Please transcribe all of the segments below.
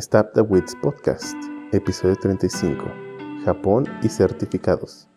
Stab the Wits Podcast, episodio 35, Japón y certificados.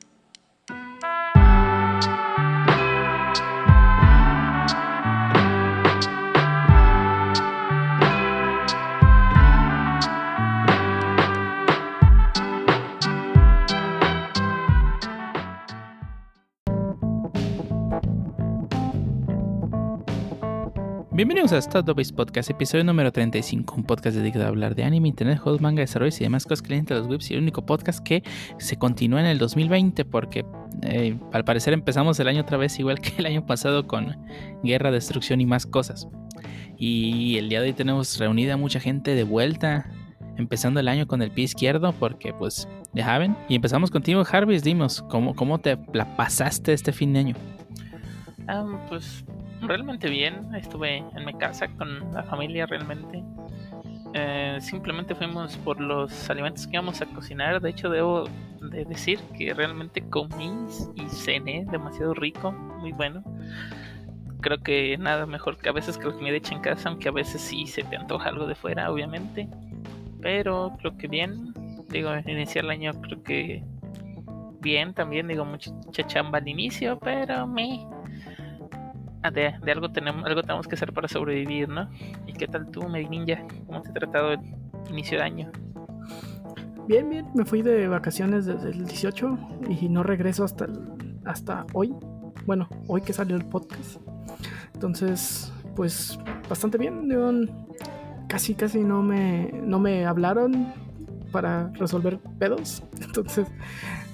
Bienvenidos a Start Base Podcast, episodio número 35, un podcast dedicado a hablar de anime, internet, juegos, manga, desarrollos y demás cosas que leen los webs y el único podcast que se continúa en el 2020 porque eh, al parecer empezamos el año otra vez igual que el año pasado con guerra, destrucción y más cosas. Y el día de hoy tenemos reunida mucha gente de vuelta, empezando el año con el pie izquierdo porque pues ya saben. Y empezamos contigo Jarvis, dimos, ¿cómo, cómo te la pasaste este fin de año? Um, pues realmente bien. Estuve en mi casa con la familia realmente. Eh, simplemente fuimos por los alimentos que íbamos a cocinar. De hecho, debo de decir que realmente comí y cené demasiado rico, muy bueno. Creo que nada mejor que a veces que que me hecho en casa, aunque a veces sí se te antoja algo de fuera, obviamente. Pero creo que bien. Digo, iniciar el año creo que bien también. Digo, mucha chamba al inicio, pero me Ah, de, algo tenemos algo tenemos que hacer para sobrevivir, ¿no? ¿Y qué tal tú, Meg Ninja? ¿Cómo te ha tratado el inicio de año? Bien, bien, me fui de vacaciones desde el 18 y no regreso hasta, hasta hoy. Bueno, hoy que salió el podcast. Entonces, pues bastante bien. casi, casi no me, no me hablaron para resolver pedos. Entonces,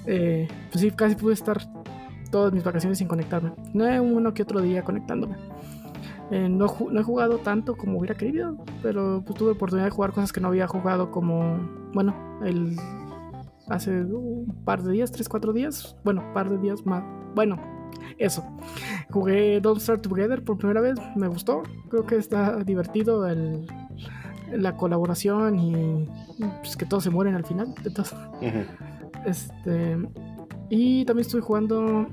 eh, pues sí, casi pude estar todas mis vacaciones sin conectarme. No he uno que otro día conectándome. Eh, no, he jugado tanto como hubiera querido, pero pues, tuve oportunidad de jugar cosas que no había jugado como, bueno, el hace un par de días, tres, cuatro días, bueno, un par de días más, bueno, eso. Jugué Don't Start Together por primera vez, me gustó, creo que está divertido el, la colaboración y pues, que todos se mueren al final. Este y también estoy jugando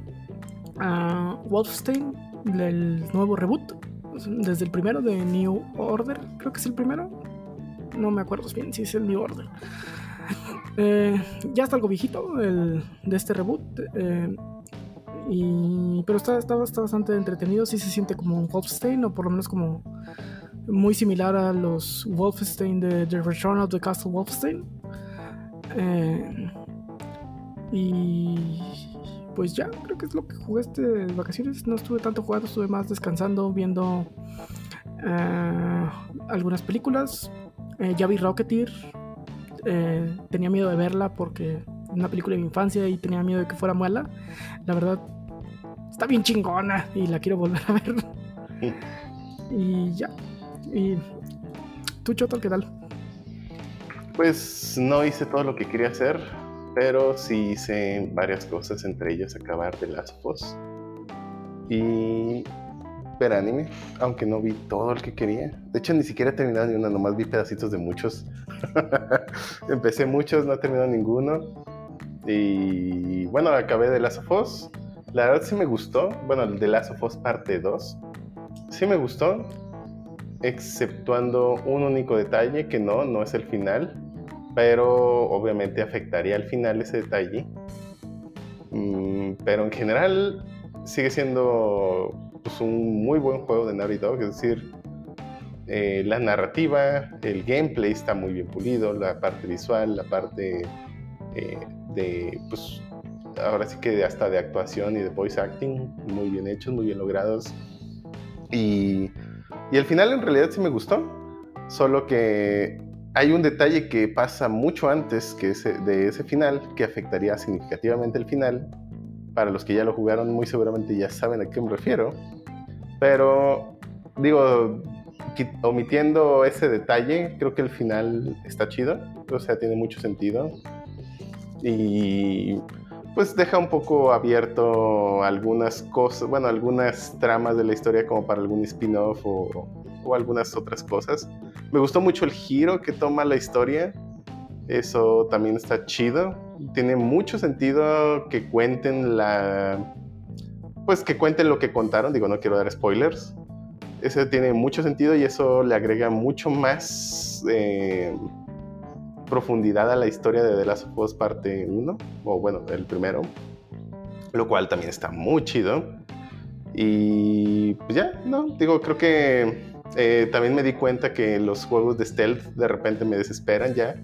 a Wolfenstein, el nuevo reboot, desde el primero de New Order, creo que es el primero. No me acuerdo bien si es el New Order. Eh, ya está algo viejito el, de este reboot. Eh, y, pero está, está, bastante entretenido. Sí se siente como un Wolfenstein, o por lo menos como muy similar a los Wolfenstein de The Return of the Castle Wolfenstein. Eh, y pues ya, creo que es lo que jugué este vacaciones. No estuve tanto jugando, estuve más descansando, viendo eh, algunas películas. Eh, ya vi Rocketeer. Eh, tenía miedo de verla porque es una película de mi infancia y tenía miedo de que fuera mala. La verdad, está bien chingona y la quiero volver a ver. y ya. Y tú, Choto, ¿qué tal? Pues no hice todo lo que quería hacer pero sí hice varias cosas, entre ellas acabar de las of y ver anime, aunque no vi todo el que quería. De hecho, ni siquiera he terminado ni una, nomás vi pedacitos de muchos. Empecé muchos, no he terminado ninguno. Y bueno, acabé de Last of La verdad sí me gustó. Bueno, de Last of parte 2. Sí me gustó. Exceptuando un único detalle que no, no es el final pero obviamente afectaría al final ese detalle. Mm, pero en general sigue siendo pues, un muy buen juego de Naughty es decir, eh, la narrativa, el gameplay está muy bien pulido, la parte visual, la parte eh, de, pues, ahora sí que hasta de actuación y de voice acting, muy bien hechos, muy bien logrados. Y, y el final en realidad sí me gustó, solo que hay un detalle que pasa mucho antes que de ese final que afectaría significativamente el final. Para los que ya lo jugaron, muy seguramente ya saben a qué me refiero. Pero, digo, omitiendo ese detalle, creo que el final está chido. O sea, tiene mucho sentido. Y pues deja un poco abierto algunas cosas, bueno, algunas tramas de la historia como para algún spin-off o, o algunas otras cosas. Me gustó mucho el giro que toma la historia. Eso también está chido. Tiene mucho sentido que cuenten la. Pues que cuenten lo que contaron. Digo, no quiero dar spoilers. Eso tiene mucho sentido y eso le agrega mucho más. Eh, profundidad a la historia de The Last of Us parte 1, o bueno, el primero, lo cual también está muy chido. Y pues ya, no, digo, creo que eh, también me di cuenta que los juegos de stealth de repente me desesperan ya.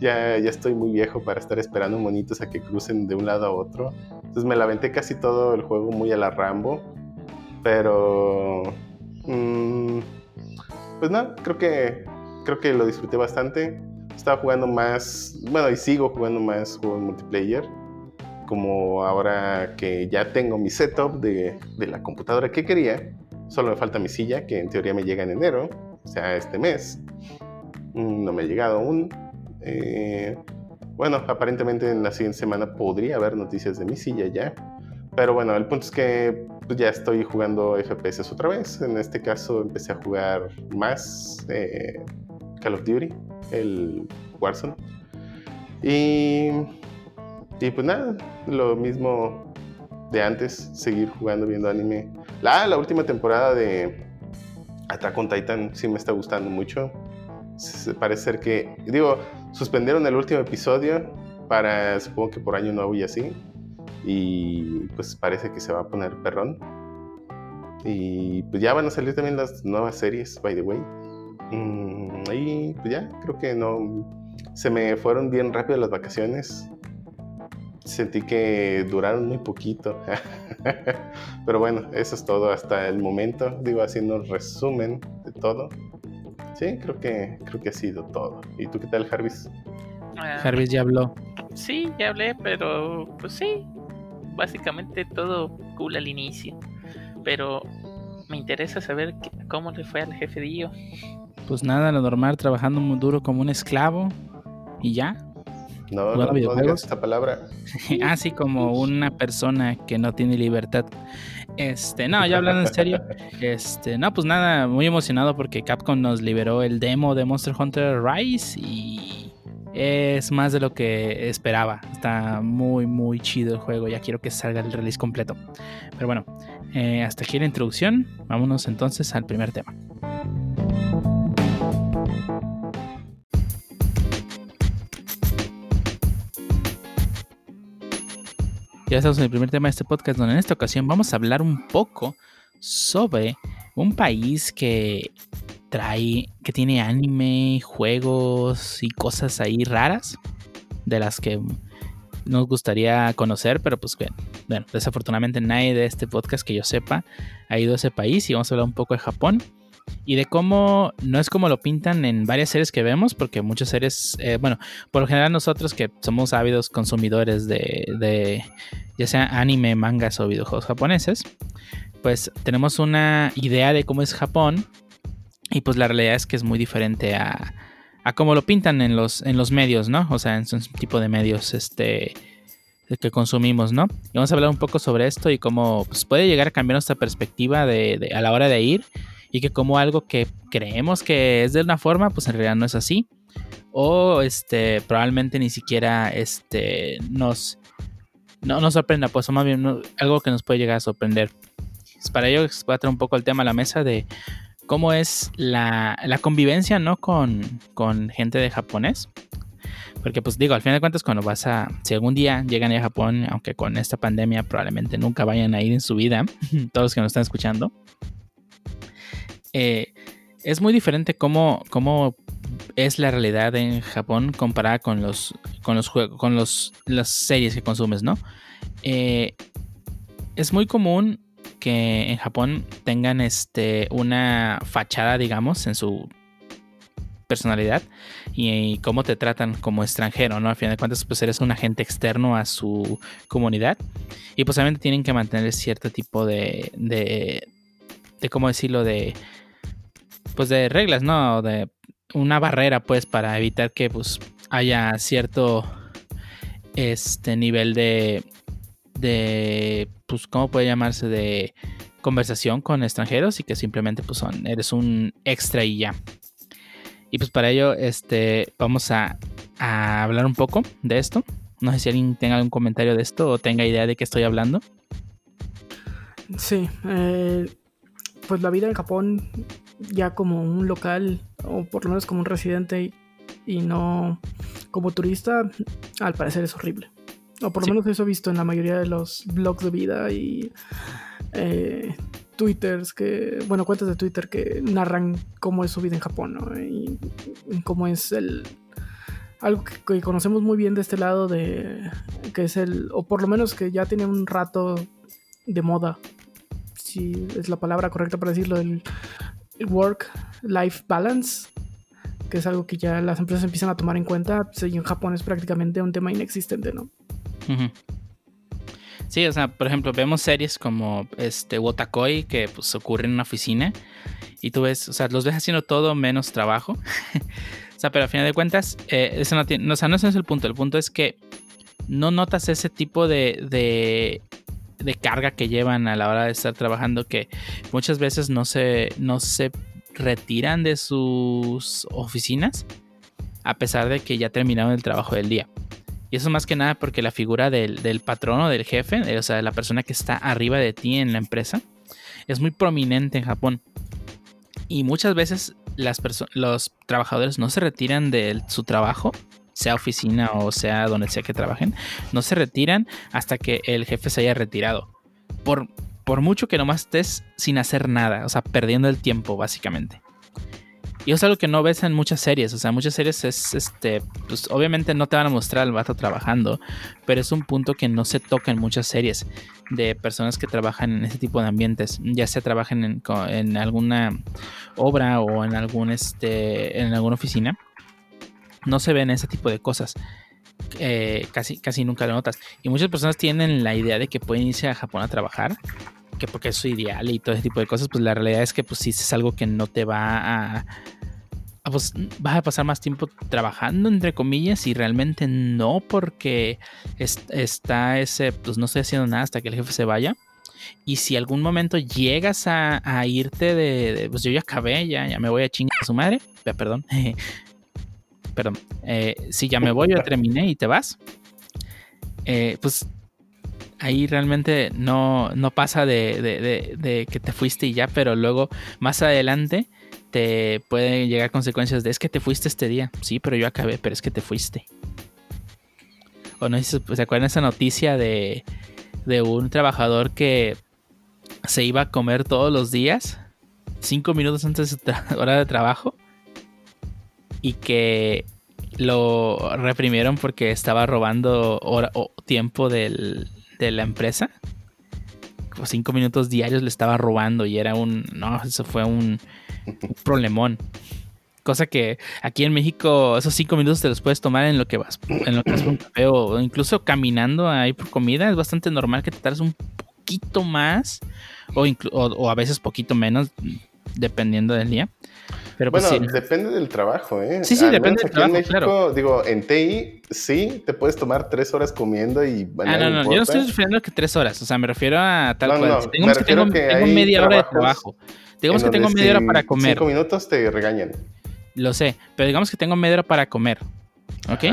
ya. Estoy muy viejo para estar esperando monitos a que crucen de un lado a otro. Entonces me la casi todo el juego muy a la Rambo. Pero... Mm, pues no, creo que, creo que lo disfruté bastante. Estaba jugando más, bueno, y sigo jugando más juegos multiplayer. Como ahora que ya tengo mi setup de, de la computadora que quería Solo me falta mi silla, que en teoría me llega en enero, o sea, este mes. Mm, no me ha llegado aún. Eh, bueno, aparentemente en la siguiente semana podría haber noticias de mi silla ya. Pero bueno, el punto es que pues, ya estoy jugando FPS otra vez. En este caso empecé a jugar más eh, Call of Duty, el Warzone. Y, y pues nada, lo mismo de antes, seguir jugando, viendo anime. La, la última temporada de Attack on Titan sí me está gustando mucho. Parece ser que, digo, suspendieron el último episodio para, supongo que por año nuevo y así. Y pues parece que se va a poner perrón. Y pues ya van a salir también las nuevas series, by the way. Mm, y pues ya, creo que no. Se me fueron bien rápido las vacaciones sentí que duraron muy poquito. Pero bueno, eso es todo hasta el momento. Digo, haciendo un resumen de todo. Sí, creo que, creo que ha sido todo. ¿Y tú qué tal, Jarvis? Ah, Jarvis ya habló. Sí, ya hablé, pero pues sí. Básicamente todo cool al inicio. Pero me interesa saber cómo le fue al jefe Dio. Pues nada, lo normal, trabajando muy duro como un esclavo. Y ya, no, no, no esta palabra. Así como una persona que no tiene libertad. Este, no, ya hablando en serio. Este, no, pues nada, muy emocionado porque Capcom nos liberó el demo de Monster Hunter Rise y es más de lo que esperaba. Está muy, muy chido el juego. Ya quiero que salga el release completo. Pero bueno, eh, hasta aquí la introducción. Vámonos entonces al primer tema. Ya estamos en el primer tema de este podcast, donde en esta ocasión vamos a hablar un poco sobre un país que trae, que tiene anime, juegos y cosas ahí raras, de las que nos gustaría conocer, pero pues bueno, desafortunadamente nadie de este podcast que yo sepa ha ido a ese país y vamos a hablar un poco de Japón y de cómo no es como lo pintan en varias series que vemos, porque muchas series, eh, bueno, por lo general nosotros que somos ávidos consumidores de, de, ya sea anime, mangas o videojuegos japoneses, pues tenemos una idea de cómo es Japón y pues la realidad es que es muy diferente a, a cómo lo pintan en los, en los medios, ¿no? O sea, en ese tipo de medios, este que consumimos, ¿no? Y vamos a hablar un poco sobre esto y cómo pues, puede llegar a cambiar nuestra perspectiva de, a la hora de ir y que como algo que creemos que es de una forma, pues en realidad no es así. O este, probablemente ni siquiera este, nos, no nos sorprenda, pues más bien algo que nos puede llegar a sorprender. Para ello voy un poco el tema a la mesa de cómo es la, la convivencia, ¿no? Con, con gente de japonés. Porque pues digo, al final de cuentas cuando vas a, si algún día llegan a Japón, aunque con esta pandemia probablemente nunca vayan a ir en su vida, todos los que nos están escuchando, eh, es muy diferente cómo, cómo, es la realidad en Japón comparada con los con los juegos con los las series que consumes, ¿no? Eh, es muy común que en Japón tengan este una fachada, digamos, en su personalidad y, cómo te tratan como extranjero, ¿no? Al final de cuentas, pues eres un agente externo a su comunidad y pues obviamente tienen que mantener cierto tipo de, de, de ¿cómo decirlo? De, pues de reglas, ¿no? De una barrera, pues, para evitar que, pues, haya cierto, este, nivel de, de, pues, ¿cómo puede llamarse? De conversación con extranjeros y que simplemente, pues, son, eres un extra y ya. Y pues para ello, este, vamos a, a hablar un poco de esto. No sé si alguien tenga algún comentario de esto o tenga idea de qué estoy hablando. Sí, eh, pues la vida en Japón ya como un local o por lo menos como un residente y no como turista, al parecer es horrible. O por lo menos eso he visto en la mayoría de los blogs de vida y eh, twitters que, bueno, cuentas de Twitter que narran cómo es su vida en Japón, ¿no? Y, cómo es el algo que, conocemos muy bien de este lado de que es el o por lo menos que ya tiene un rato de moda si es la palabra correcta para decirlo el work life balance que es algo que ya las empresas empiezan a tomar en cuenta pues, y en Japón es prácticamente un tema inexistente no Sí, o sea, por ejemplo, vemos series como este Wotakoi que pues ocurre en una oficina y tú ves, o sea, los ves haciendo todo menos trabajo. o sea, pero al final de cuentas, eh, eso no tiene, o sea, no ese es el punto. El punto es que no notas ese tipo de, de, carga que llevan a la hora de estar trabajando que muchas veces no se, no se retiran de sus oficinas a pesar de que ya terminaron el trabajo del día. Y eso más que nada porque la figura del, del patrono, del jefe, o sea, la persona que está arriba de ti en la empresa, es muy prominente en Japón. Y muchas veces las los trabajadores no se retiran de su trabajo, sea oficina o sea donde sea que trabajen, no se retiran hasta que el jefe se haya retirado. Por, por mucho que nomás estés sin hacer nada, o sea, perdiendo el tiempo básicamente. Y es algo que no ves en muchas series. O sea, muchas series es este. Pues obviamente no te van a mostrar al vato trabajando. Pero es un punto que no se toca en muchas series. De personas que trabajan en ese tipo de ambientes. Ya sea trabajen en, alguna obra o en algún este. en alguna oficina. No se ven ese tipo de cosas. Eh, casi, casi nunca lo notas. Y muchas personas tienen la idea de que pueden irse a Japón a trabajar que porque es su ideal y todo ese tipo de cosas, pues la realidad es que pues sí es algo que no te va a, pues vas a pasar más tiempo trabajando, entre comillas, y realmente no, porque está ese, pues no estoy haciendo nada hasta que el jefe se vaya. Y si algún momento llegas a, irte de, pues yo ya acabé, ya, ya me voy a chingar a su madre, perdón, perdón, eh, si ya me voy, ya terminé y te vas, eh, pues ahí realmente no, no pasa de, de, que te fuiste y ya, pero luego más adelante te pueden llegar consecuencias de es que te fuiste este día. Sí, pero yo acabé, pero es que te fuiste. O no sé si se acuerdan esa noticia de, de un trabajador que se iba a comer todos los días, cinco minutos antes de su hora de trabajo, y que lo reprimieron porque estaba robando hora, o tiempo del, de la empresa. Como cinco minutos diarios le estaba robando y era un. No, eso fue un, problemón. Cosa que aquí en México, esos cinco minutos te los puedes tomar en lo que vas, en lo que vas por un café o, incluso caminando ahí por comida. Es bastante normal que te tardes un poquito más o, o, a veces poquito menos, dependiendo del día. Pero pues bueno, depende del trabajo, ¿eh? Sí, sí, depende del trabajo, en México, Digo, en TI, sí, te puedes tomar tres horas comiendo y... ah, no, no, yo no estoy refiriendo a que tres horas, o sea, me refiero a tal cual. No, digamos que tengo, media hora de trabajo. Digamos que tengo media hora para comer. Cinco minutos te regañan. Lo sé, pero digamos que tengo media hora para comer, ¿ok?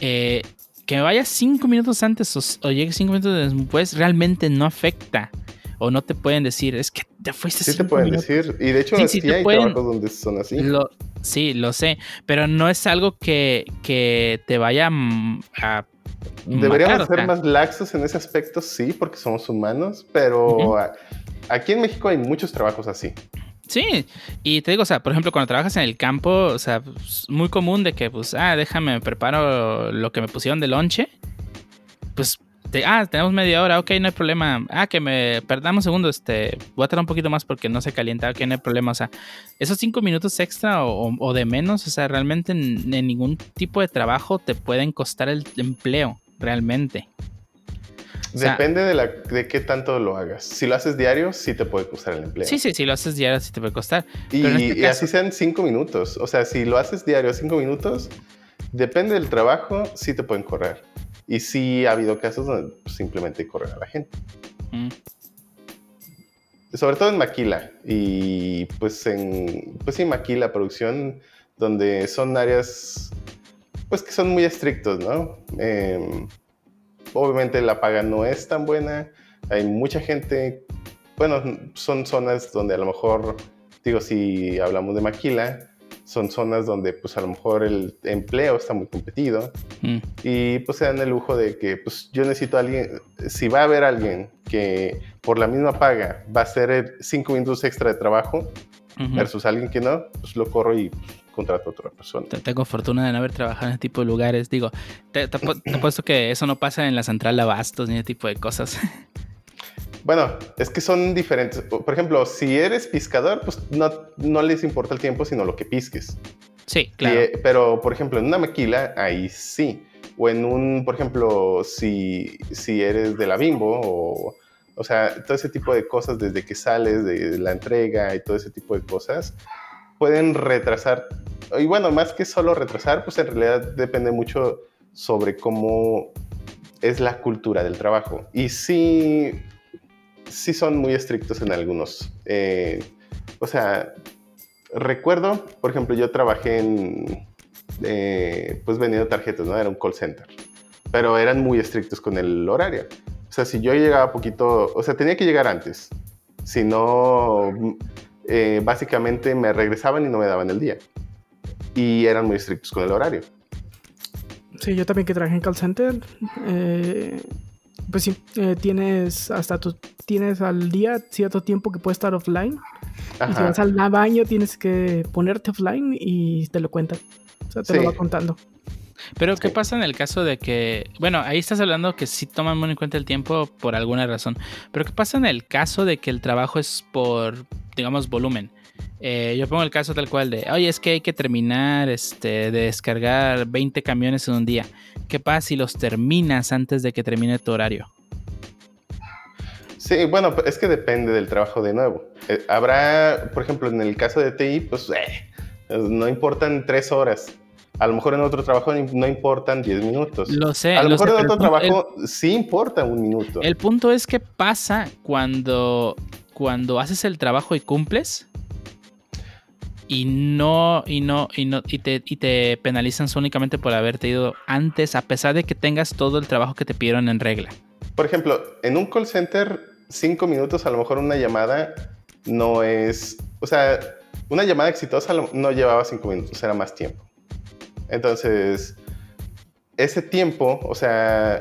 Eh, que me vaya cinco minutos antes o, o llegue cinco minutos después realmente no afecta o no te pueden decir, es que te fuiste Sí te pueden decir, y de hecho sí, hay trabajos donde son así. sí, lo sé, pero no es algo que, que te vaya a... Deberíamos ser más laxos en ese aspecto, sí, porque somos humanos, pero aquí en México hay muchos trabajos así. Sí, y te digo, o sea, por ejemplo, cuando trabajas en el campo, o sea, pues, muy común de que, pues, ah, déjame, preparo lo que me pusieron de lonche, pues ah, tenemos media hora, ok, no hay problema. Ah, que me perdamos un segundo, este, voy a tardar un poquito más porque no se calienta, ok, no hay problema. O sea, esos cinco minutos extra o, de menos, o sea, realmente en, ningún tipo de trabajo te pueden costar el empleo, realmente. Depende de, la, de qué tanto lo hagas. Si lo haces diario, sí te puede costar el empleo. Sí, sí, si lo haces diario, sí te puede costar. Y, este y así sean cinco minutos. O sea, si lo haces diario cinco minutos, depende del trabajo, sí te pueden correr. Y sí ha habido casos donde pues, simplemente corren a la gente. Mm. Sobre todo en Maquila. Y pues en, pues sí, Maquila, producción, donde son áreas, pues que son muy estrictos, ¿no? Em, obviamente la paga no es tan buena. Hay mucha gente, bueno, son zonas donde a lo mejor, digo, si hablamos de Maquila, son zonas donde pues a lo mejor el empleo está muy competido Mm. y pues se dan el lujo de que pues yo necesito a alguien, si va a haber alguien que por la misma paga va a hacer cinco minutos extra de trabajo versus alguien que no, pues lo corro y pues, contrato a otra persona. Te- Tengo fortuna de no haber trabajado en ese tipo de lugares. Digo, te, te apu- te apuesto que eso no pasa en la central de abastos ni ese tipo de cosas. Bueno, es que son diferentes. Por ejemplo, si eres pescador, pues no, no les importa el tiempo, sino lo que pisques. Sí, claro. Y, pero, por ejemplo, en una maquila, ahí sí. O en un, por ejemplo, si, si eres de la bimbo o... O sea, todo ese tipo de cosas desde que sales de la entrega y todo ese tipo de cosas pueden retrasar. Y bueno, más que solo retrasar, pues en realidad depende mucho sobre cómo es la cultura del trabajo. Y sí, sí son muy estrictos en algunos. Eh, o sea, recuerdo, por ejemplo, yo trabajé en, eh, pues vendiendo tarjetas, ¿no? Era un call center, pero eran muy estrictos con el horario. O sea, si yo llegaba poquito, o sea, tenía que llegar antes. Si no, eh, básicamente me regresaban y no me daban el día. Y eran muy estrictos con el horario. Sí, yo también que trabajé en call center. eh, pues sí, eh, tienes hasta tu, tienes al día cierto tiempo que puedes estar offline. Y si vas al baño tienes que ponerte offline y te lo cuentan. O sea, te Sí. lo va contando. Pero ¿qué Sí. pasa en el caso de que, bueno, ahí estás hablando que sí toman muy en cuenta el tiempo por alguna razón, pero ¿qué pasa en el caso de que el trabajo es por, digamos, volumen? Eh, yo pongo el caso tal cual de, oye, es que hay que terminar este, de descargar 20 camiones en un día. ¿Qué pasa si los terminas antes de que termine tu horario? Sí, bueno, es que depende del trabajo de nuevo. Eh, habrá, por ejemplo, en el caso de TI, pues eh, no importan tres horas. A lo mejor en otro trabajo no importan 10 minutos. Lo sé. a lo, lo mejor sé, en otro el- trabajo sí importa un minuto. El punto es que pasa cuando, cuando haces el trabajo y cumples y no, y no, y no, y te, y te penalizan únicamente por haberte ido antes, a pesar de que tengas todo el trabajo que te pidieron en regla. Por ejemplo, en un call center, cinco minutos, a lo mejor una llamada no es. O sea, una llamada exitosa no llevaba cinco minutos, era más tiempo. Entonces, ese tiempo, o sea,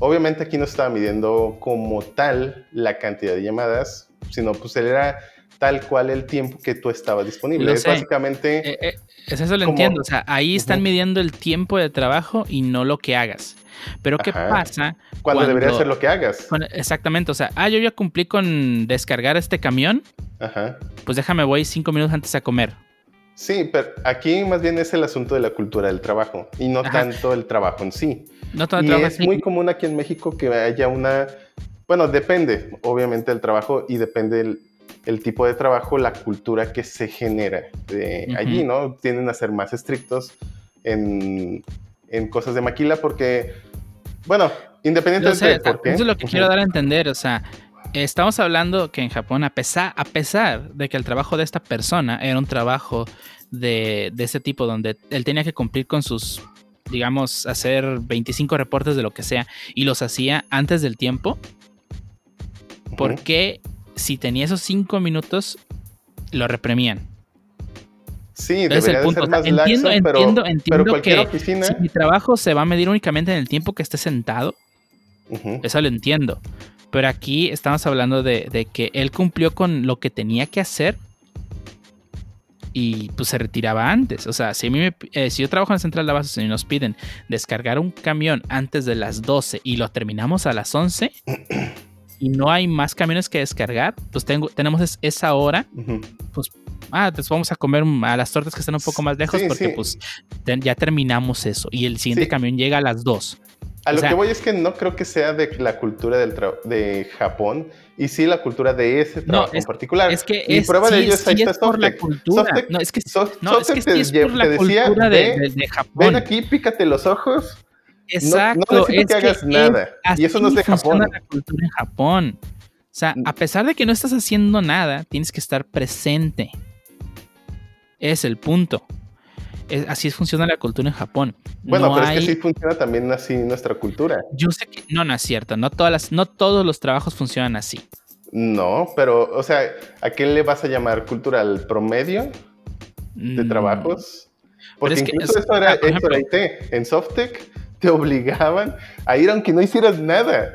obviamente aquí no estaba midiendo como tal la cantidad de llamadas, sino pues era tal cual el tiempo que tú estabas disponible. Lo es sé. básicamente. Eh, eh, es eso lo Como- entiendo. O sea, ahí están Ujú. midiendo el tiempo de trabajo y no lo que hagas. Pero ¿qué Ajá. pasa? cuando, debería cuando- ser lo que hagas. exactamente, o sea, ah, yo ya cumplí con descargar este camión, Ajá. pues déjame, voy cinco minutos antes a comer. Sí, pero aquí más bien es el asunto de la cultura del trabajo y no Ajá. tanto el trabajo en sí. No todo el Y trabajo es muy común aquí en México que haya una, bueno, depende obviamente del trabajo y depende el, el tipo de trabajo, la cultura que se genera de Ujú. allí, ¿no? Tienden a ser más estrictos en, en cosas de maquila porque, bueno, independientemente de por qué. eso es lo que quiero dar a entender. O sea, estamos hablando que en Japón, a pesar, a pesar de que el trabajo de esta persona era un trabajo de, de ese tipo, donde él tenía que cumplir con sus, digamos, hacer 25 reportes de lo que sea, y los hacía antes del tiempo. ¿por qué si tenía esos 5 minutos lo reprimían? Sí, es el de punto. ser O sea, más entiendo, laxo, pero, entiendo, pero entiendo cualquier que oficina... si mi trabajo se va a medir únicamente en el tiempo que esté sentado, Ujú. Eso lo entiendo. Pero aquí estamos hablando de, de que él cumplió con lo que tenía que hacer y pues se retiraba antes. O sea, si, a mí me- eh, si yo trabajo en la central de abasto y nos piden descargar un camión antes de las 12 y lo terminamos a las 11 y no hay más camiones que descargar, pues tengo, tenemos es- esa hora. Ujú. Ah, pues vamos a comer a las tortas que están un poco más lejos Sí, porque sí. pues te- ya terminamos eso y el siguiente Sí. camión llega a las 2. A O lo sea- que voy es que no creo que sea de la cultura del de Japón y sí la cultura de ese trabajo en es- particular. Es que y es, prueba de sí, ello es ahí sí está es por la cultura. Softec- no, es que, no, es que sí es por la cultura de, "Ve- de- de Japón. ven aquí, pícate los ojos. Exacto. no necesito es que hagas nada. Y eso no es de Japón. la cultura en Japón. O sea, Mm. a pesar de que no estás haciendo nada, tienes que estar presente. Es el punto. Es- así funciona la cultura en Japón. Bueno, no pero hay, es que sí funciona también así nuestra cultura. Yo sé que no, no es cierto. No, todas las, no todos los trabajos funcionan así. No, pero, o sea, ¿a qué le vas a llamar cultura? ¿Al promedio? de Mm, trabajos. Porque es que incluso es- eso era, ah, eso era IT. En Softec te obligaban a ir aunque no hicieras nada.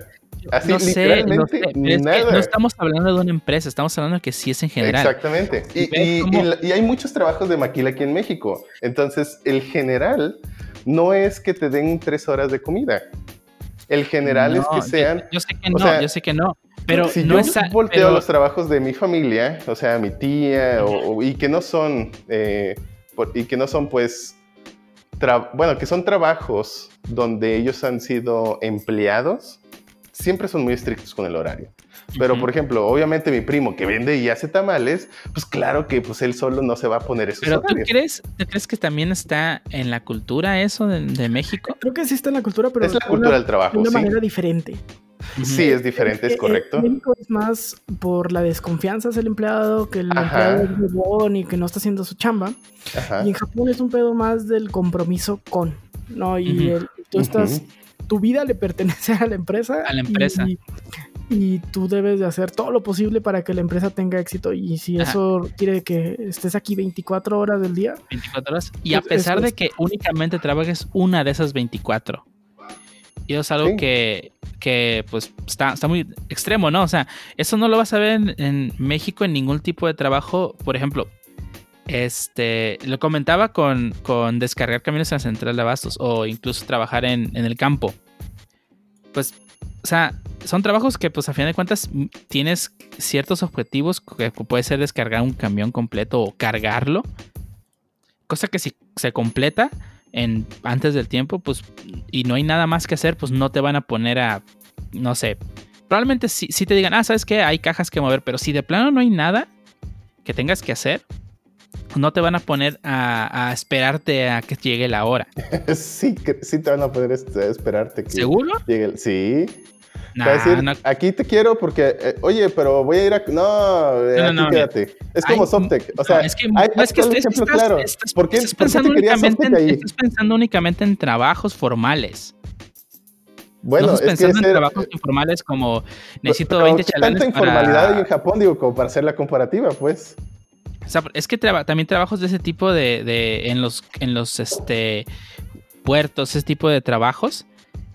Así, no sé, no sé, es que no estamos hablando de una empresa, estamos hablando de que sí es en general. Exactamente. Y, Y y- y hay muchos trabajos de maquila aquí en México. Entonces, el general no es que te den tres horas de comida. El general es No, que yo- sean... Yo, sé que no, sea, yo sé que no. Pero si no yo es. volteo pero- los trabajos de mi familia, o sea, mi tía, o- o- y que no son, eh, por- y que no son pues, bueno, que son trabajos donde ellos han sido empleados, siempre son muy estrictos con el horario. Pero, por ejemplo, obviamente mi primo que vende y hace tamales, pues claro que pues él solo no se va a poner esos Pero ¿tú crees, ¿tú crees que también está en la cultura eso de, de México? Creo que sí está en la cultura, pero Es la cultura una- del trabajo, de una sí. manera diferente. Sí, es diferente, es correcto. En México es más por la desconfianza hacia el empleado, que el Ajá. empleado es huevón y que no está haciendo su chamba. Ajá. Y en Japón es un pedo más del compromiso con, ¿no? Y el- tú estás, tu vida le pertenece a la empresa. A la empresa. Y, y tú debes de hacer todo lo posible para que la empresa tenga éxito. Y si Ajá. eso quiere que estés aquí 24 horas del día, 24 horas. Y a Es- pesar de que únicamente trabajes una de esas 24. Y eso es algo Sí. que, que, pues está, está muy extremo, ¿no? O sea, eso no lo vas a ver en, en México en ningún tipo de trabajo. Por ejemplo, este lo comentaba con, con descargar camiones en la central de abastos o incluso trabajar en, en el campo. Pues, o sea, son trabajos que, pues, a fin de cuentas, tienes ciertos objetivos que puede ser descargar un camión completo o cargarlo. Cosa que si se completa en, antes del tiempo, pues, y no hay nada más que hacer, pues no te van a poner a, no sé, probablemente sí, sí te digan, ah, ¿sabes qué? Hay cajas que mover, pero si de plano no hay nada que tengas que hacer, no te van a poner a, a esperarte a que llegue la hora. Sí, que- sí te van a poder este, esperarte que ¿Seguro? llegue el... Sí. Te Nah, va a decir, no. aquí te quiero porque, eh, oye, pero voy a ir a... No, eh, No, no, aquí quédate. Es como Ay, Softec. O sea, es que, hay, es que hay ejemplo estás- claro. estás- ¿Por qué, estás por qué pensando te querías únicamente en, ahí? estás pensando únicamente en trabajos formales. Bueno, no estás es que pensando en trabajos informales como necesito pero 20 ¿qué chalanes tanta informalidad hay en Japón, digo, como para hacer la comparativa, pues. O sea, es que traba- también trabajos de ese tipo de, de- en los en los este puertos, ese tipo de trabajos,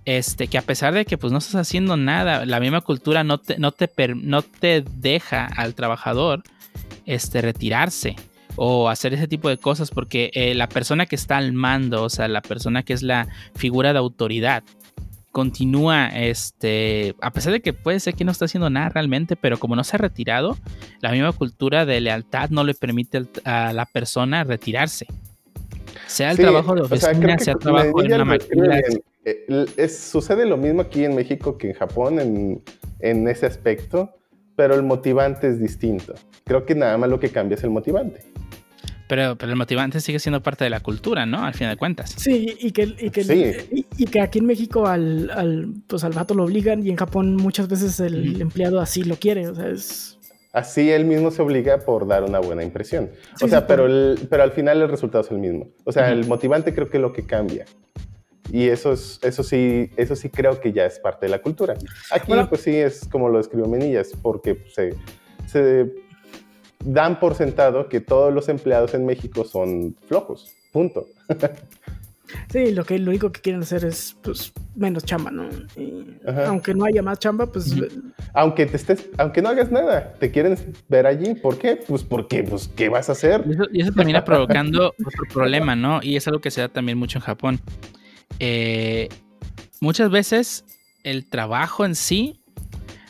este que a pesar de que pues no estás haciendo nada, la misma cultura no te no te per- no te deja al trabajador este retirarse o hacer ese tipo de cosas porque eh, la persona que está al mando, o sea, la persona que es la figura de autoridad continúa, este, a pesar de que puede ser que no está haciendo nada realmente, pero como no se ha retirado, la misma cultura de lealtad no le permite a la persona retirarse. Sea el Sí, trabajo de o sea, oficina, que sea trabajo en una bien. Eh, es- sucede lo mismo aquí en México que en Japón en, en ese aspecto, pero el motivante es distinto. Creo que nada más lo que cambia es el motivante. Pero, pero el motivante sigue siendo parte de la cultura, ¿no? Al fin de cuentas. Sí, y que, y que, Sí. y, y que aquí en México al, al, pues al vato lo obligan y en Japón muchas veces el Ujú. empleado así lo quiere. O sea, es... Así él mismo se obliga por dar una buena impresión. Sí, o sea, sí, pero, el- pero al final el resultado es el mismo. O sea, el motivante creo que es lo que cambia. Y eso, es, eso, sí, eso sí creo que ya es parte de la cultura. Aquí, Bueno. pues sí, es como lo describió Menillas, porque se, se dan por sentado que todos los empleados en México son flojos. Punto. Sí, lo que lo único que quieren hacer es pues menos chamba, ¿no? Y aunque no haya más chamba, pues Ujú. Aunque, te estés, aunque no hagas nada, te quieren ver allí. ¿Por qué? Pues porque, pues, ¿qué vas a hacer? Y eso, y eso termina provocando otro problema, ¿no? Y es algo que se da también mucho en Japón. Eh, muchas veces el trabajo en sí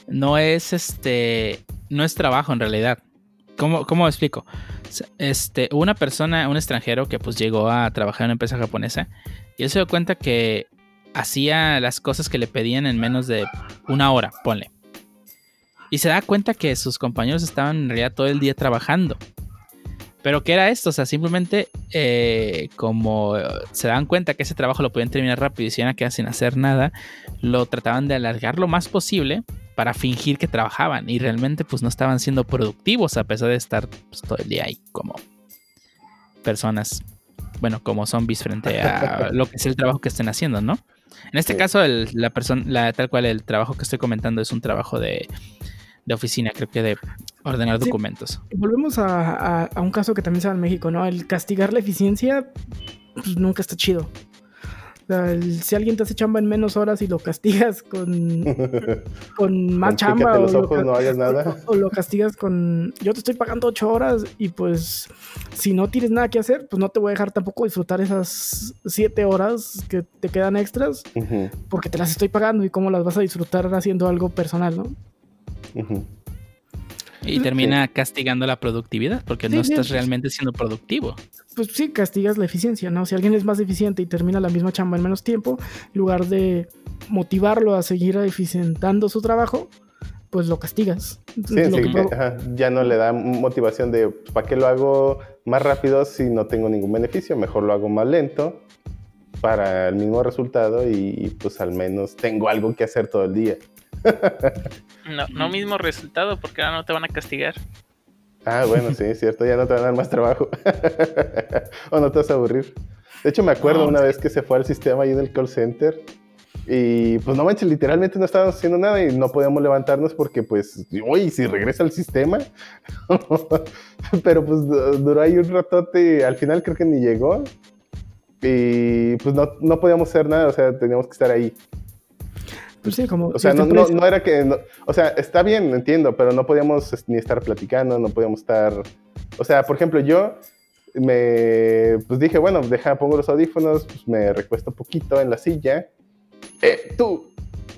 no es este. No es trabajo en realidad. ¿Cómo, cómo explico? Este, una persona, un extranjero que pues llegó a trabajar en una empresa japonesa y él se dio cuenta que hacía las cosas que le pedían en menos de una hora, ponle. Y se da cuenta que sus compañeros estaban en realidad todo el día trabajando. Pero ¿qué era esto? O sea, simplemente eh, como se dan cuenta que ese trabajo lo podían terminar rápido y se iban a quedar sin hacer nada, lo trataban de alargar lo más posible para fingir que trabajaban y realmente pues no estaban siendo productivos a pesar de estar pues, todo el día ahí como personas, bueno, como zombies frente a lo que es el trabajo que estén haciendo, ¿no? En este Sí. caso, el- la persona, la, tal cual el trabajo que estoy comentando es un trabajo de, de oficina, creo que de ordenar Sí. documentos. Volvemos a, a- a un caso que también se da en México, ¿no? El castigar la eficiencia, pues nunca está chido. O sea, el- si alguien te hace chamba en menos horas y lo castigas con, con más Con chamba o lo, no hagas nada. o- o lo castigas con yo te estoy pagando ocho horas y pues si no tienes nada que hacer, pues no te voy a dejar tampoco disfrutar esas siete horas que te quedan extras porque te las estoy pagando y cómo las vas a disfrutar haciendo algo personal, ¿no? Y termina castigando la productividad porque Sí, no estás sí. realmente siendo productivo. Pues sí, castigas la eficiencia, ¿no? Si alguien es más eficiente y termina la misma chamba en menos tiempo, en lugar de motivarlo a seguir eficientando su trabajo, pues lo castigas. Sí, Lo sí, que que, provo- ajá, ya no le da motivación de ¿para qué lo hago más rápido si no tengo ningún beneficio? Mejor lo hago más lento para el mismo resultado y pues al menos tengo algo que hacer todo el día. No, no mismo resultado, porque ahora no te van a castigar. Ah, bueno, sí, es cierto, ya no te van a dar más trabajo. o no te vas a aburrir. De hecho, me acuerdo No, una vez que se fue al sistema ahí en el call center y pues no manches, literalmente no estábamos haciendo nada y no podíamos levantarnos porque pues, uy, si regresa al sistema. Pero pues du- duró ahí un ratote, al final creo que ni llegó. Y pues no, no podíamos hacer nada, o sea, teníamos que estar ahí. Pues sí, como O sea, si no, no, no era que. no- o sea, está bien, entiendo, pero no podíamos es, ni estar platicando, no podíamos estar. O sea, por ejemplo, yo me. Pues dije, bueno, deja, pongo los audífonos, pues me recuesto poquito en la silla. ¡Eh, tú!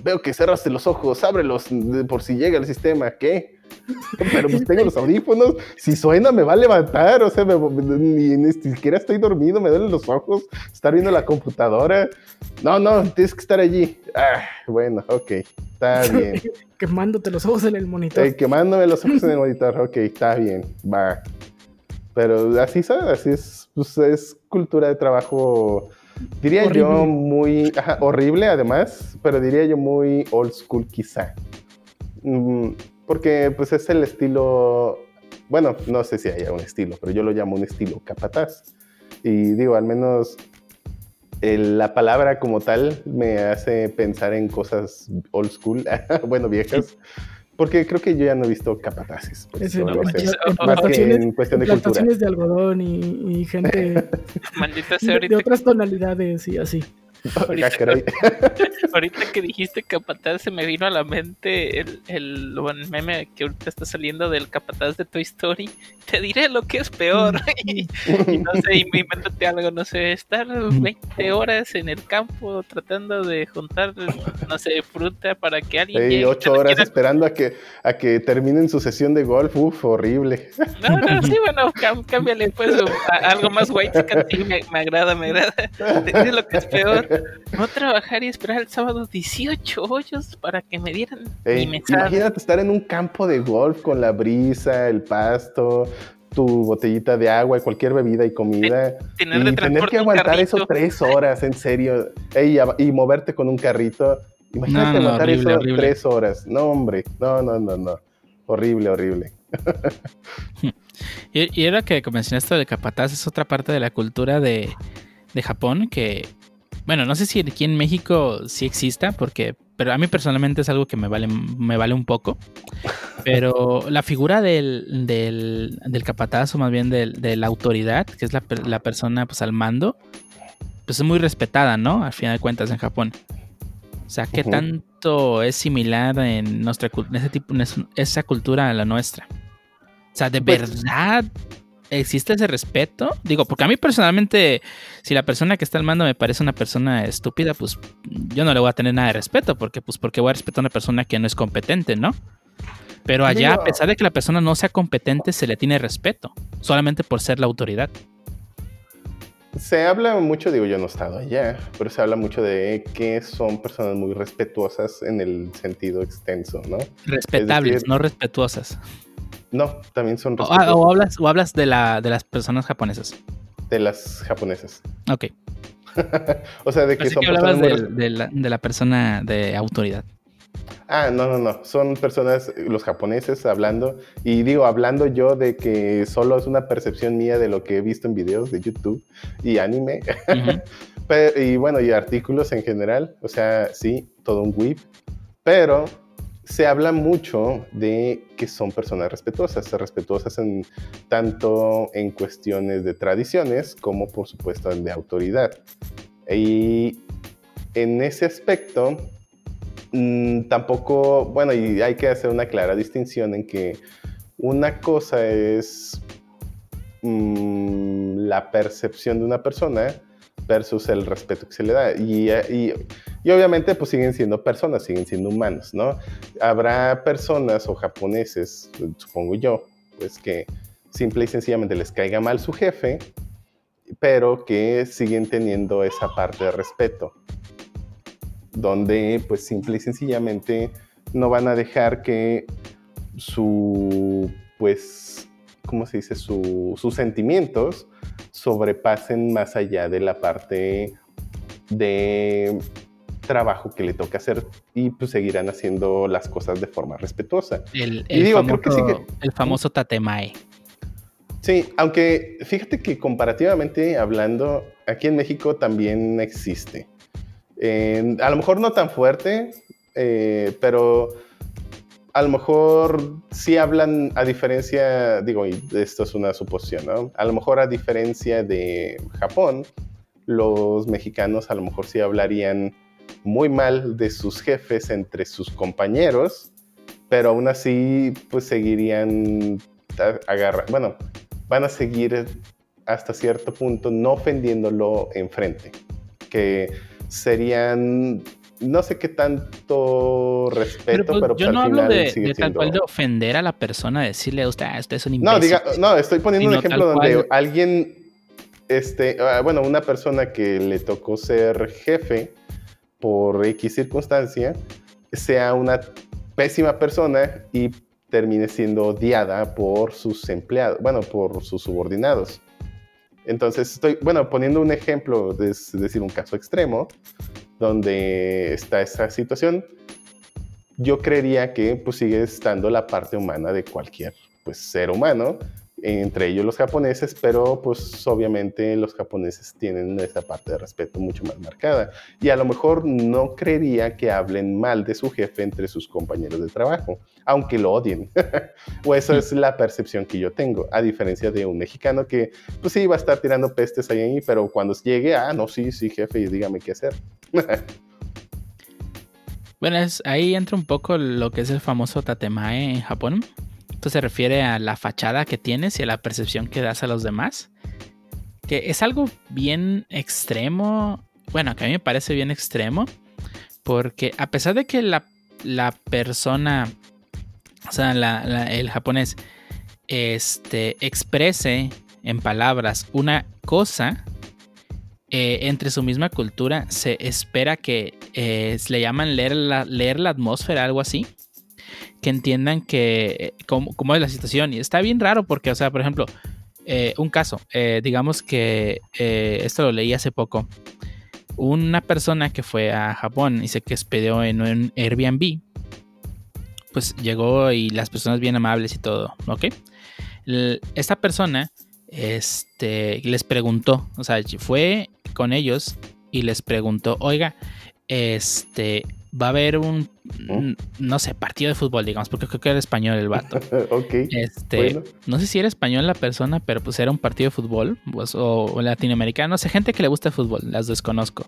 Veo que cerraste los ojos, ábrelos por si llega el sistema, ¿qué? Pero pues tengo los audífonos, si suena me va a levantar, o sea, me- ni, ni siquiera estoy dormido, me duelen los ojos, estar viendo la computadora. No, no, tienes que estar allí. Ah, bueno, ok, está bien. quemándote los ojos en el monitor. Eh, quemándome los ojos en el monitor, ok, está bien, va. Pero así es, así es, pues es cultura de trabajo, diría yo Horrible. muy ajá, horrible además, pero diría yo muy old school quizá. Mm, porque pues es el estilo, bueno, no sé si haya un estilo, pero yo lo llamo un estilo capataz. Y digo, al menos el- la palabra como tal me hace pensar en cosas old school, bueno, viejas, porque creo que yo ya no he visto capataces. pues, Ese, o algo en- así. en- en en Más que plantaciones- en cuestión de cultura. de algodón y, y gente Maldita sea, de, de otras tonalidades y así. Ah, ahorita que dijiste capataz, se me vino a la mente el, el buen meme que ahorita está saliendo del capataz de Toy Story. Te diré lo que es peor. y, y no sé, invéntate algo, no sé, estar 20 horas en el campo tratando de juntar, no sé, fruta para que alguien te la horas quiera esperando a que, a que terminen su sesión de golf. Uf, horrible. No, no, sí, bueno, cámbiale pues a algo más sí, me, me agrada, me agrada. Te diré lo que es peor. No trabajar y esperar el sábado 18 hoyos para que me dieran Ey, mi mesada. imagínate estar en un campo de golf con la brisa, el pasto, tu botellita de agua, cualquier bebida y comida. Tener y tener que aguantar eso tres horas, en serio. Ey, y, y moverte con un carrito. Imagínate No, no, aguantar horrible, eso horrible. tres horas. No, hombre. No, no, no, no. Horrible, horrible. Y, y era que mencionaste de capataz, es otra parte de la cultura de, de Japón que, bueno, no sé si aquí en México sí exista, porque, pero a mí personalmente es algo que me vale, me vale un poco. Pero la figura del, del, del capataz, o más bien del- de la autoridad, que es la, la persona pues al mando, pues es muy respetada, ¿no? Al final de cuentas en Japón. O sea, ¿qué tanto es similar en nuestra en ese tipo, en es- esa cultura a la nuestra? O sea, ¿de Pues- verdad existe ese respeto? Digo, porque a mí personalmente, si la persona que está al mando me parece una persona estúpida, pues yo no le voy a tener nada de respeto, porque pues porque voy a respetar a una persona que no es competente, ¿no? Pero allá, Digo- a pesar de que la persona no sea competente, se le tiene respeto, solamente por ser la autoridad. Se habla mucho, digo, yo no he estado allá, pero se habla mucho de que son personas muy respetuosas en el sentido extenso, ¿no? Respetables, decir- no respetuosas. No, también son O, ah, respetuosas o hablas, o hablas de, la, de las personas japonesas. de las japonesas. Ok. o sea, de que Así son que personas muy de, la, de la persona de autoridad. Ah, no, no, no. Son personas, los japoneses hablando. Y digo, hablando yo de que solo es una percepción mía de lo que he visto en videos de YouTube y anime. Ujú. Pe- y bueno, y artículos en general. O sea, sí, todo un whip. Pero se habla mucho de que son personas respetuosas, respetuosas en, tanto en cuestiones de tradiciones como por supuesto de autoridad. Y en ese aspecto, mm, tampoco, bueno, y hay que hacer una clara distinción en que una cosa es mm, la percepción de una persona versus el respeto que se le da. Y, obviamente pues siguen siendo personas, siguen siendo humanos, ¿no? Habrá personas o japoneses, supongo yo, pues que simple y sencillamente les caiga mal su jefe, pero que siguen teniendo esa parte de respeto, donde pues simple y sencillamente no van a dejar que su, pues, ¿cómo se dice? sus sentimientos sobrepasen más allá de la parte de trabajo que le toca hacer y pues seguirán haciendo las cosas de forma respetuosa. El, famoso, el famoso tatemae. Sí, aunque fíjate que comparativamente hablando, aquí en México también existe. a lo mejor no tan fuerte, eh, pero a lo mejor sí hablan a diferencia, digo, y esto es una suposición, ¿no? A lo mejor a diferencia de Japón, los mexicanos a lo mejor sí hablarían muy mal de sus jefes entre sus compañeros, pero aún así pues seguirían agarrando, bueno, van a seguir hasta cierto punto no ofendiéndolo enfrente, que serían no sé qué tanto respeto, pero, pues, pues, yo no hablo de, de tal cual de ofender a la persona, decirle a usted, ah, usted es un imbécil. No, diga, no, estoy poniendo un ejemplo donde alguien, este, ah, bueno, una persona que le tocó ser jefe por X circunstancia, sea una pésima persona y termine siendo odiada por sus empleados, bueno, por sus subordinados. Entonces, estoy, bueno, poniendo un ejemplo, es decir, un caso extremo, donde está esa situación, yo creería que pues sigue estando la parte humana de cualquier pues, ser humano, entre ellos los japoneses, pero pues obviamente los japoneses tienen esa parte de respeto mucho más marcada. Y a lo mejor no creería que hablen mal de su jefe entre sus compañeros de trabajo, aunque lo odien. o esa es la percepción que yo tengo, a diferencia de un mexicano que pues sí va a estar tirando pestes ahí, pero cuando llegue, ah, no, sí, sí, jefe, y dígame qué hacer. bueno, ahí entra un poco lo que es el famoso tatemae en Japón esto se refiere a la fachada que tienes y a la percepción que das a los demás. Que es algo bien extremo. Bueno, que a mí me parece bien extremo. Porque a pesar de que la, persona, o sea, el japonés, este, exprese en palabras una cosa, eh, entre su misma cultura se espera que eh, le llaman leer la, leer la atmósfera, algo así entiendan que eh, cómo, es la situación. Y está bien raro porque, o sea, por ejemplo, eh, un caso, eh, digamos que esto lo leí hace poco. Una persona que fue a Japón y se que en un Airbnb, pues llegó y las personas bien amables y todo, ¿ok? esta persona este, les preguntó, o sea, fue con ellos y les preguntó, oiga, este, va a haber un, no sé, partido de fútbol, digamos, porque creo que era español el vato. ok. Este, no sé si era español la persona, pero pues era un partido de fútbol, pues, o, latinoamericano, o sea, gente que le gusta el fútbol, las desconozco.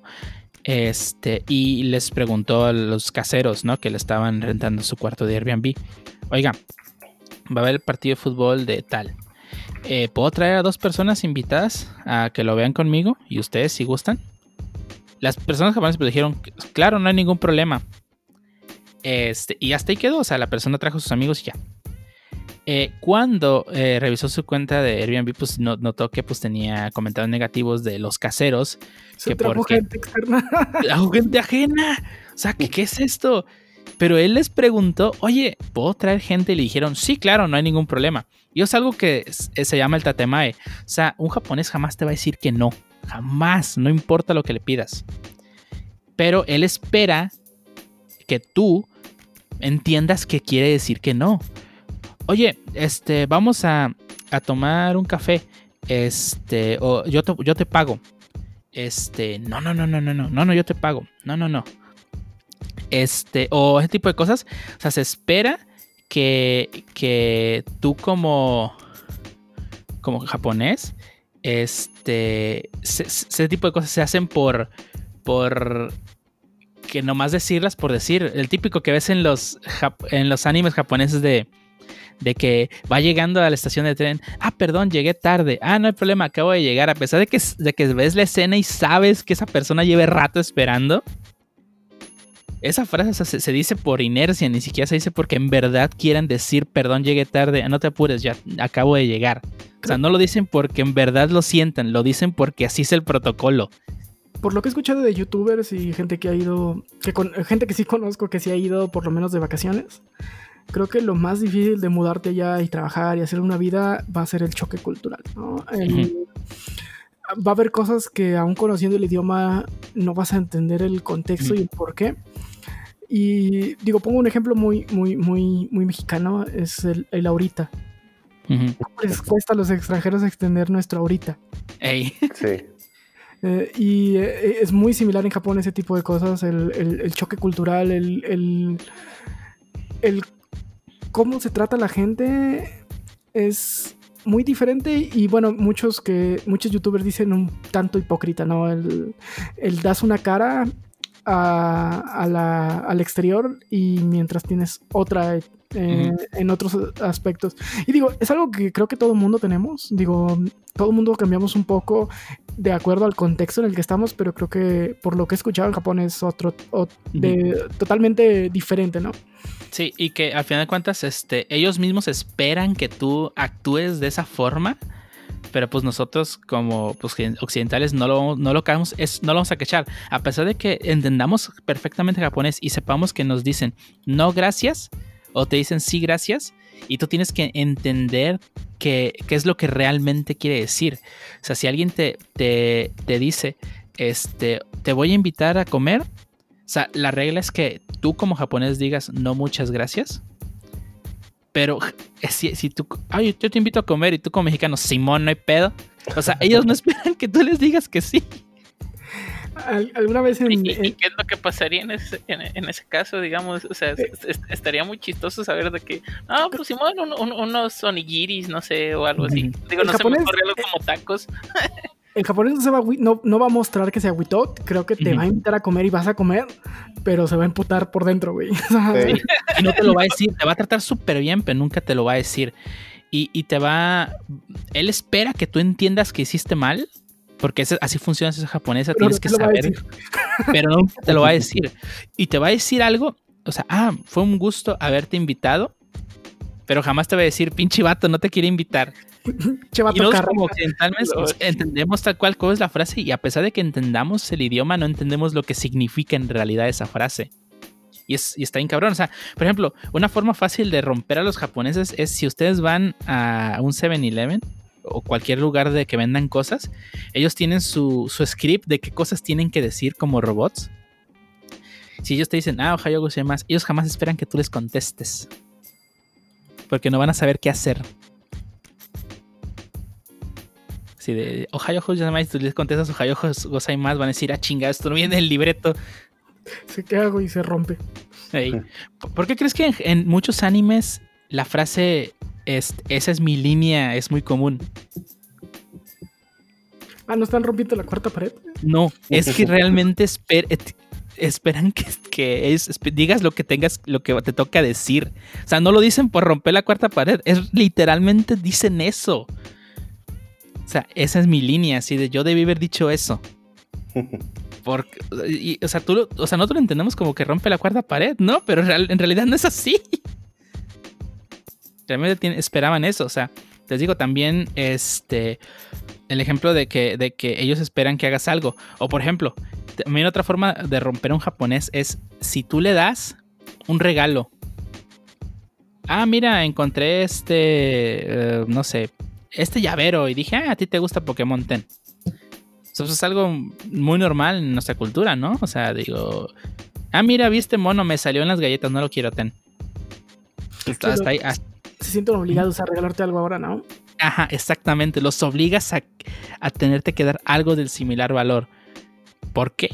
Este, y les preguntó a los caseros, ¿no? Que le estaban rentando su cuarto de Airbnb. Oiga, va a haber el partido de fútbol de tal. Eh, ¿Puedo traer a dos personas invitadas a que lo vean conmigo? ¿Y ustedes si gustan? Las personas japonesas pues dijeron, claro, no hay ningún problema. Este, y hasta ahí quedó, o sea, la persona trajo a sus amigos y ya. Eh, cuando eh, revisó su cuenta de Airbnb, pues notó que pues tenía comentarios negativos de los caseros. Se que porque, gente externa. gente ajena. O sea, ¿qué, ¿qué es esto? Pero él les preguntó, oye, ¿puedo traer gente? Y le dijeron, sí, claro, no hay ningún problema. Y es algo que se llama el tatemae. O sea, un japonés jamás te va a decir que no. Jamás, no importa lo que le pidas. Pero él espera que tú entiendas que quiere decir que no. Oye, este, vamos a, tomar un café. Este, o yo te, yo te pago. Este, no, no, no, no, no, no, no, no, yo te pago. No, no, no. Este, o ese tipo de cosas. O sea, se espera que, que tú como, como japonés, este, ese tipo de cosas se hacen por, por que nomás decirlas por decir. El típico que ves en los, en los animes japoneses de, de que va llegando a la estación de tren. Ah, perdón, llegué tarde. Ah, no hay problema, acabo de llegar. A pesar de que, de que ves la escena y sabes que esa persona lleve rato esperando. Esa frase se, dice por inercia, ni siquiera se dice porque en verdad quieran decir, perdón, llegué tarde, no te apures, ya acabo de llegar. O sea, no lo dicen porque en verdad lo sientan, lo dicen porque así es el protocolo. Por lo que he escuchado de youtubers y gente que ha ido, que con, gente que sí conozco que sí ha ido por lo menos de vacaciones, creo que lo más difícil de mudarte allá y trabajar y hacer una vida va a ser el choque cultural. ¿no? Va a haber cosas que aún conociendo el idioma no vas a entender el contexto y el por qué. Y digo, pongo un ejemplo muy, muy, muy, muy mexicano, es el, el ahorita. Les cuesta a los extranjeros extender nuestro ahorita. Sí. Eh, y eh, es muy similar en Japón ese tipo de cosas, el, el, choque cultural, el, el, el, cómo se trata la gente es muy diferente y bueno, muchos que muchos youtubers dicen un tanto hipócrita, ¿no? El, el das una cara al exterior y mientras tienes otra eh, en otros aspectos. Y digo, es algo que creo que todo mundo tenemos. Digo, todo mundo cambiamos un poco de acuerdo al contexto en el que estamos, pero creo que por lo que he escuchado en Japón es otro, totalmente diferente, ¿no? Sí, y que al final de cuentas, este, ellos mismos esperan que tú actúes de esa forma pero pues nosotros como pues, occidentales no lo, no lo, es, no lo vamos a quechar. A pesar de que entendamos perfectamente japonés y sepamos que nos dicen no gracias o te dicen sí gracias y tú tienes que entender qué, qué es lo que realmente quiere decir. O sea, si alguien te, te, te dice, este, te voy a invitar a comer, o sea, la regla es que tú como japonés digas no muchas gracias pero si, si tú, ay, yo te invito a comer y tú como mexicano, Simón, no hay pedo. O sea, ellos no esperan que tú les digas que sí. ¿Alguna vez en, ¿Y, qué es lo que pasaría en ese, en, ese caso, digamos? O sea, eh. estaría muy chistoso saber de que, ah, pues Simón, unos onigiris, no sé, o algo así. Digo, no sé, me algo como tacos. el japonés no, se va, no, no, va a mostrar que se agüitó. Creo que te va a invitar a comer y vas a comer, pero se va a emputar por dentro, güey. Y no te lo va a decir. Te va a tratar súper bien, pero nunca te lo va a decir. Y, te va. Él espera que tú entiendas que hiciste mal. Porque así funciona esa japonesa, tienes que saber. Pero nunca te lo va a decir. Y te va a decir algo. O sea, ah, fue un gusto haberte invitado. Pero jamás te va a decir, pinche vato, no te quiere invitar y nosotros como occidentales entendemos tal cual cómo es la frase y a pesar de que entendamos el idioma, no entendemos lo que significa en realidad esa frase. Y, es, y está bien cabrón. O sea, por ejemplo, una forma fácil de romper a los japoneses es si ustedes van a un 7-Eleven o cualquier lugar de que vendan cosas, ellos tienen su, su script de qué cosas tienen que decir como robots. Si ellos te dicen, ah, Ohio más, ellos jamás esperan que tú les contestes. Porque no van a saber qué hacer. Si de Ohio más tú les contestas Ohio más van a decir, ah, chinga, esto no viene del libreto. Se queda hago y se rompe. ¿Por qué crees que en, muchos animes la frase es, esa es mi línea es muy común? Ah, ¿no están rompiendo la cuarta pared? No, es que realmente esperan que, que es, digas lo que tengas, lo que te toca decir. O sea, no lo dicen por romper la cuarta pared, es literalmente dicen eso. O sea, esa es mi línea, así de yo debí haber dicho eso. Porque, o sea, tú, o sea, nosotros lo entendemos como que rompe la cuarta pared, ¿no? Pero en realidad no es así. Realmente esperaban eso, o sea, les digo también, este, el ejemplo de que, de que ellos esperan que hagas algo. O por ejemplo, también otra forma de romper un japonés es si tú le das un regalo. Ah, mira, encontré este, eh, no sé, este llavero y dije, ah, a ti te gusta Pokémon Ten. Eso es algo muy normal en nuestra cultura, ¿no? O sea, digo, ah, mira, viste mono, me salió en las galletas, no lo quiero Ten. Hasta, ahí, Se sienten obligados a regalarte algo ahora, ¿no? Ajá, exactamente. Los obligas a, a tenerte que dar algo del similar valor. ¿Por qué?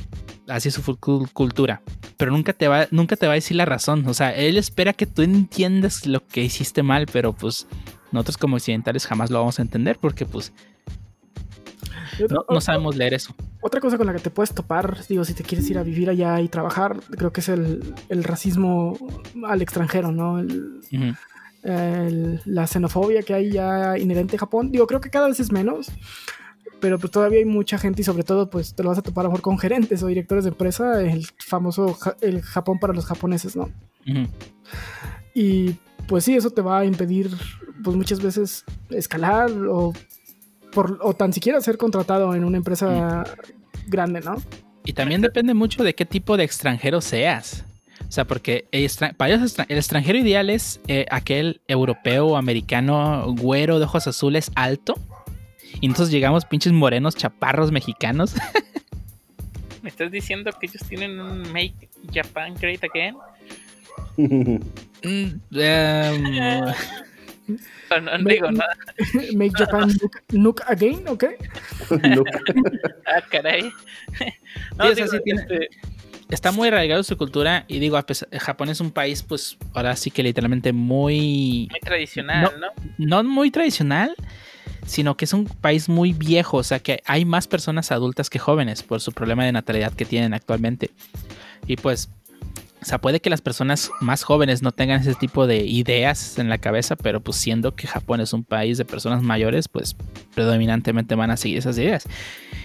así es su cultura, pero nunca te va, nunca te va a decir la razón. O sea, él espera que tú entiendas lo que hiciste mal, pero pues nosotros como occidentales jamás lo vamos a entender porque pues no, sabemos leer eso. Otra cosa con la que te puedes topar, digo, si te quieres ir a vivir allá y trabajar, creo que es el, racismo al extranjero, ¿no? La xenofobia que hay ya inherente a Japón. Digo, creo que cada vez es menos, pero pues todavía hay mucha gente y sobre todo pues te lo vas a topar a lo mejor con gerentes o directores de empresa, el famoso el Japón para los japoneses, ¿no? Y pues sí, eso te va a impedir pues muchas veces escalar o o tan siquiera ser contratado en una empresa grande, ¿no? Y también depende mucho de qué tipo de extranjero seas. O sea, porque el, el extranjero ideal es eh, aquel europeo o americano güero de ojos azules alto. Y entonces llegamos pinches morenos chaparros mexicanos. ¿Me estás diciendo que ellos tienen un Make Japan Great Again? Mm, em, no, digo nada. Make Japan look, again, ¿ok? ah, caray. No, este, Está muy arraigado su cultura y digo, Japón es un país, pues ahora sí que literalmente muy... Muy tradicional, ¿no? No, no muy tradicional, sino que es un país muy viejo, o sea que hay más personas adultas que jóvenes por su problema de natalidad que tienen actualmente. Y pues o sea, puede que las personas más jóvenes no tengan ese tipo de ideas en la cabeza, pero pues siendo que Japón es un país de personas mayores, pues predominantemente van a seguir esas ideas.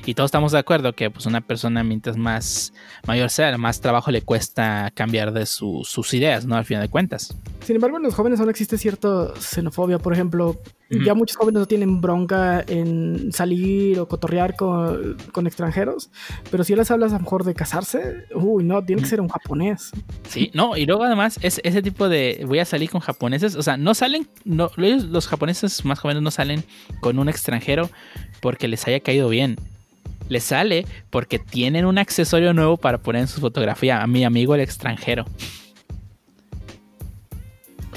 Y todos estamos de acuerdo que pues una persona mientras más mayor sea, más trabajo le cuesta cambiar de sus ideas, ¿no? Al final de cuentas. Sin embargo, en los jóvenes aún existe cierta xenofobia. Por ejemplo, ya muchos jóvenes no tienen bronca en salir o cotorrear con, extranjeros, pero si les hablas a lo mejor de casarse, uy, no, tiene que ser un japonés. Sí, no, y luego además es ese tipo de voy a salir con japoneses, o sea, no salen, no, los japoneses más jóvenes no salen con un extranjero porque les haya caído bien. Les sale porque tienen un accesorio nuevo para poner en su fotografía a mi amigo el extranjero.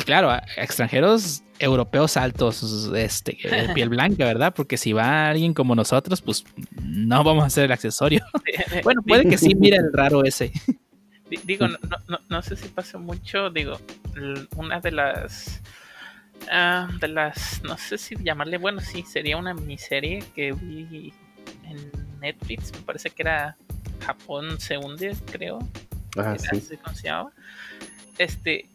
Claro, extranjeros europeos altos, este, piel blanca, ¿verdad? Porque si va alguien como nosotros, pues no vamos a hacer el accesorio. bueno, puede que sí, mira el raro ese. Digo, no, no, no sé si pasa mucho, digo, una de las... Ah, de las, no sé si llamarle, bueno, sí, sería una miniserie que vi en Netflix, me parece que era Japón se hunde, creo. Ah, sí. Este,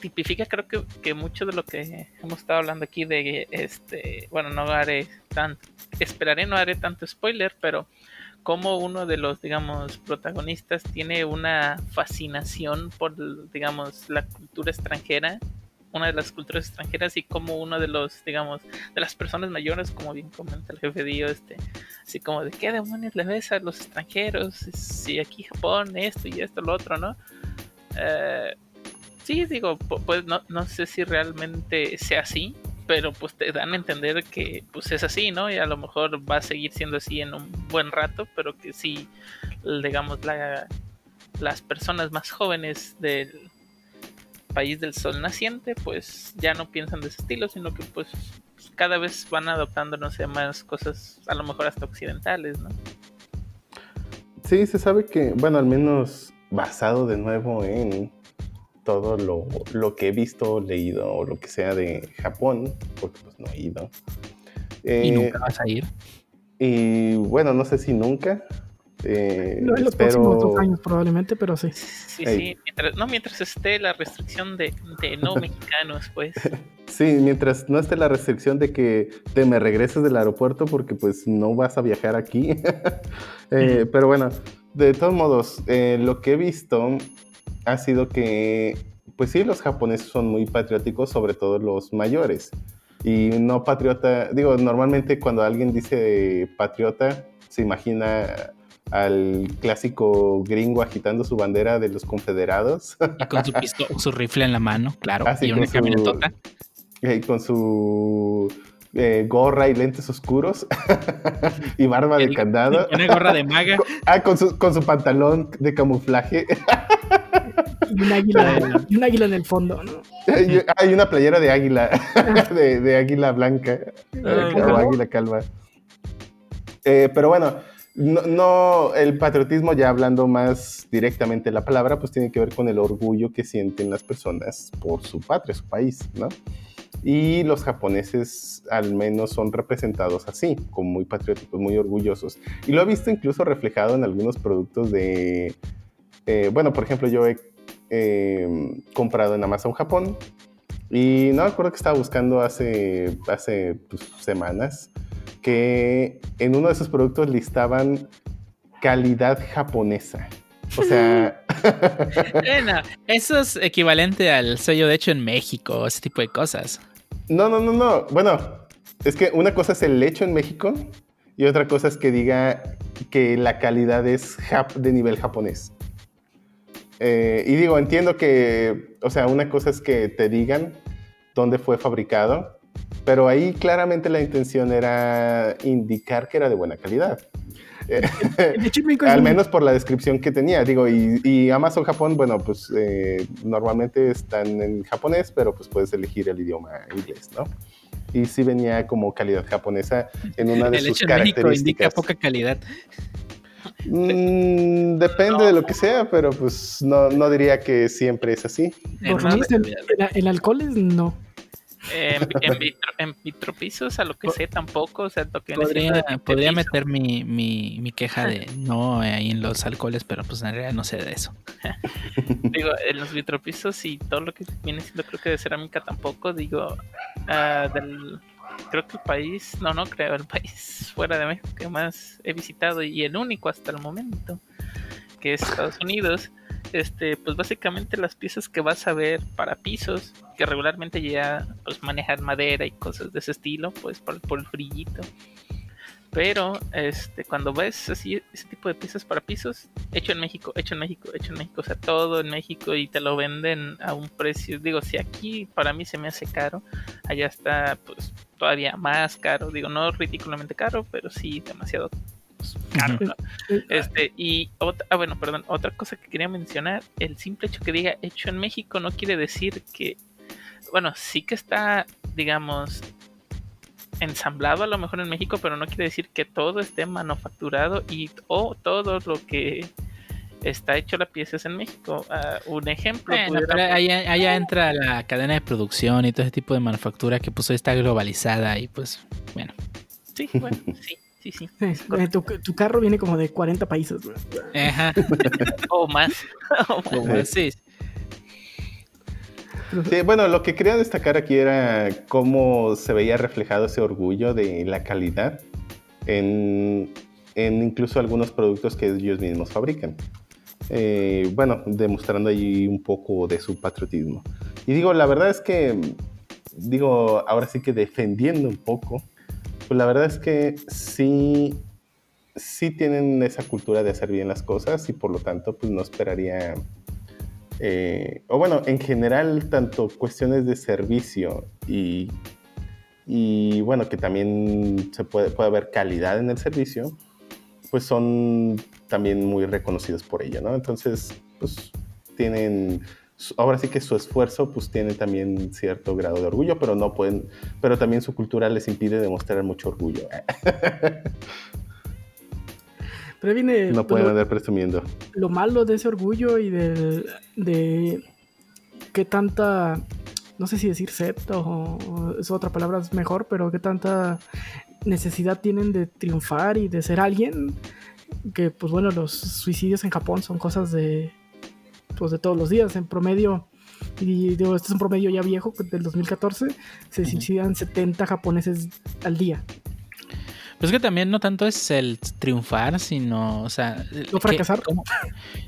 tipifica creo que, que, mucho de lo que hemos estado hablando aquí de este, bueno, no haré tanto, esperaré no haré tanto spoiler, pero como uno de los, digamos, protagonistas tiene una fascinación por, digamos, la cultura extranjera, una de las culturas extranjeras y como uno de los, digamos, de las personas mayores, como bien comenta el jefe Dio, este, así como de qué demonios le ves a los extranjeros, si aquí Japón, esto y esto, lo otro, ¿no? Eh, sí, digo, pues no, no sé si realmente sea así, pero pues te dan a entender que pues es así, ¿no? Y a lo mejor va a seguir siendo así en un buen rato, pero que sí, digamos, la, las personas más jóvenes del país del sol naciente, pues ya no piensan de ese estilo, sino que pues cada vez van adoptando, no sé, más cosas, a lo mejor hasta occidentales, ¿no? Sí, se sabe que, bueno, al menos basado de nuevo en todo lo, que he visto, leído o lo que sea de Japón, porque pues no he ido. ¿Y nunca vas a ir? Y bueno, no sé si nunca. Eh, no en los próximos dos años probablemente, pero sí. Sí, sí, mientras, no mientras esté la restricción de, no mexicanos, pues. sí, mientras no esté la restricción de que te me regreses del aeropuerto porque pues no vas a viajar aquí. Eh, pero bueno, de todos modos, eh, lo que he visto ha sido que, pues sí, los japoneses son muy patrióticos, sobre todo los mayores. Y no patriota, digo, normalmente cuando alguien dice patriota, se imagina al clásico gringo agitando su bandera de los confederados. Y con su, pistola, su rifle en la mano, claro. Y una camionetota. Y con su eh, gorra y lentes oscuros y barba de candado. Una gorra de maga. Ah, con su, con su pantalón de camuflaje. Y un águila, y un águila en el fondo, ¿no? Hay una playera de águila, de, águila blanca, o águila calva. Eh, pero bueno, no, no, el patriotismo, ya hablando más directamente la palabra, pues tiene que ver con el orgullo que sienten las personas por su patria, su país, ¿no? Y los japoneses al menos son representados así, como muy patrióticos, muy orgullosos. Y lo he visto incluso reflejado en algunos productos de... Eh, bueno, por ejemplo, yo he eh, comprado en Amazon Japón y no me acuerdo que estaba buscando hace, hace pues, semanas que en uno de esos productos listaban calidad japonesa. O sea... bueno, eso es equivalente al sello de hecho en México, ese tipo de cosas. No, no, no, no. Bueno, es que una cosa es el hecho en México y otra cosa es que diga que la calidad es de nivel japonés. Eh, y digo, entiendo que, o sea, una cosa es que te digan dónde fue fabricado, pero ahí claramente la intención era indicar que era de buena calidad. Al menos por la descripción que tenía, digo, y, Amazon Japón, bueno, pues eh, normalmente están en japonés, pero pues puedes elegir el idioma inglés, ¿no? Y sí venía como calidad japonesa en una de sus características. indica poca calidad. Mm, depende de lo que sea, pero pues no, no diría que siempre es así. el, alcohol es no. En, en, vitropisos, a lo que sé, tampoco. O sea, podría, meter mi, mi, queja de no ahí en los alcoholes, pero pues en realidad no sé de eso. digo, en los vitropisos y todo lo que viene siendo, creo que de cerámica tampoco. Digo, uh, del creo que el país, no, no creo, el país fuera de México que más he visitado y el único hasta el momento, que es Estados Unidos, este, pues básicamente las piezas que vas a ver para pisos, que regularmente ya pues manejan madera y cosas de ese estilo, pues por, el frillito. Pero este, cuando ves así ese tipo de piezas para pisos, hecho en México, hecho en México, hecho en México, o sea, todo en México y te lo venden a un precio, digo, si aquí para mí se me hace caro, allá está pues todavía más caro, digo, no ridículamente caro, pero sí demasiado pues, caro. Este, y otra, ah, bueno, perdón, otra cosa que quería mencionar, el simple hecho que diga hecho en México no quiere decir que, bueno, sí que está, digamos, ensamblado a lo mejor en México, pero no quiere decir que todo esté manufacturado y o todo lo que está hecho la pieza es en México. Ah, un ejemplo. allá, entra la cadena de producción y todo ese tipo de manufactura que pues está globalizada y pues bueno. Sí, bueno, sí. Sí, sí. Eh, tu, carro viene como de 40 países. Ajá. o más. o más. Sí, bueno, lo que quería destacar aquí era cómo se veía reflejado ese orgullo de la calidad en, incluso algunos productos que ellos mismos fabrican. Eh, bueno, demostrando ahí un poco de su patriotismo. Y digo, la verdad es que, digo, ahora sí que defendiendo un poco, pues la verdad es que sí, sí tienen esa cultura de hacer bien las cosas y por lo tanto, pues no esperaría eh, o bueno, en general, tanto cuestiones de servicio y, y bueno, que también se puede, puede haber calidad en el servicio, pues son también muy reconocidos por ello, ¿no? Entonces, pues tienen, ahora sí que su esfuerzo, pues tiene también cierto grado de orgullo, pero no pueden, pero también su cultura les impide demostrar mucho orgullo. No pueden andar presumiendo. Lo malo de ese orgullo y de, de qué tanta, no sé si decir set o, es otra palabra mejor, pero qué tanta necesidad tienen de triunfar y de ser alguien. Que pues bueno, los suicidios en Japón son cosas de, pues, de todos los días. En promedio, y digo, este es un promedio ya viejo del 2014, se suicidan 70 japoneses al día. Pues que también no tanto es el triunfar, sino, o sea... No fracasar.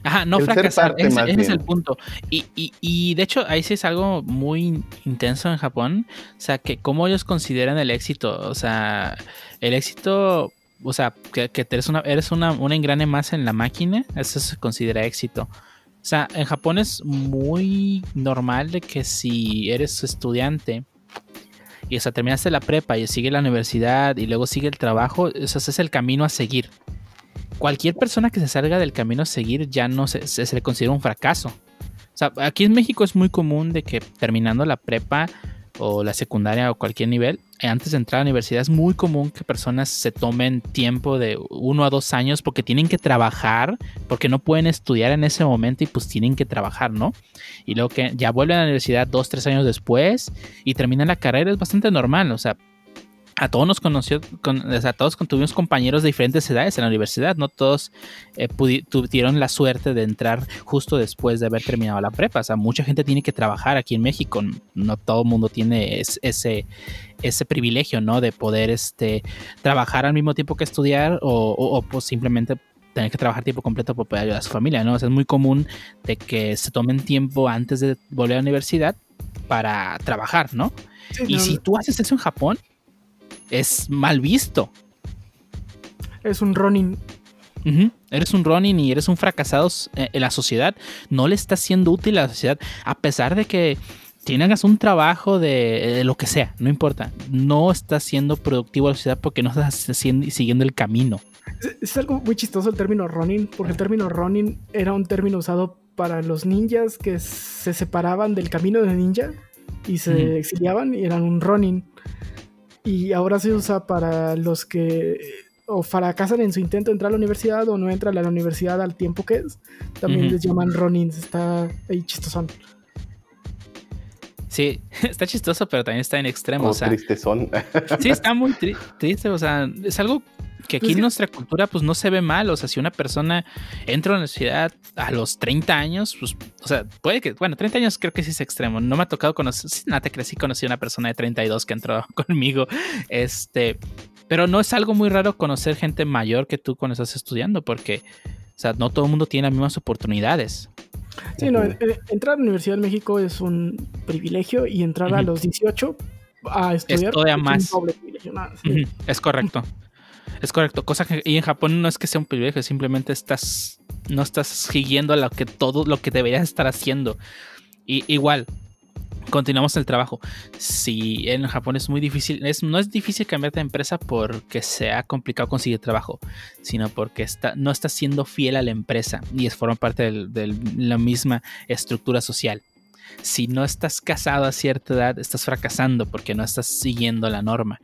Ajá, no fracasar, ese, es el punto. Y, y, y, de hecho ahí sí es algo muy intenso en Japón, o sea, que cómo ellos consideran el éxito, o sea, el éxito, o sea, que, eres, una, eres una, un engrane más en la máquina, eso se considera éxito. O sea, en Japón es muy normal que si eres estudiante, y o sea, terminaste la prepa y sigue la universidad y luego sigue el trabajo, ese es el camino a seguir. Cualquier persona que se salga del camino a seguir ya no se, se, le considera un fracaso. O sea, aquí en México es muy común de que terminando la prepa, o la secundaria o cualquier nivel, eh, antes de entrar a la universidad es muy común que personas se tomen tiempo de uno a dos años porque tienen que trabajar, porque no pueden estudiar en ese momento y pues tienen que trabajar, ¿no? Y luego que ya vuelven a la universidad dos, tres años después y terminan la carrera es bastante normal, o sea, a todos nos conoció, con, o sea, todos tuvimos compañeros de diferentes edades en la universidad, no todos eh, tuvieron la suerte de entrar justo después de haber terminado la prepa, o sea, mucha gente tiene que trabajar aquí en México, no todo el mundo tiene ese, ese privilegio, ¿no? De poder este, trabajar al mismo tiempo que estudiar o, o, pues simplemente tener que trabajar tiempo completo para poder ayudar a su familia, ¿no? O sea, es muy común de que se tomen tiempo antes de volver a la universidad para trabajar, ¿no? y si tú haces eso en Japón, es mal visto. Es un Ronin. Eres un Ronin y eres un fracasado eh, en la sociedad. No le estás siendo útil a la sociedad, a pesar de que tienes un trabajo de, lo que sea, no importa. No estás siendo productivo a la sociedad porque no estás siguiendo el camino. Es, algo muy chistoso el término Ronin, porque el término Ronin era un término usado para los ninjas que se separaban del camino de ninja y se exiliaban y eran un Ronin y ahora se usa para los que o fracasan en su intento de entrar a la universidad o no entran a la universidad al tiempo que es. También les llaman Ronins, está ahí chistosón. Sí, está chistoso, pero también está en extremo. o sea, tristezón. Sí, está muy triste, o sea, es algo que aquí en nuestra cultura pues no se ve mal, o sea, si una persona entra a la universidad a los 30 años, pues, o sea, puede que, bueno, 30 años creo que sí es extremo, no me ha tocado conocer, nada, te crecí, conocí a una persona de 32 que entró conmigo, este, pero no es algo muy raro conocer gente mayor que tú cuando estás estudiando, porque, o sea, no todo el mundo tiene las mismas oportunidades. Sí, no, entrar a la Universidad de México es un privilegio y entrar a los 18 a estudiar es, más. Un doble privilegio. Es correcto. Es correcto, cosa que y en Japón no es que sea un privilegio, simplemente estás no estás siguiendo lo que todo lo que deberías estar haciendo. Y igual, continuamos el trabajo. Si en Japón es muy difícil, no es difícil cambiarte de empresa porque sea complicado conseguir trabajo, sino porque no estás siendo fiel a la empresa y es forma parte de la misma estructura social si no estás casado a cierta edad, estás fracasando porque no estás siguiendo la norma.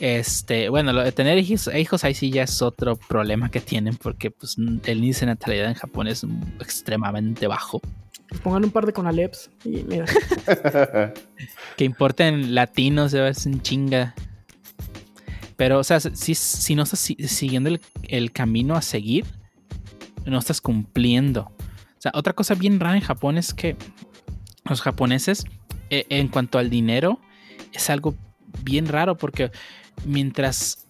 Este, bueno, lo de tener hijos, hijos ahí sí ya es otro problema que tienen porque pues, el índice de natalidad en Japón es extremadamente bajo. Pues pongan un par de conaleps y mira. que importen latinos, es un chinga. Pero, o sea, si, si no estás siguiendo el, el camino a seguir, no estás cumpliendo. O sea, otra cosa bien rara en Japón es que los japoneses, eh, en cuanto al dinero, es algo bien raro porque mientras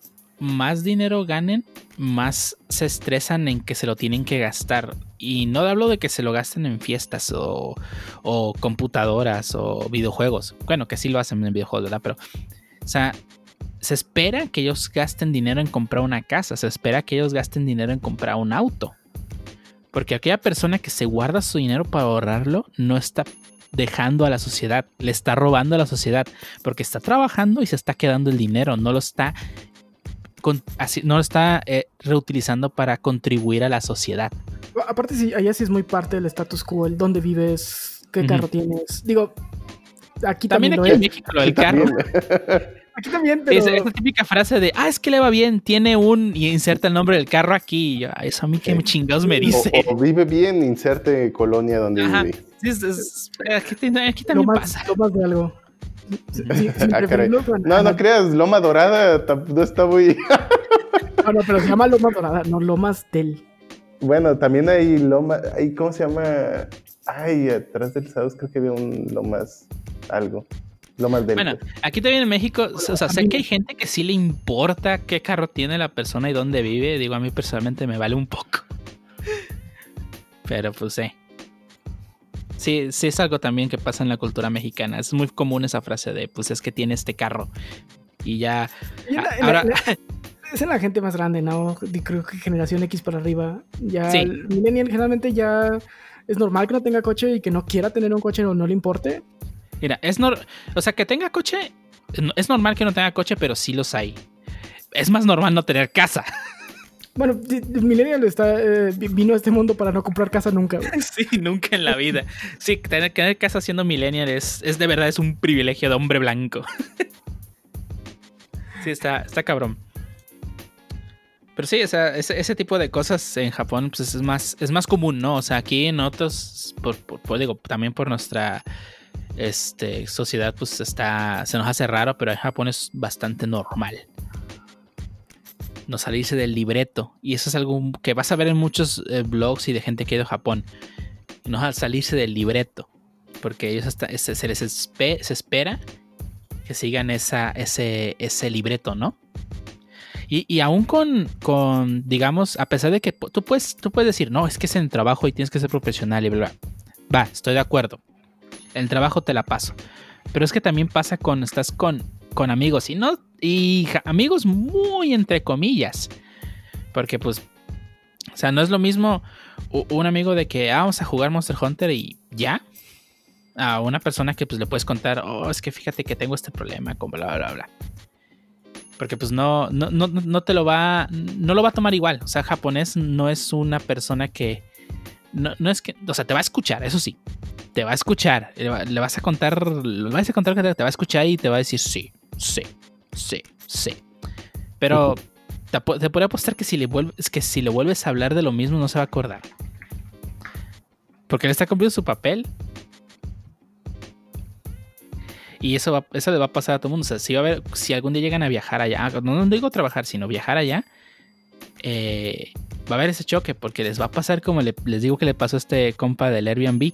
más dinero ganen, más se estresan en que se lo tienen que gastar. Y no hablo de que se lo gasten en fiestas o, computadoras o videojuegos. Bueno, que sí lo hacen en videojuegos, ¿verdad? Pero, o sea, se espera que ellos gasten dinero en comprar una casa, se espera que ellos gasten dinero en comprar un auto. Porque aquella persona que se guarda su dinero para ahorrarlo no está dejando a la sociedad, le está robando a la sociedad, porque está trabajando y se está quedando el dinero, no lo está, no lo está eh, reutilizando para contribuir a la sociedad. Aparte, sí, allá sí es muy parte del status quo, el dónde vives, qué carro tienes. Digo, aquí también, aquí en México lo del carro. Aquí también, pero... Es esa típica frase de, ah, es que le va bien, tiene un... Y inserta el nombre del carro aquí. Y eso a mí que chingados me dice. O, vive bien, inserte colonia donde vive. Sí, es, aquí, también pasa. Lomas de algo. Ah, no, no creas, Loma Dorada no está muy... bueno, pero se llama Loma Dorada, no Lomas del... Bueno, también hay Loma, hay, ¿cómo se llama? Ay, atrás del South creo que había un Lomas algo. Lomas del. Bueno, aquí también en México, o sea, sé que hay gente que sí le importa qué carro tiene la persona y dónde vive. Digo, a mí personalmente me vale un poco. Pero pues sí. Sí, sí es algo también que pasa en la cultura mexicana. Es muy común esa frase de, pues es que tiene este carro. Y ya... ahora... es en la gente más grande, ¿no? Creo que generación X para arriba. Ya el millennial generalmente ya es normal que no tenga coche y que no quiera tener un coche o no le importe. Mira, es o sea, que tenga coche, es normal que no tenga coche, pero sí los hay. Es más normal no tener casa. Bueno, Millennial está, eh, vino a este mundo para no comprar casa nunca. Sí, nunca en la vida. Sí, tener, casa siendo Millennial es, es de verdad es un privilegio de hombre blanco. Sí, está, está cabrón. Pero sí, o sea, ese, tipo de cosas en Japón pues, es, más, es más común, ¿no? O sea, aquí en otros, por, digo, también por nuestra este, sociedad, pues está, se nos hace raro, pero en Japón es bastante normal. No salirse del libreto. Y eso es algo que vas a ver en muchos eh, blogs y de gente que ha ido a Japón. No salirse del libreto. Porque ellos hasta, se, les se espera que sigan esa, ese, ese libreto, ¿no? Y, aún con, con, digamos, a pesar de que tú puedes, tú puedes decir, no, es que es en el trabajo y tienes que ser profesional y bla, bla. Va, estoy de acuerdo. El trabajo te la paso. Pero es que también pasa con, estás con, con amigos y no, y amigos muy entre comillas. Porque pues, o sea, no es lo mismo un amigo de que ah, vamos a jugar Monster Hunter y ya. A una persona que pues le puedes contar, oh, es que fíjate que tengo este problema con bla, bla, bla. Porque pues no, no, no, no te lo va, no lo va a tomar igual. O sea, japonés no es una persona que, no, es que, o sea, te va a escuchar, eso sí. Te va a escuchar, le, vas a contar, le vas a contar que te va a escuchar y te va a decir sí, sí, sí, sí. Pero te, te puedo apostar que si, le vuelves, que si le vuelves a hablar de lo mismo no se va a acordar. Porque él está cumpliendo su papel y eso, va, eso le va a pasar a todo el mundo. O sea, si, va a ver, si algún día llegan a viajar allá, no, digo trabajar, sino viajar allá, eh, va a haber ese choque porque les va a pasar como les digo que le pasó a este compa del Airbnb.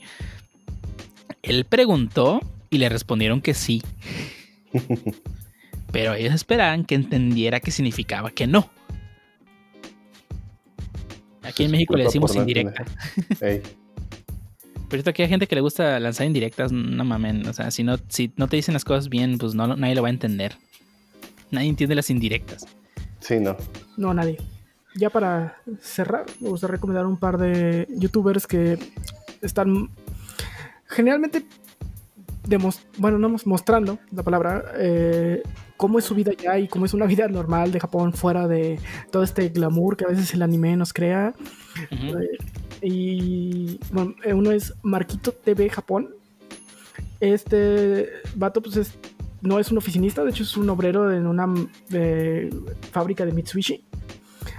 Él preguntó y le respondieron que sí. Pero ellos esperaban que entendiera qué significaba que no. Aquí en México le decimos indirecta. Pero aquí hay gente que le gusta lanzar indirectas, no mamen. O sea, si no, si no te dicen las cosas bien, pues no, nadie lo va a entender. Nadie entiende las indirectas. Sí, no. No, nadie. Ya para cerrar, me gustaría recomendar un par de youtubers que están generalmente bueno, no mostrando la palabra, eh, cómo es su vida ya y cómo es una vida normal de Japón fuera de todo este glamour que a veces el anime nos crea. Y bueno, eh, uno es Marquito TV Japón. Este vato, pues no es un oficinista, de hecho es un obrero en una fábrica de Mitsubishi.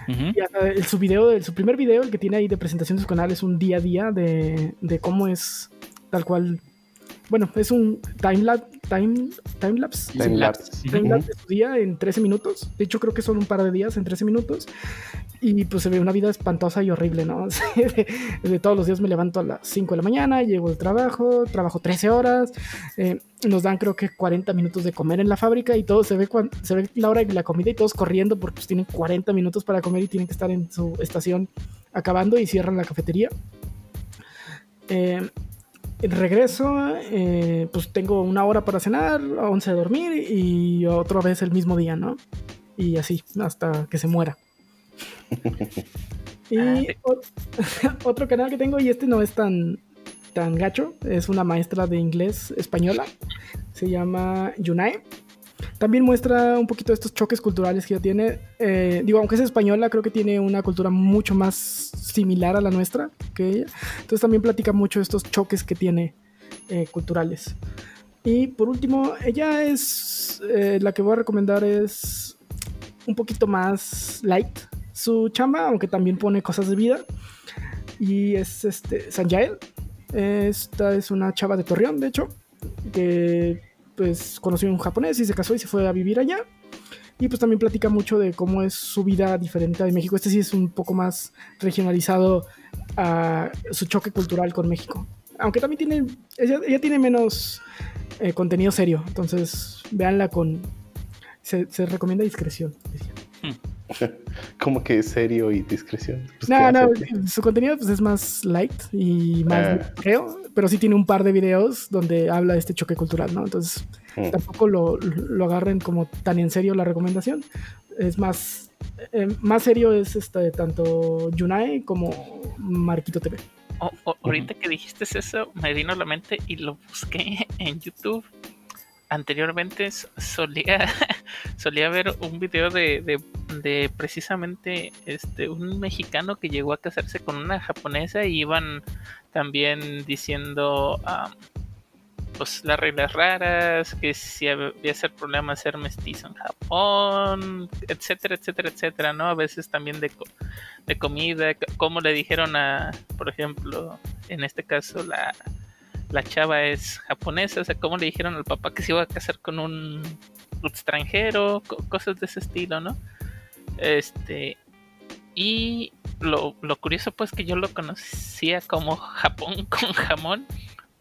Y su video, su primer video, el que tiene ahí de presentación de su canal, es un día a día de, de cómo es tal cual bueno, es un time, time, time lapse. Time lapse. Time lapse de su día en 13 minutos. De hecho, creo que son un par de días en 13 minutos. Y pues se ve una vida espantosa y horrible, ¿no? de, todos los días me levanto a las 5 de la mañana, llego al trabajo, trabajo 13 horas. Eh, nos dan creo que 40 minutos de comer en la fábrica y todo se ve cuando, se ve la hora de la comida y todos corriendo porque pues tienen 40 minutos para comer y tienen que estar en su estación acabando y cierran la cafetería. Eh, regreso, eh, pues tengo una hora para cenar, 11 de dormir y otra vez el mismo día, ¿no? Y así, hasta que se muera. y ah, otro canal que tengo, y este no es tan, tan gacho, es una maestra de inglés española, se llama Yunai. También muestra un poquito estos choques culturales que ella tiene. Eh, digo, aunque es española, creo que tiene una cultura mucho más similar a la nuestra que ella. Entonces también platica mucho estos choques que tiene eh, culturales. Y por último, ella es eh, la que voy a recomendar es un poquito más light su chamba, aunque también pone cosas de vida. Y es este Sanjael. Esta es una chava de Torreón, de hecho, que pues conoció a un japonés y se casó y se fue a vivir allá. Y pues también platica mucho de cómo es su vida diferente de México. Este sí es un poco más regionalizado a su choque cultural con México. Aunque también tiene, ella, tiene menos eh, contenido serio. Entonces, véanla con... Se, recomienda discreción. Como que serio y discreción. Pues, no, no, su contenido pues, es más light y más ah. Pero sí tiene un par de videos donde habla de este choque cultural, ¿no? Entonces mm. tampoco lo, lo, agarren como tan en serio la recomendación. Es más, eh, más serio es este, tanto Yunai como Marquito TV. ahorita que dijiste eso, me vino a la mente y lo busqué en YouTube anteriormente solía, solía ver un video de, de precisamente este un mexicano que llegó a casarse con una japonesa y iban también diciendo pues las reglas raras, que si había ser problema ser mestizo en Japón, etcétera, etcétera, etcétera, ¿no? A veces también de, de comida, como le dijeron a, por ejemplo, en este caso la, la chava es japonesa, o sea, como le dijeron al papá que se iba a casar con un extranjero, cosas de ese estilo, ¿no? Este, y lo, lo curioso pues que yo lo conocía como Japón con jamón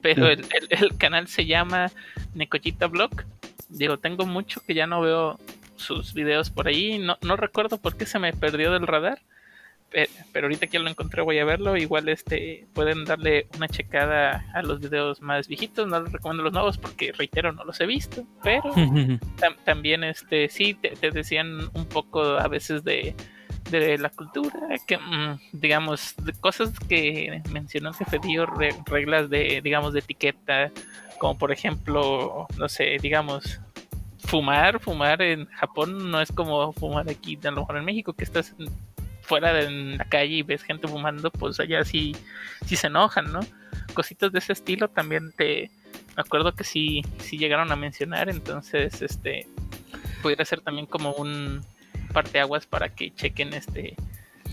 pero el, canal se llama Necochita Blog. Digo, tengo mucho que ya no veo sus videos por ahí. No, no recuerdo por qué se me perdió del radar. Pero, ahorita que lo encontré voy a verlo. Igual este pueden darle una checada a los videos más viejitos. No les recomiendo los nuevos porque reitero no los he visto. Pero también este sí te decían un poco a veces de de la cultura, que mm, digamos, de cosas que mencionó dio reglas de, digamos, de etiqueta, como por ejemplo, no sé, digamos, fumar, fumar en Japón no es como fumar aquí, a lo mejor en México, que estás fuera de la calle y ves gente fumando, pues allá sí, sí se enojan, ¿no? Cositas de ese estilo también te, me acuerdo que sí, sí llegaron a mencionar, entonces, este, pudiera ser también como un, parte aguas para que chequen este.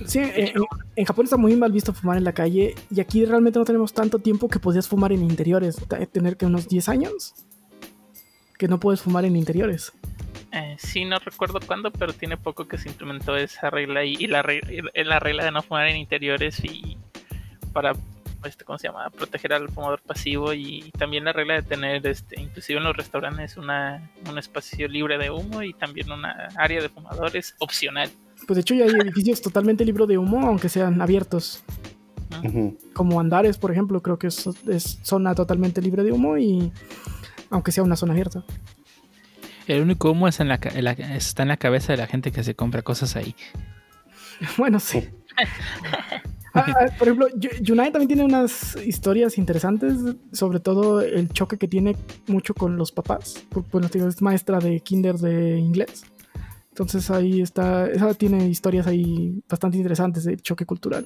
Sí, en, Japón está muy mal visto fumar en la calle y aquí realmente no tenemos tanto tiempo que podías fumar en interiores. Tener que unos 10 años que no puedes fumar en interiores. Eh, sí, no recuerdo cuándo, pero tiene poco que se implementó esa regla y, y la, la regla de no fumar en interiores y para este, ¿cómo se llama? Proteger al fumador pasivo y también la regla de tener, este, inclusive en los restaurantes, una, un espacio libre de humo y también una área de fumadores opcional. Pues de hecho ya hay edificios totalmente libres de humo, aunque sean abiertos. Como Andares, por ejemplo, creo que es, zona totalmente libre de humo y aunque sea una zona abierta. El único humo es en la, está en la cabeza de la gente que se compra cosas ahí. bueno, sí. Ah, por ejemplo, Yunai también tiene unas historias interesantes, sobre todo el choque que tiene mucho con los papás. Bueno, es maestra de kinder de inglés. Entonces ahí está, esa tiene historias ahí bastante interesantes de choque cultural.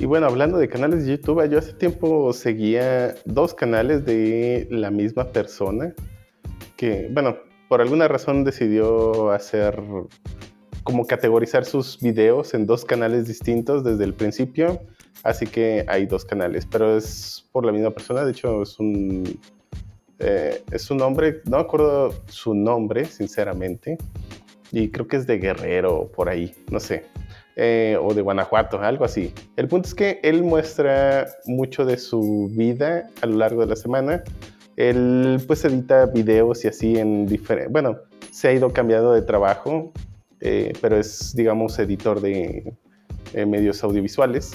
Y bueno, hablando de canales de YouTube, yo hace tiempo seguía dos canales de la misma persona que, bueno, por alguna razón decidió hacer como categorizar sus videos en dos canales distintos desde el principio, así que hay dos canales, pero es por la misma persona, de hecho es un, eh, es un hombre, no me acuerdo su nombre, sinceramente, y creo que es de Guerrero, por ahí, no sé, eh, o de Guanajuato, algo así. El punto es que él muestra mucho de su vida a lo largo de la semana. Él pues edita videos y así en diferentes, bueno, se ha ido cambiando de trabajo eh, pero es, digamos, editor de eh, medios audiovisuales.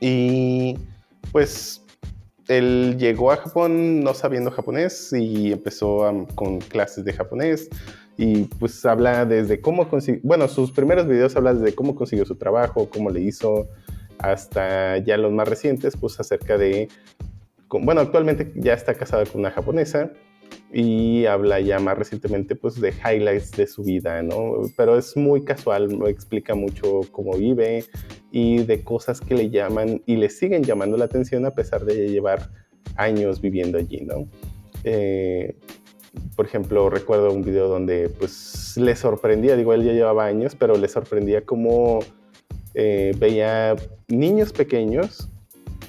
Y pues él llegó a Japón no sabiendo japonés y empezó con clases de japonés y pues habla desde cómo consiguió, bueno, sus primeros videos hablan desde cómo consiguió su trabajo, cómo le hizo, hasta ya los más recientes, pues acerca de, bueno, actualmente ya está casada con una japonesa y habla ya más recientemente pues de highlights de su vida, ¿no? Pero es muy casual, explica mucho cómo vive y de cosas que le llaman y le siguen llamando la atención a pesar de llevar años viviendo allí, ¿no? Eh, por ejemplo, recuerdo un video donde pues le sorprendía, digo, él ya llevaba años, pero le sorprendía cómo eh, veía niños pequeños,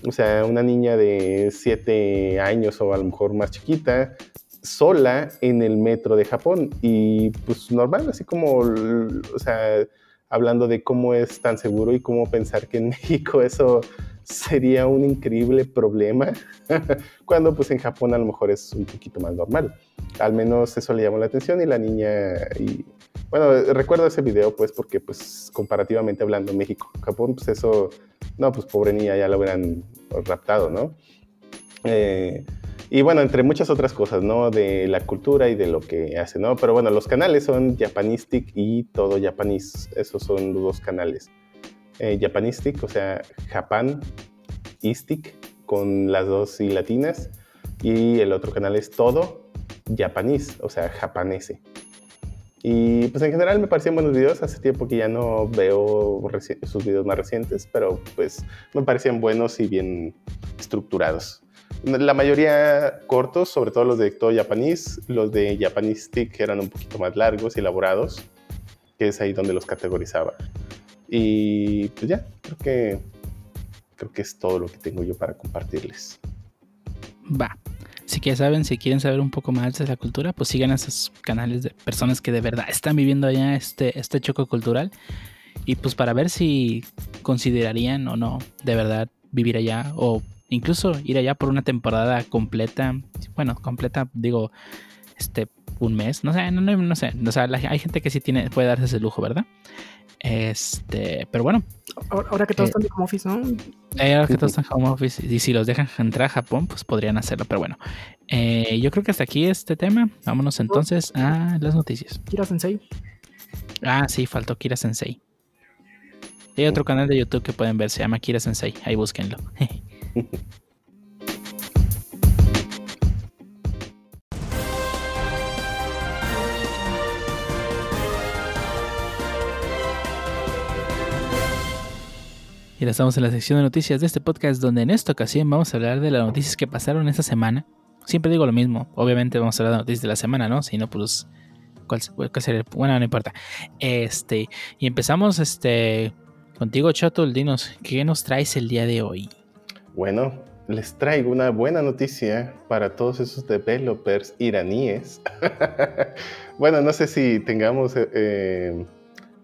o sea, una niña de 7 años o a lo mejor más chiquita, sola en el metro de Japón y pues normal, así como, o sea, hablando de cómo es tan seguro y cómo pensar que en México eso sería un increíble problema, cuando pues en Japón a lo mejor es un poquito más normal. Al menos eso le llamó la atención y la niña, y bueno, recuerdo ese video pues porque pues comparativamente hablando México, Japón pues eso, no, pues pobre niña ya la hubieran raptado, ¿no? Eh, y bueno, entre muchas otras cosas, ¿no? De la cultura y de lo que hace, ¿no? Pero bueno, los canales son Japanistic y Todo Japanese. Esos son los dos canales. Eh, Japanistic, o sea, Japan, Istic, con las dos y latinas. Y el otro canal es Todo Japanese, o sea, japanese. Y pues en general me parecían buenos videos. Hace tiempo que ya no veo sus videos más recientes, pero pues me parecían buenos y bien estructurados. La mayoría cortos, sobre todo los de todo Japanese. Los de Japanese Stick eran un poquito más largos y elaborados, que es ahí donde los categorizaba. Y pues ya, creo que creo que es todo lo que tengo yo para compartirles. Va. Si que saben, si quieren saber un poco más de la cultura, pues sigan a esos canales de personas que de verdad están viviendo allá este, este choco cultural. Y pues para ver si considerarían o no de verdad vivir allá o incluso ir allá por una temporada completa. Bueno, completa, digo, este, un mes. No sé, no, no, sé. O sea, hay gente que sí tiene, puede darse ese lujo, ¿verdad? Este, pero bueno. Ahora, que todos eh, están en home office, ¿no? Eh, ahora que todos están en home office y si los dejan entrar a Japón, pues podrían hacerlo. Pero bueno, eh, yo creo que hasta aquí este tema. Vámonos entonces a las noticias. Kira Sensei. Ah, sí, faltó Kira Sensei. Hay otro canal de YouTube que pueden ver, se llama Kira Sensei. Ahí búsquenlo. Y ahora estamos en la sección de noticias de este podcast, donde en esta ocasión vamos a hablar de las noticias que pasaron esta semana. Siempre digo lo mismo, obviamente vamos a hablar de noticias de la semana, ¿no? Si no, pues. ¿Cuál, sería? Bueno, no importa. Este. Y empezamos este. Contigo, Chotul, dinos, ¿qué nos traes el día de hoy? Bueno, les traigo una buena noticia para todos esos developers iraníes. bueno, no sé si tengamos. Eh,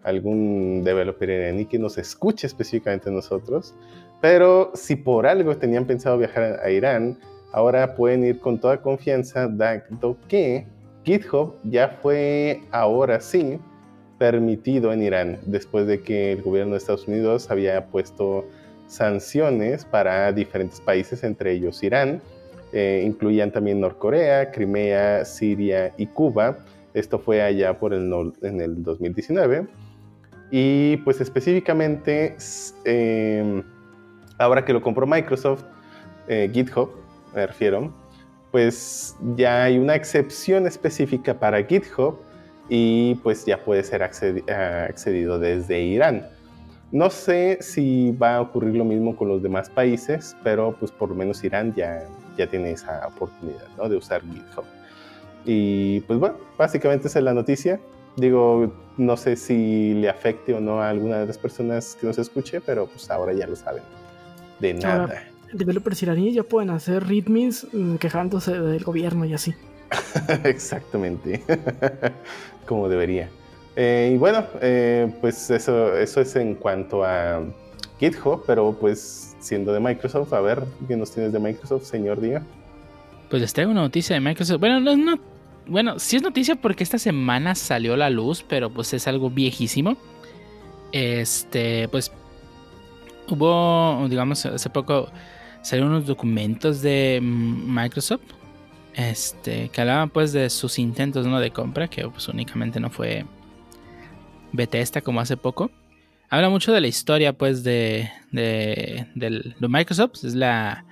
algún developer iraní que nos escuche específicamente nosotros, pero si por algo tenían pensado viajar a Irán, ahora pueden ir con toda confianza, dado que GitHub ya fue ahora sí permitido en Irán, después de que el gobierno de Estados Unidos había puesto sanciones para diferentes países, entre ellos Irán, eh, incluían también Norcorea, Crimea, Siria y Cuba. Esto fue allá por el, en el 2019. Y pues específicamente, em, ahora que lo compró Microsoft, eh, GitHub, me refiero, pues ya hay una excepción específica para GitHub y pues ya puede ser accedido desde Irán. No sé si va a ocurrir lo mismo con los demás países, pero pues por lo menos Irán ya, ya tiene esa oportunidad ¿no? de usar GitHub. Y pues bueno, básicamente esa es la noticia. Digo, no sé si le afecte o no a alguna de las personas que nos escuche, pero pues ahora ya lo saben. De nada. developers iraníes ya pueden hacer readmes mm, quejándose del gobierno y así. Exactamente. Como debería. Eh, y bueno, eh, pues eso, eso es en cuanto a GitHub, pero pues siendo de Microsoft, a ver, ¿qué nos tienes de Microsoft, señor Díaz? Pues les traigo una noticia de Microsoft. Bueno, no, no bueno, sí es noticia porque esta semana salió la luz, pero pues es algo viejísimo. Este, pues hubo, digamos, hace poco salieron unos documentos de Microsoft, este, que hablaban pues de sus intentos ¿no? de compra, que pues únicamente no fue Bethesda como hace poco. Habla mucho de la historia pues de, de, Microsoft, es la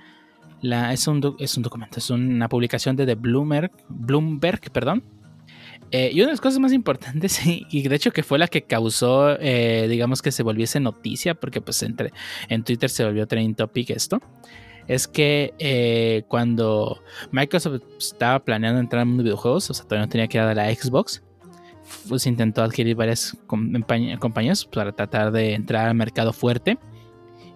es, un es un documento, es una publicación de The Bloomberg, Bloomberg perdón. Eh, y una de las cosas más importantes, y de hecho que fue la que causó, eh, digamos, que se volviese noticia, porque pues entre, en Twitter se volvió trending topic esto, es que eh, cuando Microsoft estaba planeando entrar al mundo de videojuegos, o sea, todavía no tenía que ir a la Xbox, pues intentó adquirir varias compañías para tratar de entrar al mercado fuerte.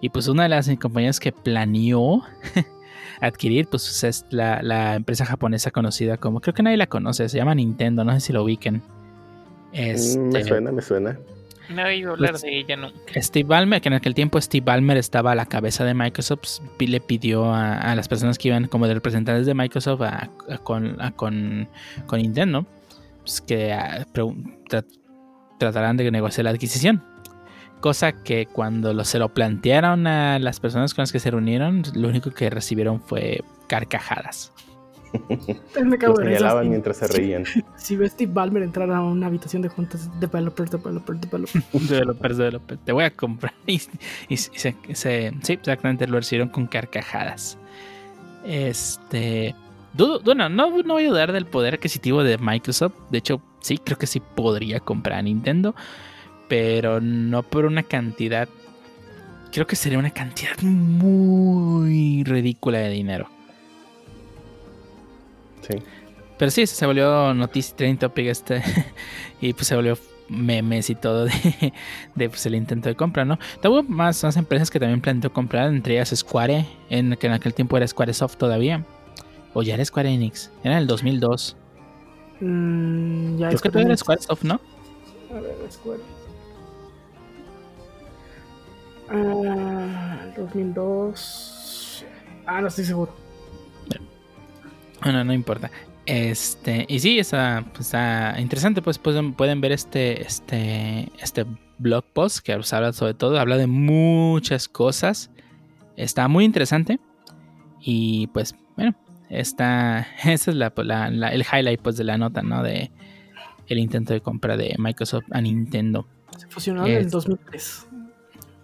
Y pues una de las compañías que planeó adquirir, pues es la, empresa japonesa conocida como, creo que nadie la conoce, se llama Nintendo, no sé si lo ubiquen. Mm, me este, suena, me suena. No he oído hablar pues, de ella nunca. Steve Ballmer, que en aquel tiempo Steve Ballmer estaba a la cabeza de Microsoft, pues, le pidió a, las personas que iban como de representantes de Microsoft a, con, con, Nintendo pues, que tratarán de negociar la adquisición. Cosa que cuando se lo plantearon a las personas con las que se reunieron, lo único que recibieron fue carcajadas. Me cago lo señalaban mientras se reían. Si, ves Steve Ballmer entrar a una habitación de juntas, developer, developer, developer. developer, developer. Te voy a comprar. Y, se, sí, exactamente, lo recibieron con carcajadas. Este. Dudo, bueno, no, no voy a dudar del poder adquisitivo de Microsoft. De hecho, sí, creo que sí podría comprar a Nintendo. Pero no por una cantidad. Creo que sería una cantidad muy ridícula de dinero. Sí. Pero sí, se volvió noticia trending topic este. y pues se volvió memes y todo de, de pues, el intento de compra, ¿no? Hubo más, más empresas que también planteó comprar, entre ellas Square, en que en aquel tiempo era Squaresoft todavía. O ya era Square Enix, era en el 2002. Mm, ya Creo es que todavía era Squaresoft, ¿no? A ver, Square. Ah, 2002. Ah, no estoy seguro. Bueno, no importa. Este, y sí, está, pues, está interesante, pues pueden, pueden ver este, este, este blog post que pues, habla sobre todo, habla de muchas cosas. Está muy interesante. Y pues, está, esa es la, la- la- el highlight pues de la nota, ¿no? De el intento de compra de Microsoft a Nintendo. Se fusionaron en Es- 2003.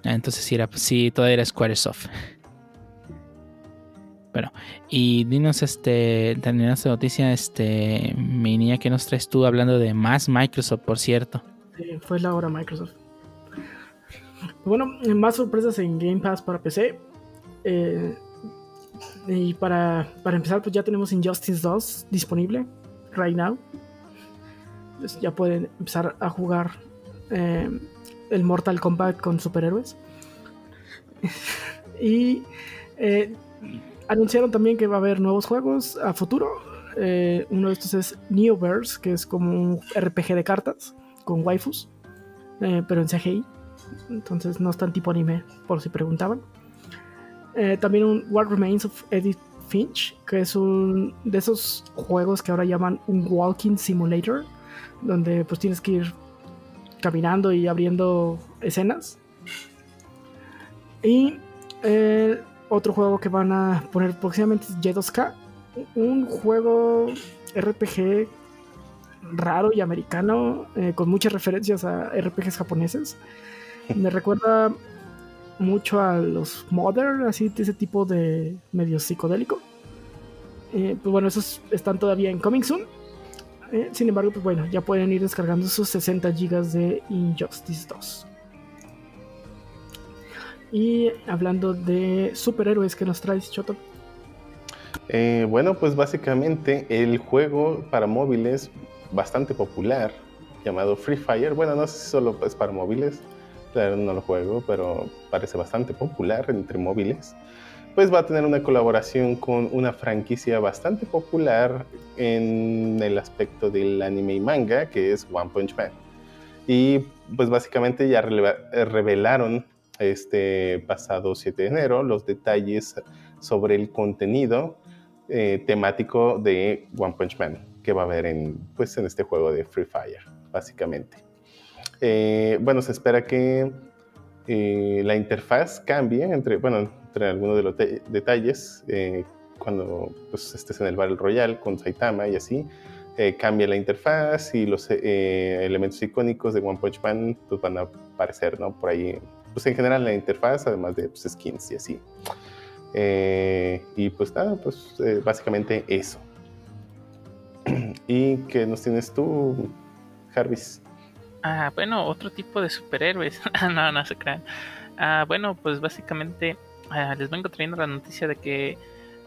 Ah, Entonces sí, era, sí, todavía era Squaresoft. Bueno, y dinos, este, terminando esta noticia, este, mi niña, ¿qué nos traes tú hablando de más Microsoft, por cierto? Sí, fue la hora Microsoft. Bueno, más sorpresas en Game Pass para PC. Eh, y para, para empezar, pues ya tenemos Injustice 2 disponible right now. Entonces ya pueden empezar a jugar eh, el Mortal Kombat con superhéroes. y eh, anunciaron también que va a haber nuevos juegos a futuro. Eh, uno de estos es Neoverse, que es como un RPG de cartas con waifus, pero en CGI. Entonces no es tan tipo anime, por si preguntaban. Eh, también un What Remains of Edith Finch, que es un de esos juegos que ahora llaman un Walking Simulator, donde pues tienes que ir caminando y abriendo escenas. Y eh, otro juego que van a poner próximamente es J2K, un juego RPG raro y americano, eh, con muchas referencias a RPGs japoneses. Me recuerda mucho a los Modern, así de ese tipo de medio psicodélico. Eh, pues bueno, esos están todavía en Coming Soon. Eh, sin embargo, pues bueno, ya pueden ir descargando sus 60 GB de Injustice 2. Y hablando de superhéroes que nos traes, Choto. Eh, bueno, pues básicamente el juego para móviles bastante popular llamado Free Fire. Bueno, no sé si solo es para móviles, claro, no lo juego, pero parece bastante popular entre móviles. Pues va a tener una colaboración con una franquicia bastante popular en el aspecto del anime y manga, que es One Punch Man. Y pues básicamente ya revelaron este pasado 7 de enero los detalles sobre el contenido eh, temático de One Punch Man que va a haber en, pues, en este juego de Free Fire, básicamente. Eh, bueno, se espera que eh, la interfaz cambie entre, bueno, entre algunos de los de- detalles eh, cuando pues, estés en el Battle Royale con Saitama y así. cambia la interfaz y los elementos icónicos de One Punch Man pues, van a aparecer, ¿no? Por ahí, pues en general la interfaz, además de pues, skins y así. Y pues nada, pues básicamente eso. ¿Y qué nos tienes tú, Jarvis? Ah, bueno, otro tipo de superhéroes. no, no se crean. Ah, bueno, pues básicamente ah, les vengo trayendo la noticia de que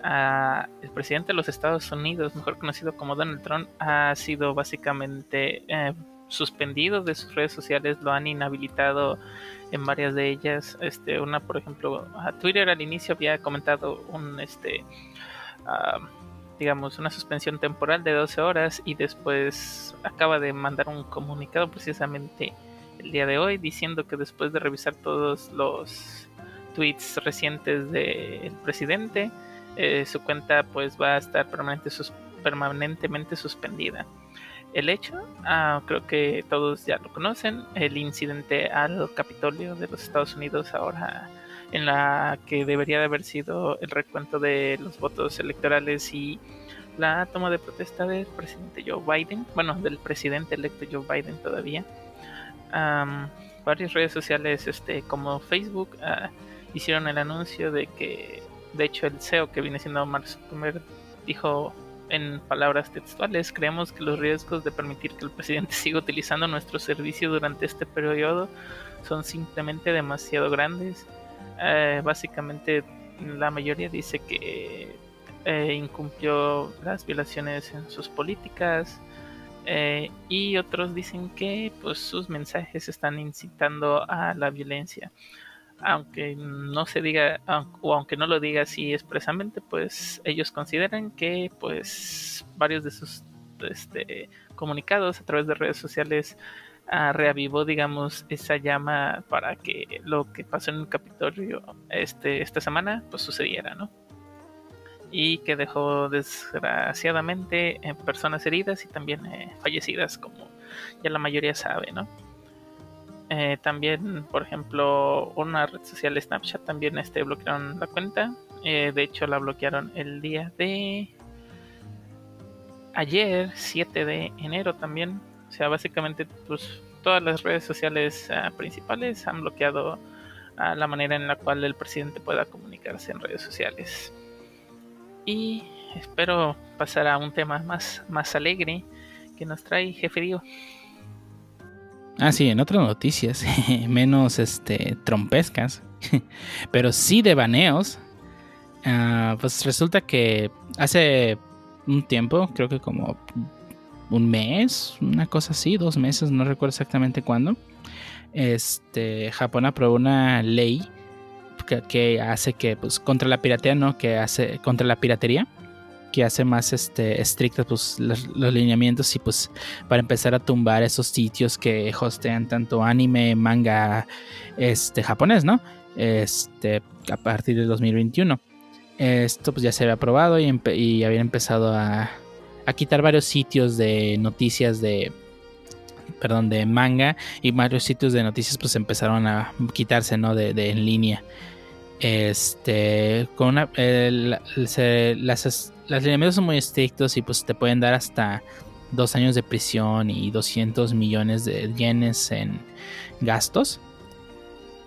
ah, el presidente de los Estados Unidos, mejor conocido como Donald Trump, ha sido básicamente eh, suspendido de sus redes sociales, lo han inhabilitado en varias de ellas. Este, una, por ejemplo, a Twitter al inicio había comentado un este ah, digamos, una suspensión temporal de 12 horas y después acaba de mandar un comunicado precisamente el día de hoy diciendo que después de revisar todos los tweets recientes del presidente, eh, su cuenta pues va a estar permanentemente suspendida. El hecho, ah, creo que todos ya lo conocen, el incidente al Capitolio de los Estados Unidos ahora en la que debería de haber sido el recuento de los votos electorales y la toma de protesta del presidente Joe Biden, bueno, del presidente electo Joe Biden todavía. Am, varias redes sociales este, como Facebook ah, hicieron el anuncio de que, de hecho, el CEO que viene siendo Mark Zuckerberg dijo en palabras textuales, creemos que los riesgos de permitir que el presidente siga utilizando nuestro servicio durante este periodo son simplemente demasiado grandes. Eh, básicamente la mayoría dice que eh, incumplió las violaciones en sus políticas eh, y otros dicen que pues sus mensajes están incitando a la violencia. Aunque no se diga o aunque no lo diga así expresamente pues ellos consideran que pues varios de sus este, comunicados a través de redes sociales uh, reavivó digamos esa llama para que lo que pasó en el Capitolio este, esta semana pues sucediera no y que dejó desgraciadamente en personas heridas y también eh, fallecidas como ya la mayoría sabe no eh, también, por ejemplo, una red social Snapchat también este, bloquearon la cuenta. Eh, de hecho, la bloquearon el día de ayer, 7 de enero también. O sea, básicamente, pues todas las redes sociales ah, principales han bloqueado a la manera en la cual el presidente pueda comunicarse en redes sociales. Y espero pasar a un tema más, más alegre que nos trae Jefe Dio. Ah, sí, en otras noticias, menos este, trompescas, pero sí de baneos. Ah, pues resulta que hace un tiempo, creo que como un mes, una cosa así, dos meses, no recuerdo exactamente cuándo, este, Japón aprobó una ley que, que hace que, pues, contra la piratería, ¿no? Que hace contra la piratería que hace más este, estrictos pues, los, lineamientos y pues para empezar a tumbar esos sitios que hostean tanto anime, manga este, japonés, ¿no? Este, a partir de 2021. Esto pues ya se había aprobado y, y habían empezado a, a quitar varios sitios de noticias de, perdón, de manga y varios sitios de noticias pues empezaron a quitarse, ¿no? De, en línea. Este, con una, las, los lineamientos son muy estrictos y pues te pueden dar hasta dos años de prisión y 200 millones de yenes en gastos.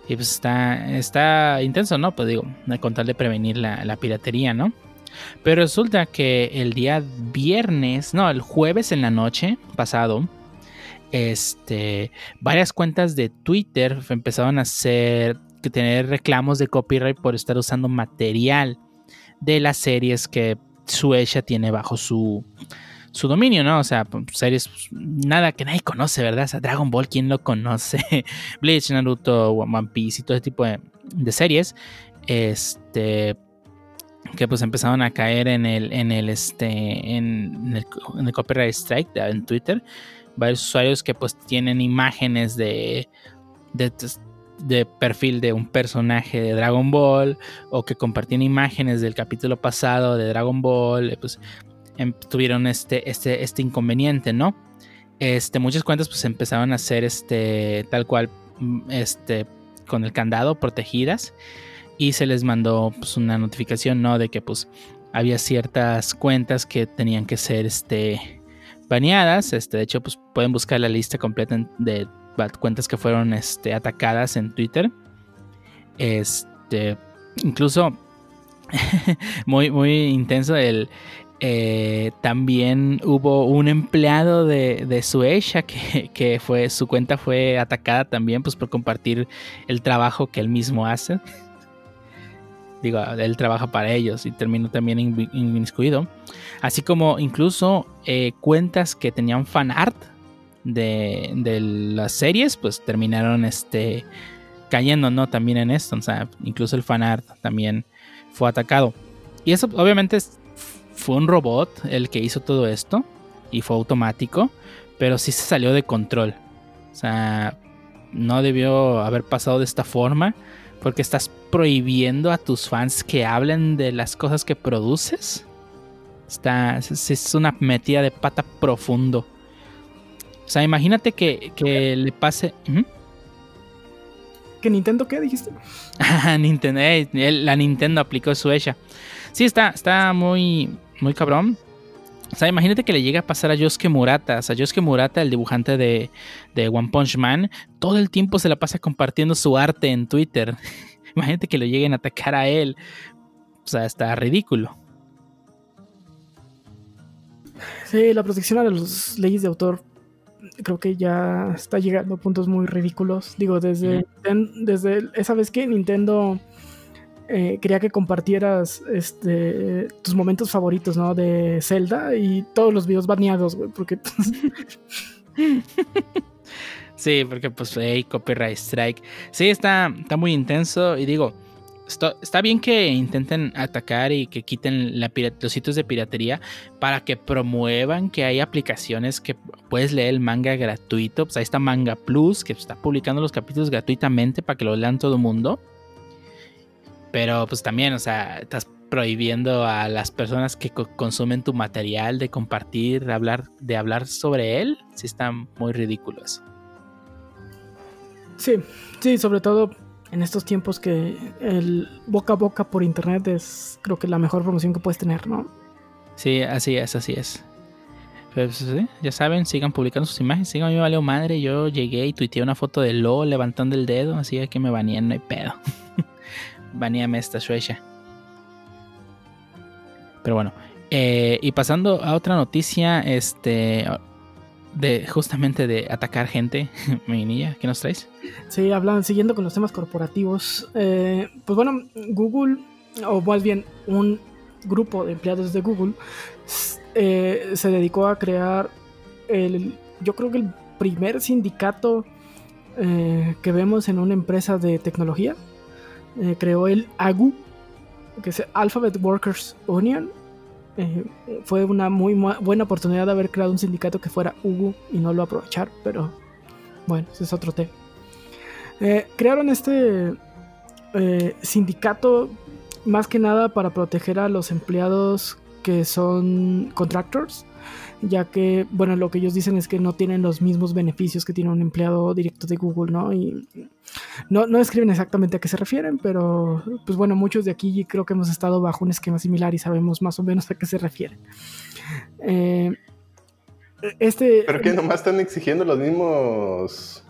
Y pues está, está intenso, ¿no? Pues digo, con tal de prevenir la, piratería, ¿no? Pero resulta que el día viernes, no, el jueves en la noche pasado, este, varias cuentas de Twitter empezaron a hacer, tener reclamos de copyright por estar usando material de las series que Suecia tiene bajo su, su dominio, ¿no? O sea, series, pues, nada que nadie conoce, ¿verdad? O sea, Dragon Ball, ¿quién lo conoce? Bleach, Naruto, One Piece y todo ese tipo de, series. Este. Que pues empezaron a caer en el, en el, este, en el, copyright strike en Twitter. Varios usuarios que pues tienen imágenes de, de de perfil de un personaje de Dragon Ball o que compartían imágenes del capítulo pasado de Dragon Ball, eh, pues em, tuvieron este, este, este inconveniente, ¿no? Este, muchas cuentas pues empezaron a ser este, tal cual, mm, este, con el candado protegidas y se les mandó pues, una notificación, ¿no? De que pues había ciertas cuentas que tenían que ser, este, baneadas, este, de hecho pues pueden buscar la lista completa de cuentas que fueron este, atacadas en Twitter. Este, incluso muy, muy intenso el, eh, también hubo un empleado de, de Suecia que, que, fue, su cuenta fue atacada también pues, por compartir el trabajo que él mismo hace. Digo, él trabaja para ellos y terminó también inmiscuido. Así como incluso eh, cuentas que tenían fan art de, las series, pues terminaron este, cayendo, ¿no? También en esto, o sea, incluso el fanart también fue atacado. Y eso obviamente fue un robot el que hizo todo esto y fue automático, pero sí se salió de control. O sea, no debió haber pasado de esta forma porque estás prohibiendo a tus fans que hablen de las cosas que produces. Está, es una metida de pata profundo. O sea, imagínate que, le pase. ¿Que Nintendo qué dijiste? Nintendo, eh, la Nintendo aplicó su hecha. Sí, está, está muy, muy cabrón. O sea, imagínate que le llegue a pasar a Yosuke Murata. O sea, Yosuke Murata, el dibujante de, de One Punch Man, todo el tiempo se la pasa compartiendo su arte en Twitter. imagínate que lo lleguen a atacar a él. O sea, está ridículo. Sí, la protección a las leyes de autor creo que ya está llegando a puntos muy ridículos. Digo, desde, desde esa vez que Nintendo eh, quería que compartieras este, tus momentos favoritos, ¿no? De Zelda y todos los videos baneados, güey, porque... sí, porque pues, hey, copyright strike. Sí, está, está muy intenso y digo, está bien que intenten atacar y que quiten los sitios de piratería para que promuevan que hay aplicaciones que puedes leer el manga gratuito. Pues ahí está Manga Plus, que está publicando los capítulos gratuitamente para que lo lean todo el mundo. Pero pues también, o sea, estás prohibiendo a las personas que consumen tu material de compartir, de hablar, de hablar sobre él. Sí está muy ridículo eso. Sí, sí, sobre todo en estos tiempos que el boca a boca por internet es creo que la mejor promoción que puedes tener, ¿no? Sí, así es, así es. Pues sí, ya saben, sigan publicando sus imágenes. Sigan, a mí me valió madre. Yo llegué y tuiteé una foto de Lo levantando el dedo, así que me banean, no hay pedo. Baneame esta suecia. Pero bueno, eh, y pasando a otra noticia, este, de justamente de atacar gente, niña, ¿qué nos traes? Sí, hablan, siguiendo con los temas corporativos. Eh, pues bueno, Google, o más bien un grupo de empleados de Google, eh, se dedicó a crear el, yo creo que el primer sindicato que vemos en una empresa de tecnología. Creó el AGU, que es Alphabet Workers Union, eh, fue una muy buena oportunidad de haber creado un sindicato que fuera Hugo y no lo aprovechar, pero bueno, ese es otro tema. Eh, crearon este eh, sindicato más que nada para proteger a los empleados que son contractors ya que, bueno, lo que ellos dicen es que no tienen los mismos beneficios que tiene un empleado directo de Google, ¿no? Y no, no escriben exactamente a qué se refieren, pero, pues bueno, muchos de aquí creo que hemos estado bajo un esquema similar y sabemos más o menos a qué se refieren. Eh, este... ¿Pero que nomás están exigiendo los mismos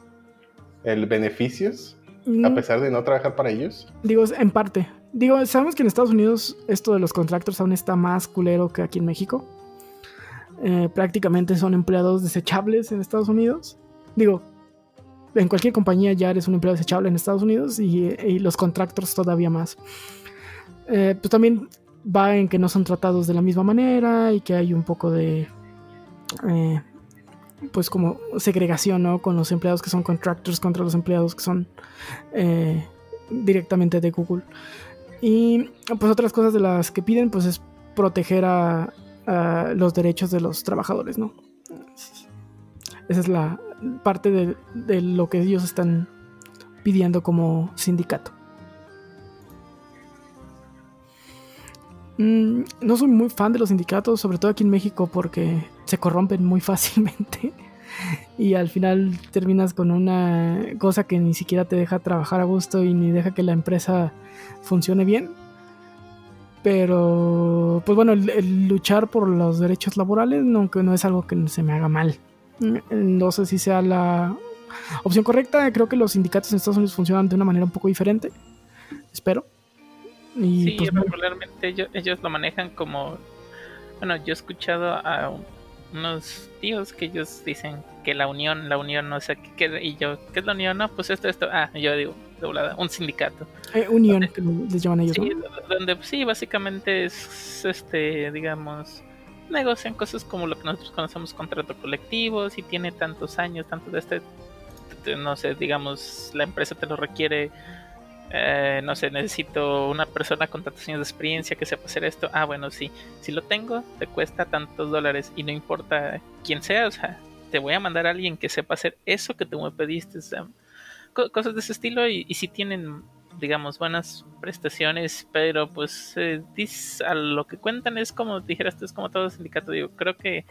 el beneficios? A mm. pesar de no trabajar para ellos. Digo, en parte. Digo, sabemos que en Estados Unidos esto de los contractors aún está más culero que aquí en México. Eh, prácticamente son empleados desechables en Estados Unidos. Digo, en cualquier compañía ya eres un empleado desechable en Estados Unidos y, los contractors todavía más. Eh, pues también va en que no son tratados de la misma manera y que hay un poco de eh, pues como segregación ¿no? con los empleados que son contractors contra los empleados que son directamente de Google y pues otras cosas de las que piden pues es proteger a, los derechos de los trabajadores, ¿no? Esa es la parte de, lo que ellos están pidiendo como sindicato. Mm, no soy muy fan de los sindicatos, sobre todo aquí en México, porque se corrompen muy fácilmente y al final terminas con una cosa que ni siquiera te deja trabajar a gusto y ni deja que la empresa funcione bien. Pero, pues bueno, el, luchar por los derechos laborales no, no es algo que se me haga mal. No sé si sea la opción correcta. Creo que los sindicatos en Estados Unidos funcionan de una manera un poco diferente. Espero. Y, sí, pues, regularmente ellos, ellos lo manejan como... Bueno, yo he escuchado a unos tíos que ellos dicen que la unión, la unión, no sé qué, y yo, ¿qué es la unión? No, pues esto, esto, ah, yo digo, un sindicato. Eh, unión, que les llaman ellos. Sí, donde sí, básicamente es, este, digamos, negocian cosas como lo que nosotros conocemos contrato colectivo, si tiene tantos años, tanto de este, no sé, digamos, la empresa te lo requiere, eh, no sé, necesito una persona con tantos años de experiencia que sepa hacer esto, ah, bueno, sí, si lo tengo, te cuesta tantos dólares y no importa quién sea, o sea, te voy a mandar a alguien que sepa hacer eso que tú me pediste, o sea, cosas de ese estilo y, si tienen digamos buenas prestaciones pero pues eh, a lo que cuentan es como dijeras es como todo sindicato. Digo creo que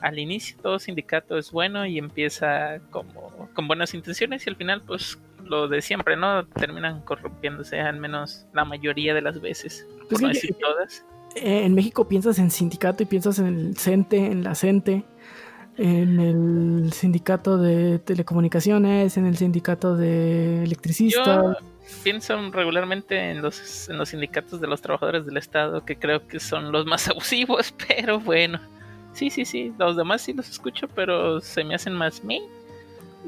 al inicio todo sindicato es bueno y empieza como con buenas intenciones y al final pues lo de siempre no terminan corrompiéndose al menos la mayoría de las veces pues por no decir todas eh, en México piensas en sindicato y piensas en el CENTE en la CENTE en el sindicato de telecomunicaciones, en el sindicato de electricistas. pienso regularmente en los, en los sindicatos de los trabajadores del Estado, que creo que son los más abusivos, pero bueno. Sí, sí, sí. Los demás sí los escucho, pero se me hacen más me.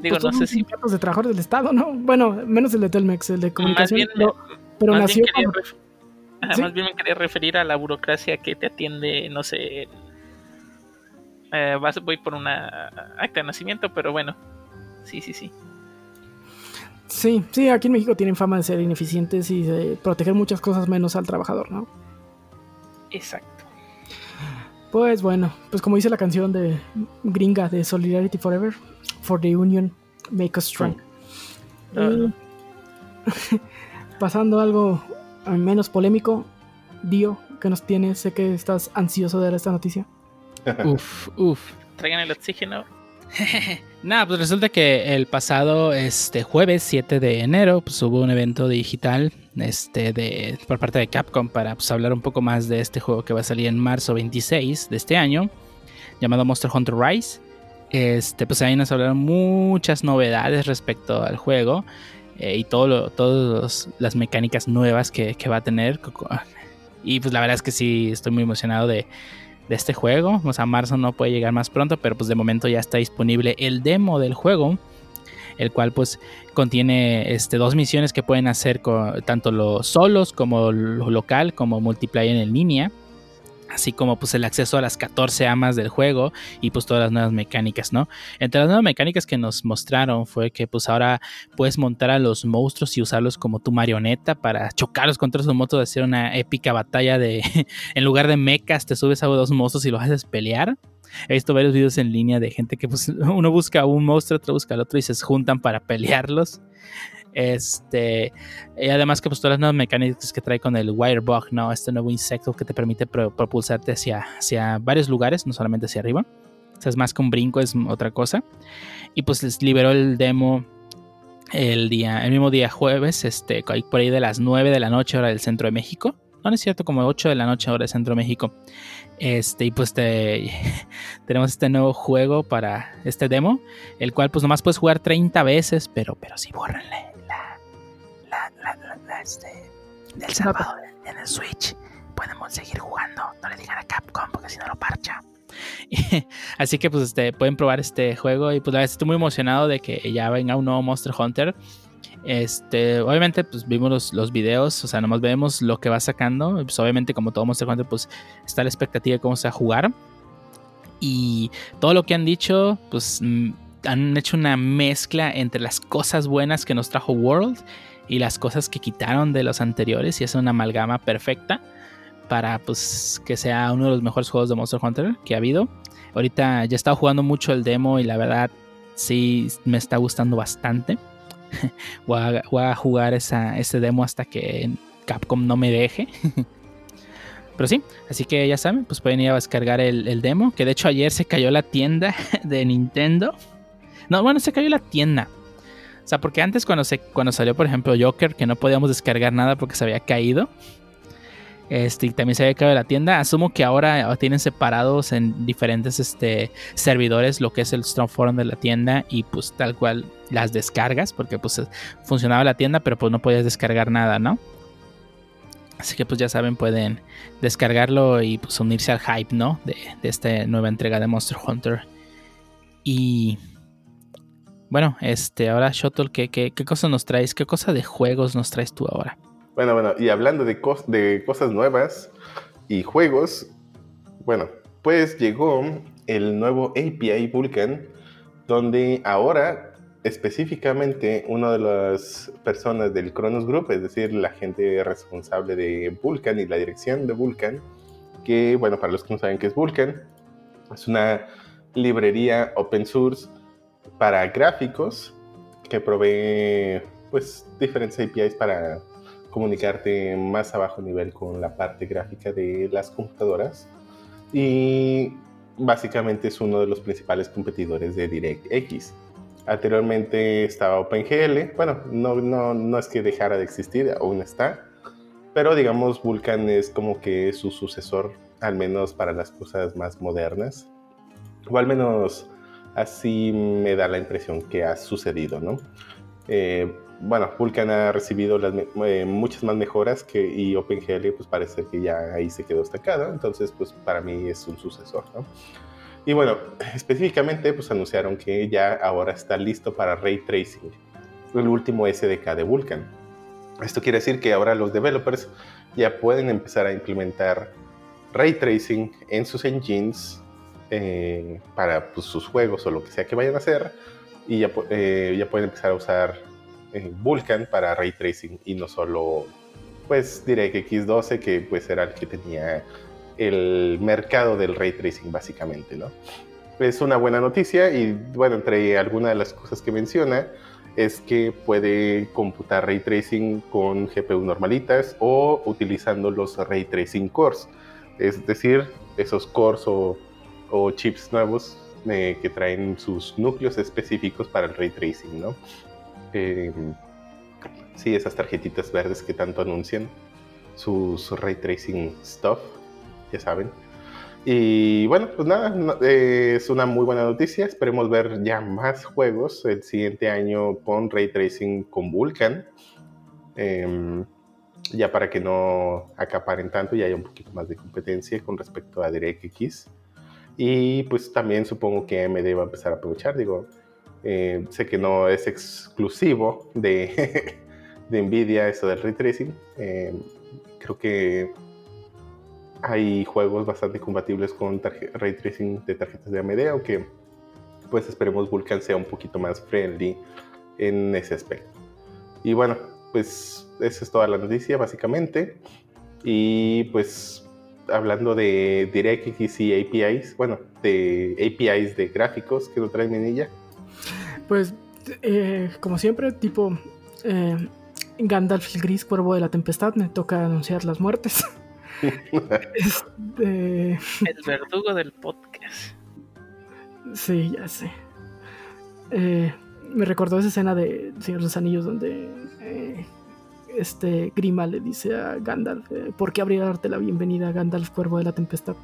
Digo, pues no sé si. de trabajadores del Estado, ¿no? Bueno, menos el de Telmex, el de comunicación. Más bien, pero más nació. Bien Más bien me quería referir a la burocracia que te atiende, no sé. Eh, vas, voy por una acta de nacimiento, pero bueno. Sí, sí, sí. Sí, sí, aquí en México tienen fama de ser ineficientes y de proteger muchas cosas menos al trabajador, ¿no? Exacto. Pues bueno, pues como dice la canción de gringa de Solidarity Forever, For the Union, Make Us Strong. Ah. pasando a algo menos polémico, Dio, ¿qué nos tienes? Sé que estás ansioso de ver esta noticia. uf, uf. Traigan el oxígeno. Nada, pues resulta que el pasado este jueves 7 de enero pues, hubo un evento digital este, de, por parte de Capcom para pues, hablar un poco más de este juego que va a salir en marzo 26 de este año, llamado Monster Hunter Rise. Este, pues ahí nos hablaron muchas novedades respecto al juego eh, y todo todas las mecánicas nuevas que, va a tener. Y pues la verdad es que sí, estoy muy emocionado de, este juego. O sea, marzo no puede llegar más pronto, pero pues de momento ya está disponible el demo del juego. El cual pues contiene este, dos misiones que pueden hacer tanto los solos como lo local como multiplayer en línea así como pues el acceso a las 14 amas del juego y pues todas las nuevas mecánicas, ¿no? Entre las nuevas mecánicas que nos mostraron fue que pues ahora puedes montar a los monstruos y usarlos como tu marioneta para chocarlos contra sus motos, hacer una épica batalla de, en lugar de mechas, te subes a dos monstruos y los haces pelear. He visto varios videos en línea de gente que pues uno busca a un monstruo, otro busca al otro y se juntan para pelearlos. Este, y además que pues todas las nuevas mecánicas que trae con el Wirebug, ¿no? Este nuevo insecto que te permite propulsarte hacia, hacia varios lugares, no solamente hacia arriba. O sea, es más que un brinco, es otra cosa. Y pues les liberó el demo el día, el mismo día jueves, este, por ahí de las 9 de la noche, hora del centro de México. No, es cierto, como 8 de la noche, hora del centro de México. Este, y pues te, tenemos este nuevo juego para este demo, el cual pues nomás puedes jugar 30 veces, pero, pero sí, bórrenle este, del sábado en el Switch. Podemos seguir jugando. No le digan a Capcom porque si no lo parcha. Así que pues este, pueden probar este juego y pues la verdad estoy muy emocionado de que ya venga un nuevo Monster Hunter. Este, obviamente pues vimos los, los, videos, o sea, nomás vemos lo que va sacando. Pues obviamente como todo Monster Hunter pues está la expectativa de cómo se va a jugar. Y todo lo que han dicho pues mm, han hecho una mezcla entre las cosas buenas que nos trajo World y las cosas que quitaron de los anteriores y es una amalgama perfecta para pues que sea uno de los mejores juegos de Monster Hunter que ha habido. Ahorita ya he estado jugando mucho el demo y la verdad sí me está gustando bastante. voy, a, jugar esa, ese demo hasta que Capcom no me deje. Pero sí, así que ya saben, pues pueden ir a descargar el, el, demo. Que de hecho ayer se cayó la tienda de Nintendo. No, bueno, se cayó la tienda. O sea, porque antes cuando, se, cuando salió, por ejemplo, Joker, que no podíamos descargar nada porque se había caído. Este, y también se había caído la tienda. Asumo que ahora tienen separados en diferentes este, servidores lo que es el Forum de la tienda y pues tal cual las descargas, porque pues funcionaba la tienda, pero pues no podías descargar nada, ¿no? Así que pues ya saben, pueden descargarlo y pues unirse al hype, ¿no? De esta nueva entrega de Monster Hunter. Y bueno, este, ahora Shuttle, ¿qué, qué, qué cosa nos traes? ¿Qué cosa de juegos nos traes tú ahora? Bueno, bueno, y hablando de, de cosas nuevas y juegos, bueno, pues llegó el nuevo API Vulkan, donde ahora específicamente una de las personas del Kronos Group, es decir, la gente responsable de Vulkan y la dirección de Vulkan, que, bueno, para los que no saben qué es Vulkan, es una librería open source para gráficos que provee pues diferentes APIs para comunicarte más a bajo nivel con la parte gráfica de las computadoras. Y básicamente es uno de los principales competidores de DirectX. Anteriormente estaba OpenGL, bueno, no, no, no es que dejara de existir, aún está, pero digamos Vulkan es como que su sucesor, al menos para las cosas más modernas, o al menos Así me da la impresión que ha sucedido, ¿no? Eh, bueno, Vulkan ha recibido eh, muchas más mejoras que, y OpenGL pues parece que ya ahí se quedó estancado, entonces pues para mí es un sucesor, ¿no? Y bueno, específicamente pues anunciaron que ya ahora está listo para ray tracing, el último SDK de Vulkan. Esto quiere decir que ahora los developers ya pueden empezar a implementar ray tracing en sus engines eh, para pues, sus juegos o lo que sea que vayan a hacer y ya, eh, ya pueden empezar a usar eh, Vulkan para ray tracing y no solo pues DirectX 12 que pues era el que tenía el mercado del ray tracing básicamente, ¿no? Es una buena noticia y bueno, entre algunas de las cosas que menciona es que puede computar ray tracing con GPU normalitas o utilizando los ray tracing cores, es decir, esos cores o, chips nuevos eh, que traen sus núcleos específicos para el ray tracing, ¿no? Eh, sí, esas tarjetitas verdes que tanto anuncian, sus ray tracing stuff ya saben. Y bueno, pues nada, eh, es una muy buena noticia. Esperemos ver ya más juegos el siguiente año con ray tracing con Vulkan. Em, ya para que no acaparen tanto y haya un poquito más de competencia con respecto a DirectX. Y pues también supongo que AMD va a empezar a aprovechar. Digo, eh, sé que no es exclusivo de, de Nvidia eso del ray tracing. Em, creo que hay juegos bastante compatibles con ray tracing de tarjetas de AMD, aunque pues esperemos Vulkan sea un poquito más friendly en ese aspecto. Y bueno, pues esa es toda la noticia básicamente. Y pues hablando de DirectX y APIs, bueno, de APIs de gráficos que lo trae Minilla. Pues eh, como siempre, tipo eh, Gandalf el Gris, Cuervo de la Tempestad, me toca anunciar las muertes. este... El verdugo del podcast. Sí, ya sé. Eh, me recordó esa escena de Señor de los Anillos donde eh, este Grima le dice a Gandalf, eh, ¿por qué habría darte la bienvenida a Gandalf, cuervo de la tempestad?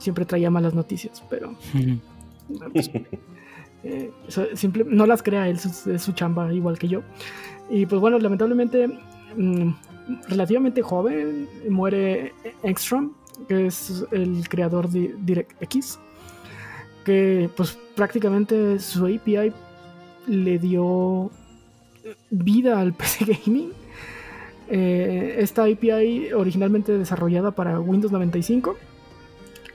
siempre traía malas noticias, pero... Pues, simple, no las crea él, es su chamba igual que yo. Y pues bueno, lamentablemente mm, relativamente joven muere Engstrom, que es el creador de DirectX, que pues prácticamente su API le dio vida al PC Gaming. Eh, esta API originalmente desarrollada para Windows 95,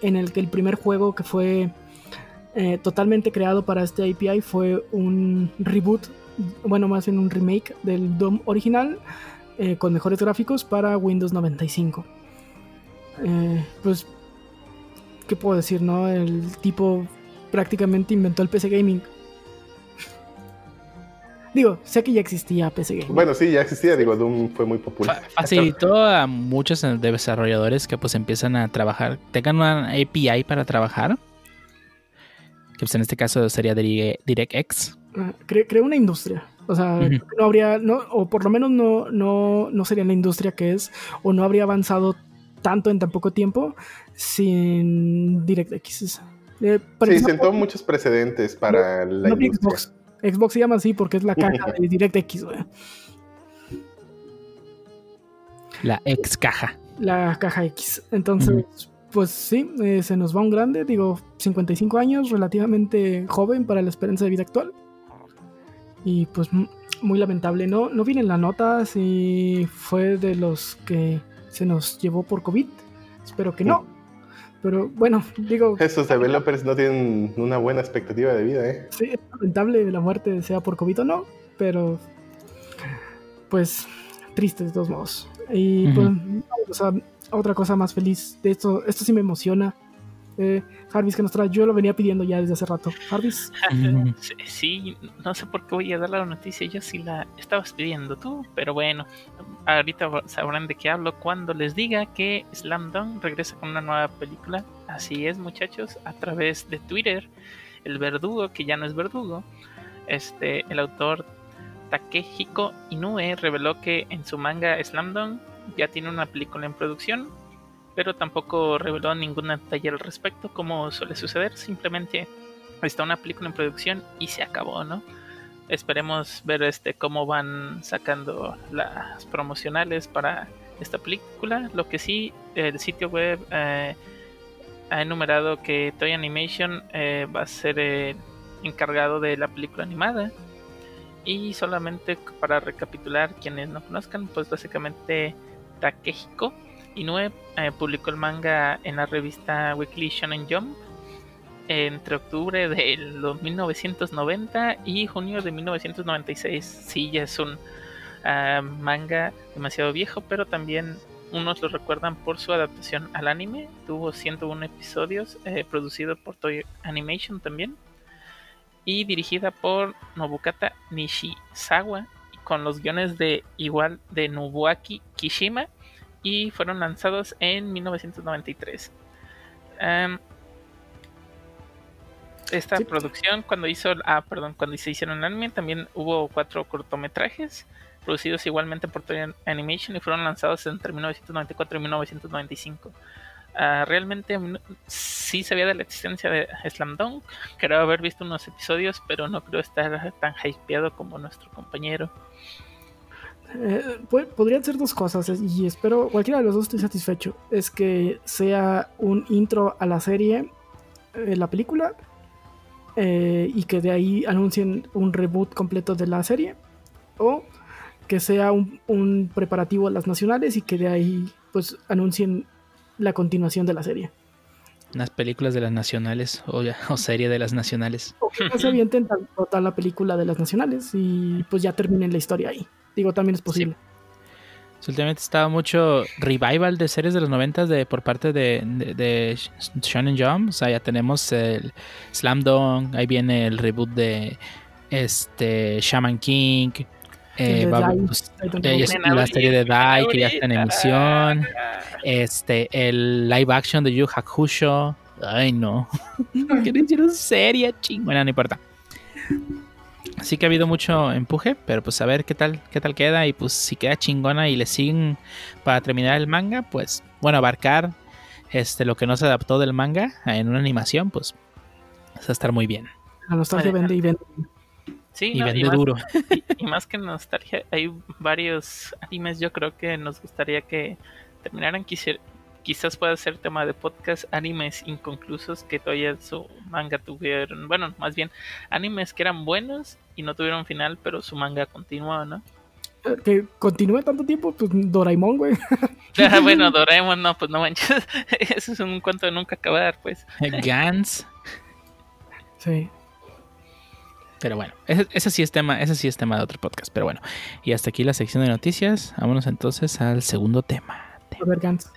en el que el primer juego que fue eh, totalmente creado para este API fue un reboot, bueno, más bien un remake del DOM original, eh, con mejores gráficos para Windows 95. Eh, pues, ¿qué puedo decir, no? El tipo prácticamente inventó el PC Gaming. Digo, sé que ya existía PC Gaming. Pues bueno, sí, ya existía, digo, Doom fue muy popular. Facilitó a muchos desarrolladores que pues empiezan a trabajar, tengan una API para trabajar, que pues en este caso sería DirectX. Ah, creó una industria. O sea, no habría, no, o por lo menos no, no, no sería la industria que es, o no habría avanzado tanto en tan poco tiempo sin DirectX. Eh, sí, sentó muchos precedentes para la industria. Xbox. Xbox se llama así porque es la caja de DirectX, La ex caja. La caja X. Entonces, pues sí, eh, se nos va un grande, digo, 55 años, relativamente joven para la esperanza de vida actual. Y pues muy lamentable, no, no viene la nota si fue de los que se nos llevó por COVID. Espero que no. Pero bueno, digo. Esos developers no tienen una buena expectativa de vida, ¿eh? Sí, es lamentable la muerte, sea por COVID o no, pero. Pues triste de todos modos. Y pues, otra cosa más feliz. De esto, esto sí me emociona eh, Jarvis que nos trae. Yo lo venía pidiendo ya desde hace rato. Jarvis. sí, no sé por qué voy a dar la noticia. Yo sí la estabas pidiendo tú, pero bueno, ahorita sabrán de qué hablo cuando les diga que Slam Dunk regresa con una nueva película. Así es, muchachos, a través de Twitter. El verdugo, que ya no es verdugo, este, el autor Takehiko Inoue reveló que en su manga Slam Dunk ya tiene una película en producción pero tampoco reveló ningún detalle al respecto, como suele suceder, simplemente está una película en producción y se acabó, ¿no? Esperemos ver este cómo van sacando las promocionales para esta película. Lo que sí, el sitio web eh, ha enumerado que Toy Animation eh, va a ser eh, encargado de la película animada. Y solamente para recapitular, quienes no conozcan, pues básicamente Takehiko Inoue eh, publicó el manga en la revista Weekly Shonen Jump entre octubre de 1990 y junio de 1996. Sí, ya es un ah, manga demasiado viejo, pero también unos lo recuerdan por su adaptación al anime. Tuvo 101 episodios, eh, producido por Toy Animation también. Y dirigida por Nobukata Nishizawa, con los guiones de igual de Nobuaki Kishima. Y fueron lanzados en 1993. esta producción, cuando hizo. Ah, perdón, cuando se hicieron el anime, también hubo cuatro cortometrajes producidos igualmente por Toy Animation y fueron lanzados entre 1994 y 1995. Ah, realmente sí sabía de la existencia de Slam Dunk, creo haber visto unos episodios, pero no creo estar tan hypeado como nuestro compañero. Eh, podrían ser dos cosas y espero cualquiera de los dos estoy satisfecho. Es que sea un intro a la serie, eh, la película, eh, y que de ahí anuncien un reboot completo de la serie. O que sea un, preparativo a las nacionales y que de ahí pues anuncien la continuación de la serie. Unas películas de las nacionales o, o serie de las nacionales. O que se avienten toda la película de las nacionales y pues ya terminen la historia ahí. Digo, también es posible. Últimamente estaba mucho revival de series de los 90 de, por parte de, de, Shonen Jump. O sea, ya tenemos el Slam Dunk, ahí viene el reboot de este Shaman King, eh, pues, la serie de Dai que ya está en emisión. Este, el live action de Yu Hakusho. Ay, no. Quieren decir serie, ching. Bueno, no importa. Así que ha habido mucho empuje, pero pues a ver qué tal, qué tal queda. Y pues si queda chingona y le siguen para terminar el manga, pues bueno, abarcar este lo que no se adaptó del manga en una animación, pues va a estar muy bien. La nostalgia vende y vende. Sí, y vende duro. Y, más que nostalgia, hay varios animes yo creo que nos gustaría que terminaran. quizás pueda ser tema de podcast, animes inconclusos que todavía su manga tuvieron, bueno, más bien animes que eran buenos y no tuvieron final, pero su manga continuó, ¿no? Eh, que continúe tanto tiempo, pues Doraemon, güey. Ah, bueno, Doraemon, no, pues no manches. Eso es un cuento de nunca acabar, pues. Gans. Sí. Pero bueno, ese, sí es tema, ese sí es tema de otro podcast. Pero bueno, y hasta aquí la sección de noticias. Vámonos entonces al segundo tema. A ver, Gans.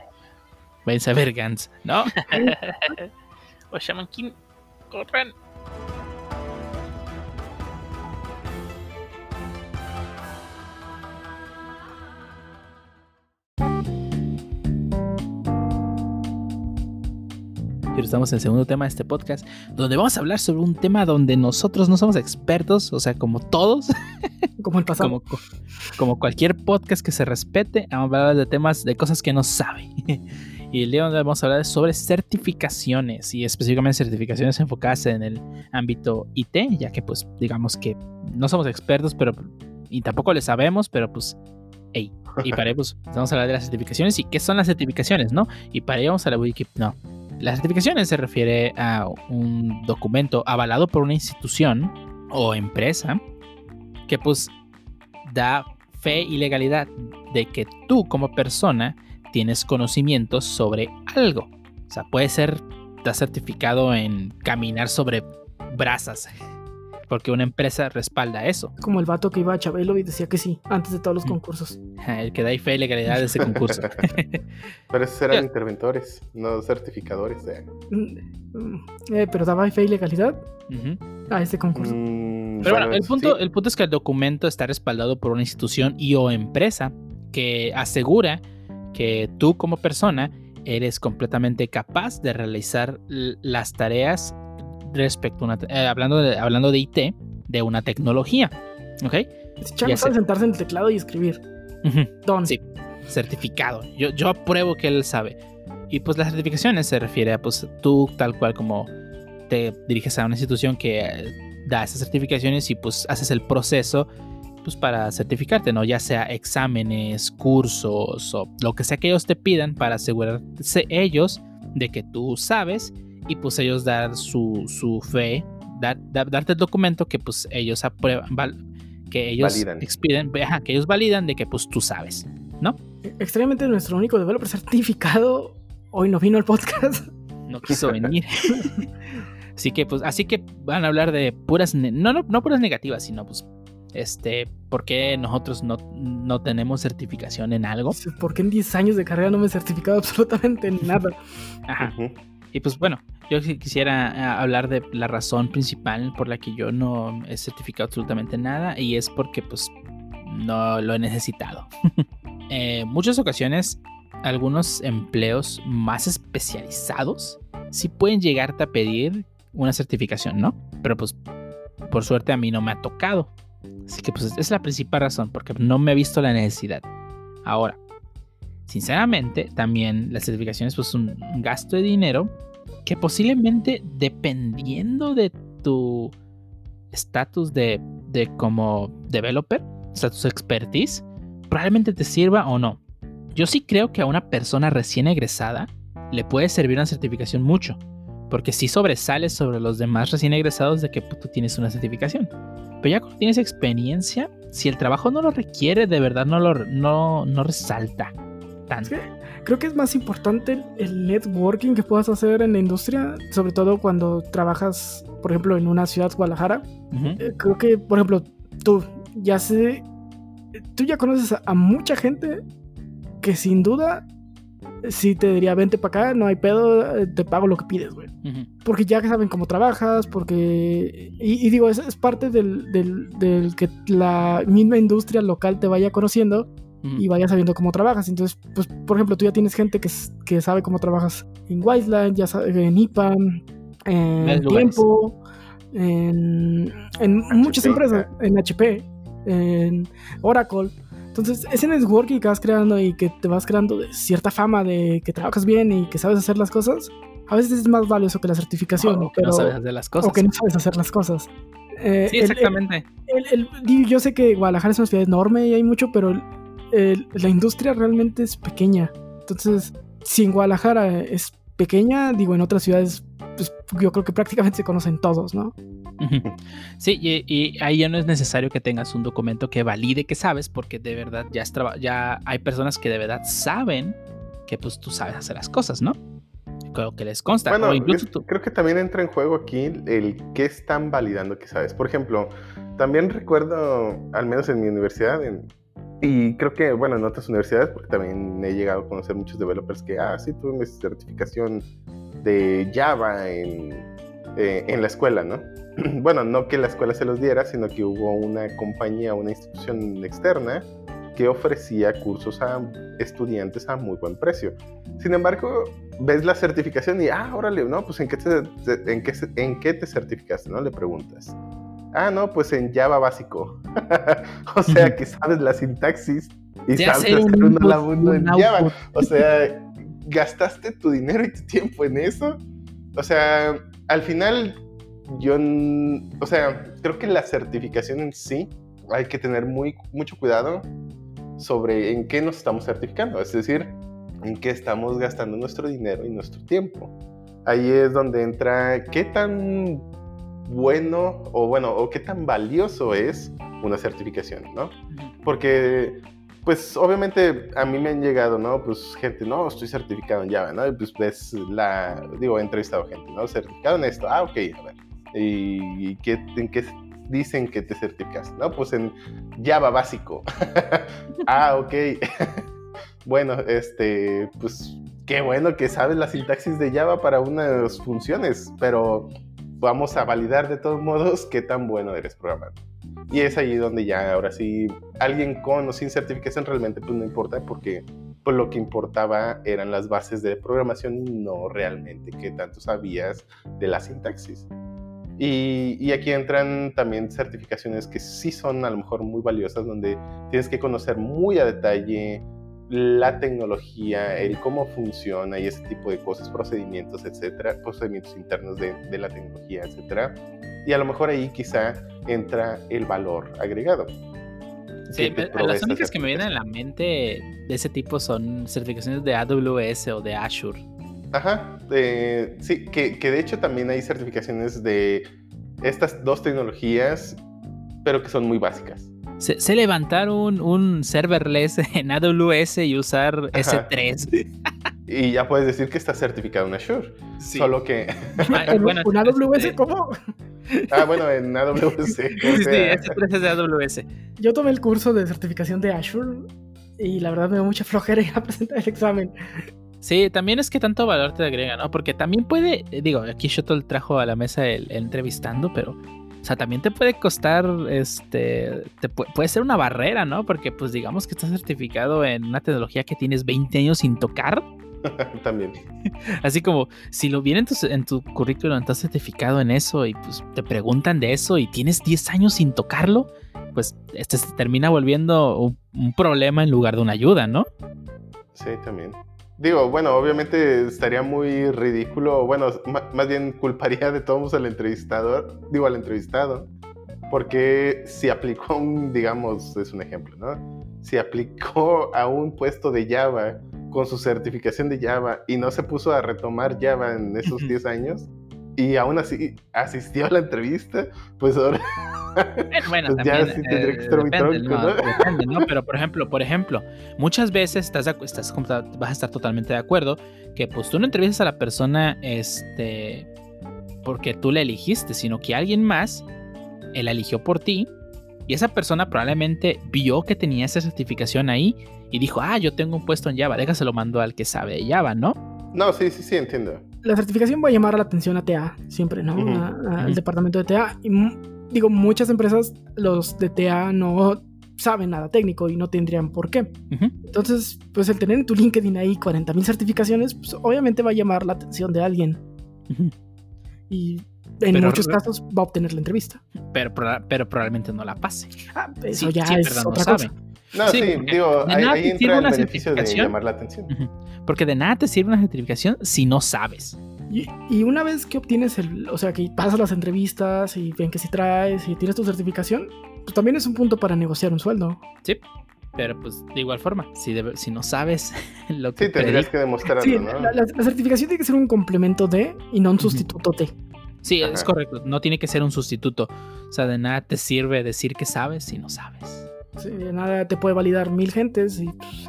Váyanse a ver, Gans. ¿No? o Shaman King, corran. Estamos en el segundo tema de este podcast, donde vamos a hablar sobre un tema donde nosotros no somos expertos, o sea, como todos. Como el pasado. Como, como cualquier podcast que se respete, vamos a hablar de temas, de cosas que no sabe. Y el día donde vamos a hablar sobre certificaciones y específicamente certificaciones enfocadas en el ámbito IT, ya que pues digamos que no somos expertos, pero y tampoco le sabemos, pero pues, hey, y para pues vamos a hablar de las certificaciones y qué son las certificaciones, ¿no? Y para ello vamos a la Wikipedia, no, las certificaciones se refiere a un documento avalado por una institución o empresa que pues da fe y legalidad de que tú como persona tienes conocimientos sobre algo. O sea, puede ser, está certificado en caminar sobre brasas porque una empresa respalda eso. Como el vato que iba a Chabelo y decía que sí, antes de todos los concursos. El que da fe y legalidad de ese concurso. pero esos eran interventores, no certificadores. Mm, eh, pero daba fe y legalidad a ese concurso. Mm, pero bueno, el punto, el punto es que el documento está respaldado por una institución y o empresa que asegura que tú como persona eres completamente capaz de realizar las tareas respecto a una, eh, hablando, de, hablando de IT, de una tecnología. ¿Ok? Ya sentarse en el teclado y escribir. Uh Sí, certificado. Yo, yo apruebo que él sabe. Y pues las certificaciones se refiere a pues tú tal cual como te diriges a una institución que eh, da esas certificaciones y pues haces el proceso pues para certificarte, ¿no? Ya sea exámenes, cursos o lo que sea que ellos te pidan para asegurarse ellos de que tú sabes y pues ellos dar su, su fe, dar, darte el documento que pues ellos aprueban, que ellos Validan. expiden, ajá, que ellos validan de que pues tú sabes, ¿no? Extrañamente nuestro único developer certificado hoy no vino al podcast. No quiso venir. así que pues así que van a hablar de puras no, no no puras negativas, sino pues este, ¿por qué nosotros no, no tenemos certificación en algo? ¿Por qué en 10 años de carrera no me he certificado absolutamente nada? Ajá. Y pues bueno, yo quisiera eh, hablar de la razón principal por la que yo no he certificado absolutamente nada y es porque pues no lo he necesitado. En muchas ocasiones, algunos empleos más especializados sí pueden llegarte a pedir una certificación, ¿no? Pero pues por suerte a mí no me ha tocado. Así que pues esa es la principal razón, porque no me he visto la necesidad. Ahora, sinceramente, también la certificación es pues un gasto de dinero que posiblemente dependiendo de tu estatus de, de como developer, tu expertise, probablemente te sirva o no. Yo sí creo que a una persona recién egresada le puede servir una certificación mucho, porque sí sobresales sobre los demás recién egresados de que tú tienes una certificación. Pero ya cuando tienes experiencia, si el trabajo no lo requiere, de verdad no lo no, no resalta tanto. Creo que es más importante el- networking que puedas hacer en la industria, sobre todo cuando trabajas, por ejemplo, en una ciudad, Guadalajara. Ujú. Eh, Creo que, por ejemplo, tú ya sé, tú ya conoces a, a mucha gente que sin duda sí te diría, vente para acá, no hay pedo, eh, te pago lo que pides, güey. Ujú. Porque ya saben cómo trabajas, porque... Y, y digo, es, es parte del, del- del que la misma industria local te vaya conociendo Y vaya sabiendo cómo trabajas. Entonces, pues, por ejemplo, tú ya tienes gente que, que sabe cómo trabajas en Wiseland, ya sabe, en IPAM, en. Tiempo, en, en muchas empresas, en HP, en Oracle. Entonces, ese networking que vas creando y que te vas creando de cierta fama de que trabajas bien y que sabes hacer las cosas, a veces es más valioso que la certificación. O que no sabes hacer las cosas. o que no sabes hacer las cosas. Eh, Sí, el- exactamente. el- el- digo, yo sé que Guadalajara es una ciudad enorme y hay mucho, pero la industria realmente es pequeña. Entonces, si en Guadalajara es pequeña, digo, en otras ciudades, pues yo creo que prácticamente se conocen todos, ¿no? Sí, y, y ahí ya no es necesario que tengas un documento que valide que sabes, porque de verdad ya, es traba- ya hay personas que de verdad saben que pues tú sabes hacer las cosas, ¿no? Creo que les consta. Bueno, o incluso tú. creo que también entra en juego aquí el qué están validando que sabes. Por ejemplo, también recuerdo, al menos en mi universidad, en- y creo que, bueno, en otras universidades, porque también he llegado a conocer muchos developers que, ah, sí, tuve mi certificación de Java en, eh, en la escuela, ¿no? bueno, no que la escuela se los diera, sino que hubo una compañía, una institución externa que ofrecía cursos a estudiantes a muy buen precio. Sin embargo, ves la certificación y, ah, órale, no, pues ¿en qué te, en qué, en qué te certificaste? ¿No? Le preguntas. Ah, no, pues en Java básico. o sea, que sabes la sintaxis y De sabes hacer un un en un Java. output. O sea, gastaste tu dinero y tu tiempo en eso. O sea, al final, yo, o sea, creo que la certificación en sí hay que tener muy, mucho cuidado sobre en qué nos estamos certificando, es decir, en qué estamos gastando nuestro dinero y nuestro tiempo. Ahí es donde entra qué tan bueno o bueno, o qué tan valioso es una certificación, ¿no? Porque, pues, obviamente a mí me han llegado, ¿no? Pues gente, no, estoy certificado en Java, ¿no? Y pues ves la, digo, he entrevistado gente, ¿no? Certificado en esto, ah, ok, a ver. ¿Y, y qué, en qué dicen que te certificas? No, pues en Java básico. ah, ok. bueno, este, pues qué bueno que sabes la sintaxis de Java para unas funciones, pero vamos a validar de todos modos qué tan bueno eres programando. Y es ahí donde ya ahora sí alguien con o sin certificación realmente pues no importa porque pues lo que importaba eran las bases de programación y no realmente qué tanto sabías de la sintaxis. Y, y aquí entran también certificaciones que sí son a lo mejor muy valiosas, donde tienes que conocer muy a detalle la tecnología, el cómo funciona y ese tipo de cosas, procedimientos, etcétera, procedimientos internos de, de la tecnología, etcétera. Y a lo mejor ahí quizá entra el valor agregado. Sí, las únicas que me vienen a la mente de ese tipo son certificaciones de AWS o de Azure. Ajá, eh, sí, que, que de hecho también hay certificaciones de estas dos tecnologías, pero que son muy básicas. Sé, sé levantar un, un serverless en AWS y usar Ajá. S3. Y ya puedes decir que está certificado en Azure. Sí. Solo que. Ah, ¿En bueno, un AWS este- cómo? Ah, bueno, en AWS. Sí, sí, sea, S3 es de AWS. Yo tomé el curso de certificación de Azure y la verdad me dio mucha flojera ir a presentar el examen. Sí, también es que tanto valor te agrega, ¿no? Porque también puede, digo, aquí Shuttle trajo a la mesa el, el entrevistando, pero, o sea, también te puede costar, este, te pu- puede ser una barrera, ¿no? Porque, pues, digamos que estás certificado en una tecnología que tienes 20 años sin tocar. también. Así como, si lo viene en tu, en tu currículum, estás certificado en eso y, pues, te preguntan de eso y tienes 10 años sin tocarlo, pues, este se termina volviendo un, un problema en lugar de una ayuda, ¿no? Sí, también. Digo, bueno, obviamente estaría muy ridículo, bueno, más bien culparía de todos al entrevistador, digo al entrevistado, porque si aplicó un, digamos, es un ejemplo, ¿no? Si aplicó a un puesto de Java con su certificación de Java y no se puso a retomar Java en esos 10 años y aún así asistió a la entrevista, pues ahora Bueno, bueno, Pues ya sí tendría que eh, estar muy depende, tronco, ¿no? Depende, ¿no? Pero por ejemplo, por ejemplo, muchas veces estás, estás vas a estar totalmente de acuerdo que pues tú no entrevistas a la persona este porque tú la eligiste, sino que alguien más él la eligió por ti y esa persona probablemente vio que tenía esa certificación ahí y dijo, ah, yo tengo un puesto en Java, déjaselo mando al que sabe de Java, ¿no? No, sí, sí, sí, entiendo. La certificación va a llamar la atención a TA, siempre, ¿no? Ujú, A- a- al departamento de TA. Y digo, muchas empresas, los de TA no saben nada técnico y no tendrían por qué. Entonces, pues el tener en tu LinkedIn ahí 40.000 certificaciones, pues obviamente va a llamar la atención de alguien. Y en Pero muchos casos va a obtener la entrevista. Pero, proba- pero probablemente no la pase. Ah, eso Sí, ya es perdón, no otra sabe. No, Sí, sí, digo, de ahí, nada ahí te sirve entra el una beneficio de certificación. llamar la atención. Porque de nada te sirve una certificación si no sabes. Y, y una vez que obtienes el, o sea, que pasas las entrevistas y ven que si traes y tienes tu certificación, pues también es un punto para negociar un sueldo. Pero pues de igual forma, si, debe- si no sabes lo que Sí, tendrías que demostrarlo, Sí, ¿no? la, la- la certificación tiene que ser un complemento de y no un sustituto de. Sí, es correcto. No tiene que ser un sustituto. O sea, de nada te sirve decir que sabes si no sabes. Sí, nada te puede validar mil gentes y pues,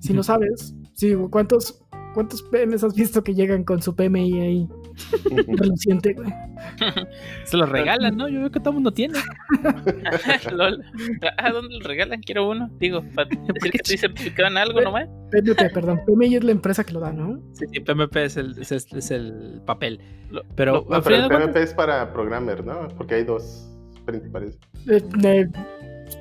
si no sabes, sí, ¿cuántos, ¿cuántos PMs has visto que llegan con su PMI ahí reluciente? güey? Se lo regalan, ¿no? Yo veo que todo el mundo tiene. Lol. Ah, ¿dónde lo regalan? Quiero uno. Digo, para decir que estoy certificado en algo nomás. PMP, perdón, PMI es la empresa que lo da, ¿no? Sí, sí, PMP es el, es, es- es el papel. Pero, No, el PMP es para programmer, ¿no? Porque hay dos principales. Eh, eh,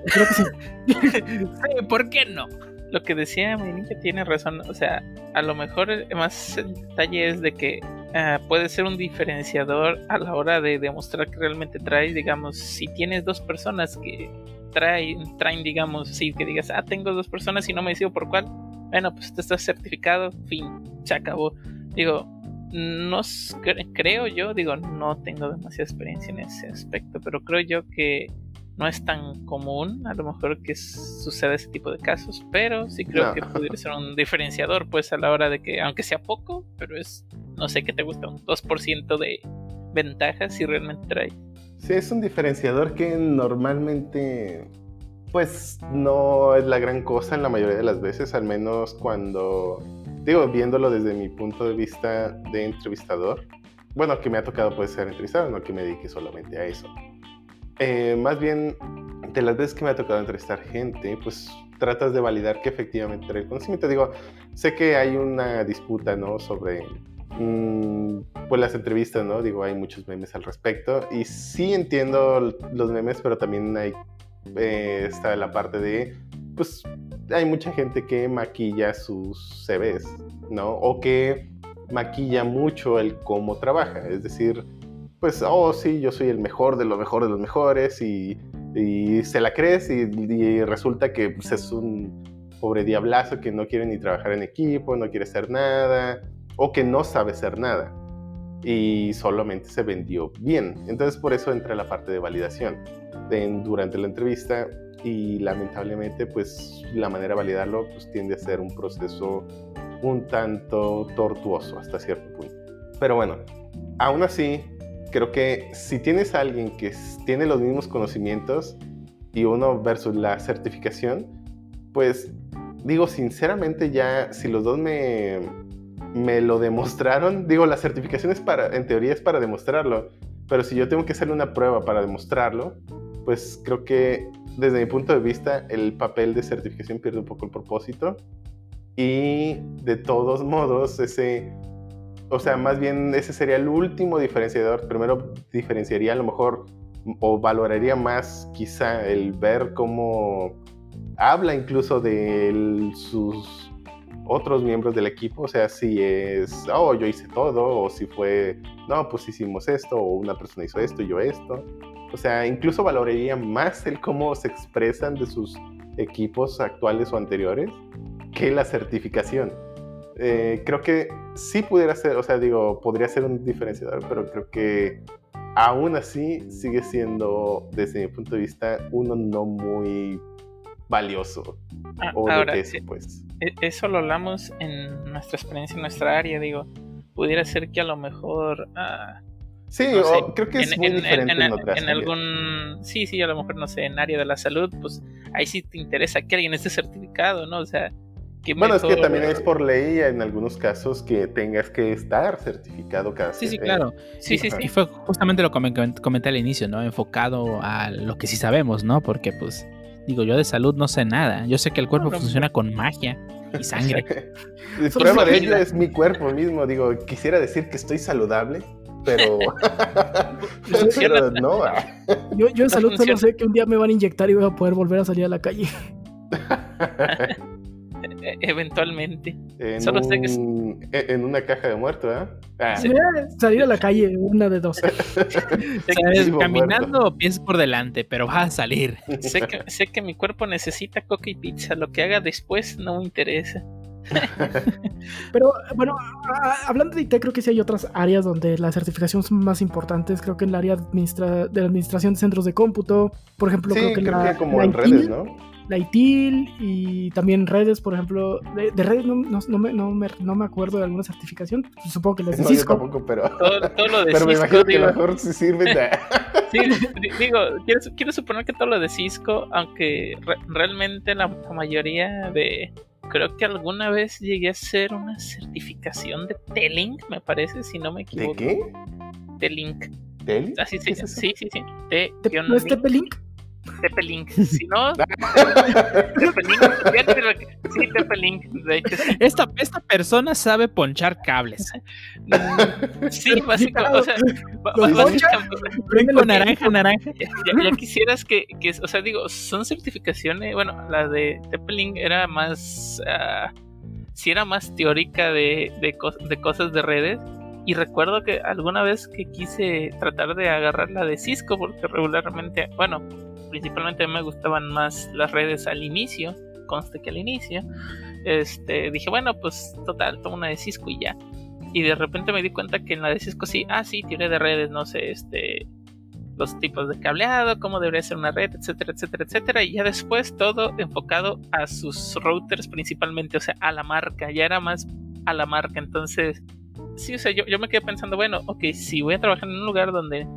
¿por qué no? Lo que decía mi ninja tiene razón. O sea, a lo mejor más el detalle es de que ah, puede ser un diferenciador a la hora de demostrar que realmente traes. Digamos, si tienes dos personas que traen, traen digamos, sí, que digas, ah, tengo dos personas y no me decido por cuál. Bueno, pues te estás certificado, fin, se acabó. Digo, no creo yo, digo, no tengo demasiada experiencia en ese aspecto, pero creo yo que no es tan común, a lo mejor que suceda ese tipo de casos, pero sí creo No. que pudiera ser un diferenciador, pues a la hora de que, aunque sea poco, pero es, no sé qué te gusta, un 2% de ventaja si realmente trae. Sí, es un diferenciador que normalmente, pues, no es la gran cosa en la mayoría de las veces, al menos cuando, digo, viéndolo desde mi punto de vista de entrevistador. Bueno, que me ha tocado pues ser entrevistado, no que me dedique solamente a eso. Eh, más bien, de las veces que me ha tocado entrevistar gente, pues tratas de validar que efectivamente trae el conocimiento. Digo, sé que hay una disputa, ¿no? Sobre mm, pues las entrevistas, ¿no? Digo, hay muchos memes al respecto. Y sí entiendo los memes, pero también hay eh, está la parte de, pues, hay mucha gente que maquilla sus CVs, ¿no? O que maquilla mucho el cómo trabaja. Es decir, pues, oh, sí, yo soy el mejor de lo mejor de los mejores y, se la crees y, resulta que pues, es un pobre diablazo que no quiere ni trabajar en equipo, no quiere hacer nada o que no sabe hacer nada y solamente se vendió bien. Entonces por eso entra la parte de validación de- durante la entrevista y lamentablemente pues la manera de validarlo pues tiende a ser un proceso un tanto tortuoso hasta cierto punto. Pero bueno, aún así, creo que si tienes a alguien que tiene los mismos conocimientos y uno versus la certificación, pues digo sinceramente ya, si los dos me, me lo demostraron, digo, la certificación es para, en teoría es para demostrarlo, pero si yo tengo que hacer una prueba para demostrarlo, pues creo que desde mi punto de vista el papel de certificación pierde un poco el propósito y de todos modos ese o sea, más bien ese sería el último diferenciador. Primero diferenciaría a lo mejor o valoraría más quizá el ver cómo habla incluso de sus otros miembros del equipo, o sea, si es, oh, yo hice todo, o si fue, no, pues hicimos esto, o una persona hizo esto y yo esto. O sea, incluso valoraría más el cómo se expresan de sus equipos actuales o anteriores que la certificación. Eh, creo que sí pudiera ser, o sea, digo, podría ser un diferenciador, pero creo que aún así sigue siendo, desde mi punto de vista, uno no muy valioso. Ah, o ahora, eso, eh, pues. E, eso lo hablamos en nuestra experiencia, en nuestra área, digo, pudiera ser que a lo mejor... Ah, sí, creo que es muy diferente en, en, algún... Sí, sí, a lo mejor, no sé, en área de la salud, pues ahí sí te interesa que alguien esté certificado, ¿no? O sea, bueno, es que también es por ley en algunos casos que tengas que estar certificado casi. Sí, sí, claro. Sí, sí, sí. Y fue justamente lo que comenté al inicio, ¿no? Enfocado a lo que sí sabemos, ¿no? Porque, pues, digo, yo de salud no sé nada. Yo sé que el cuerpo funciona con magia y sangre. prueba de ello es mi cuerpo mismo. Digo, quisiera decir que estoy saludable, pero, pero no. Yo, yo en salud solo sé que un día me van a inyectar y voy a poder volver a salir a la calle. Eventualmente. En, Solo sé que... E-, en una caja de muerto, ¿eh? Ah. Salir a la calle, una de dos. caminando pies por delante, pero va a salir. sé, que, sé que mi cuerpo necesita coca y pizza. Lo que haga después no me interesa. Pero bueno, hablando de IT, creo que sí hay otras áreas donde la certificación son más importantes. Creo que en el área administra de la administración de centros de cómputo, por ejemplo, creo que, la, como en redes, ¿no? La ITIL y también redes, por ejemplo. De, redes no, no, me, no, me, no, me, acuerdo de alguna certificación. Supongo que les de Cisco. tampoco, pero. Todo, lo de pero Cisco, me imagino que mejor se sirve de. sí, digo, quiero, quiero, suponer que todo lo de Cisco, aunque realmente la, mayoría de. Creo que alguna vez llegué a hacer una certificación de T-Link, me parece, si no me equivoco. ¿De qué? T-Link. ¿T-Link? Ah, sí, sí, sí, sí, sí. ¿No es TP-Link? Tepelink. Si no, Tepelink. Sí, Tepelink. De hecho, Esta, esta persona sabe ponchar cables. Sí, básicamente. O sea, con naranja, naranja. Ya, quisieras que, que, o sea, digo, son certificaciones. Bueno, la de Tepelink era más. Uh, sí, era más teórica de, de, de cosas de redes. Y recuerdo que alguna vez que quise tratar de agarrar la de Cisco, porque regularmente, bueno, principalmente me gustaban más las redes al inicio, conste que al inicio, este, dije, bueno, pues total, tomo una de Cisco y ya. Y de repente me di cuenta que en la de Cisco sí, ah, sí, tiene de redes, no sé, este, los tipos de cableado, cómo debería ser una red, etcétera, etcétera, etcétera. Y ya después todo enfocado a sus routers principalmente, o sea, a la marca, ya era más a la marca. Entonces, sí, o sea, yo, yo me quedé pensando, bueno, ok, si voy a trabajar en un lugar donde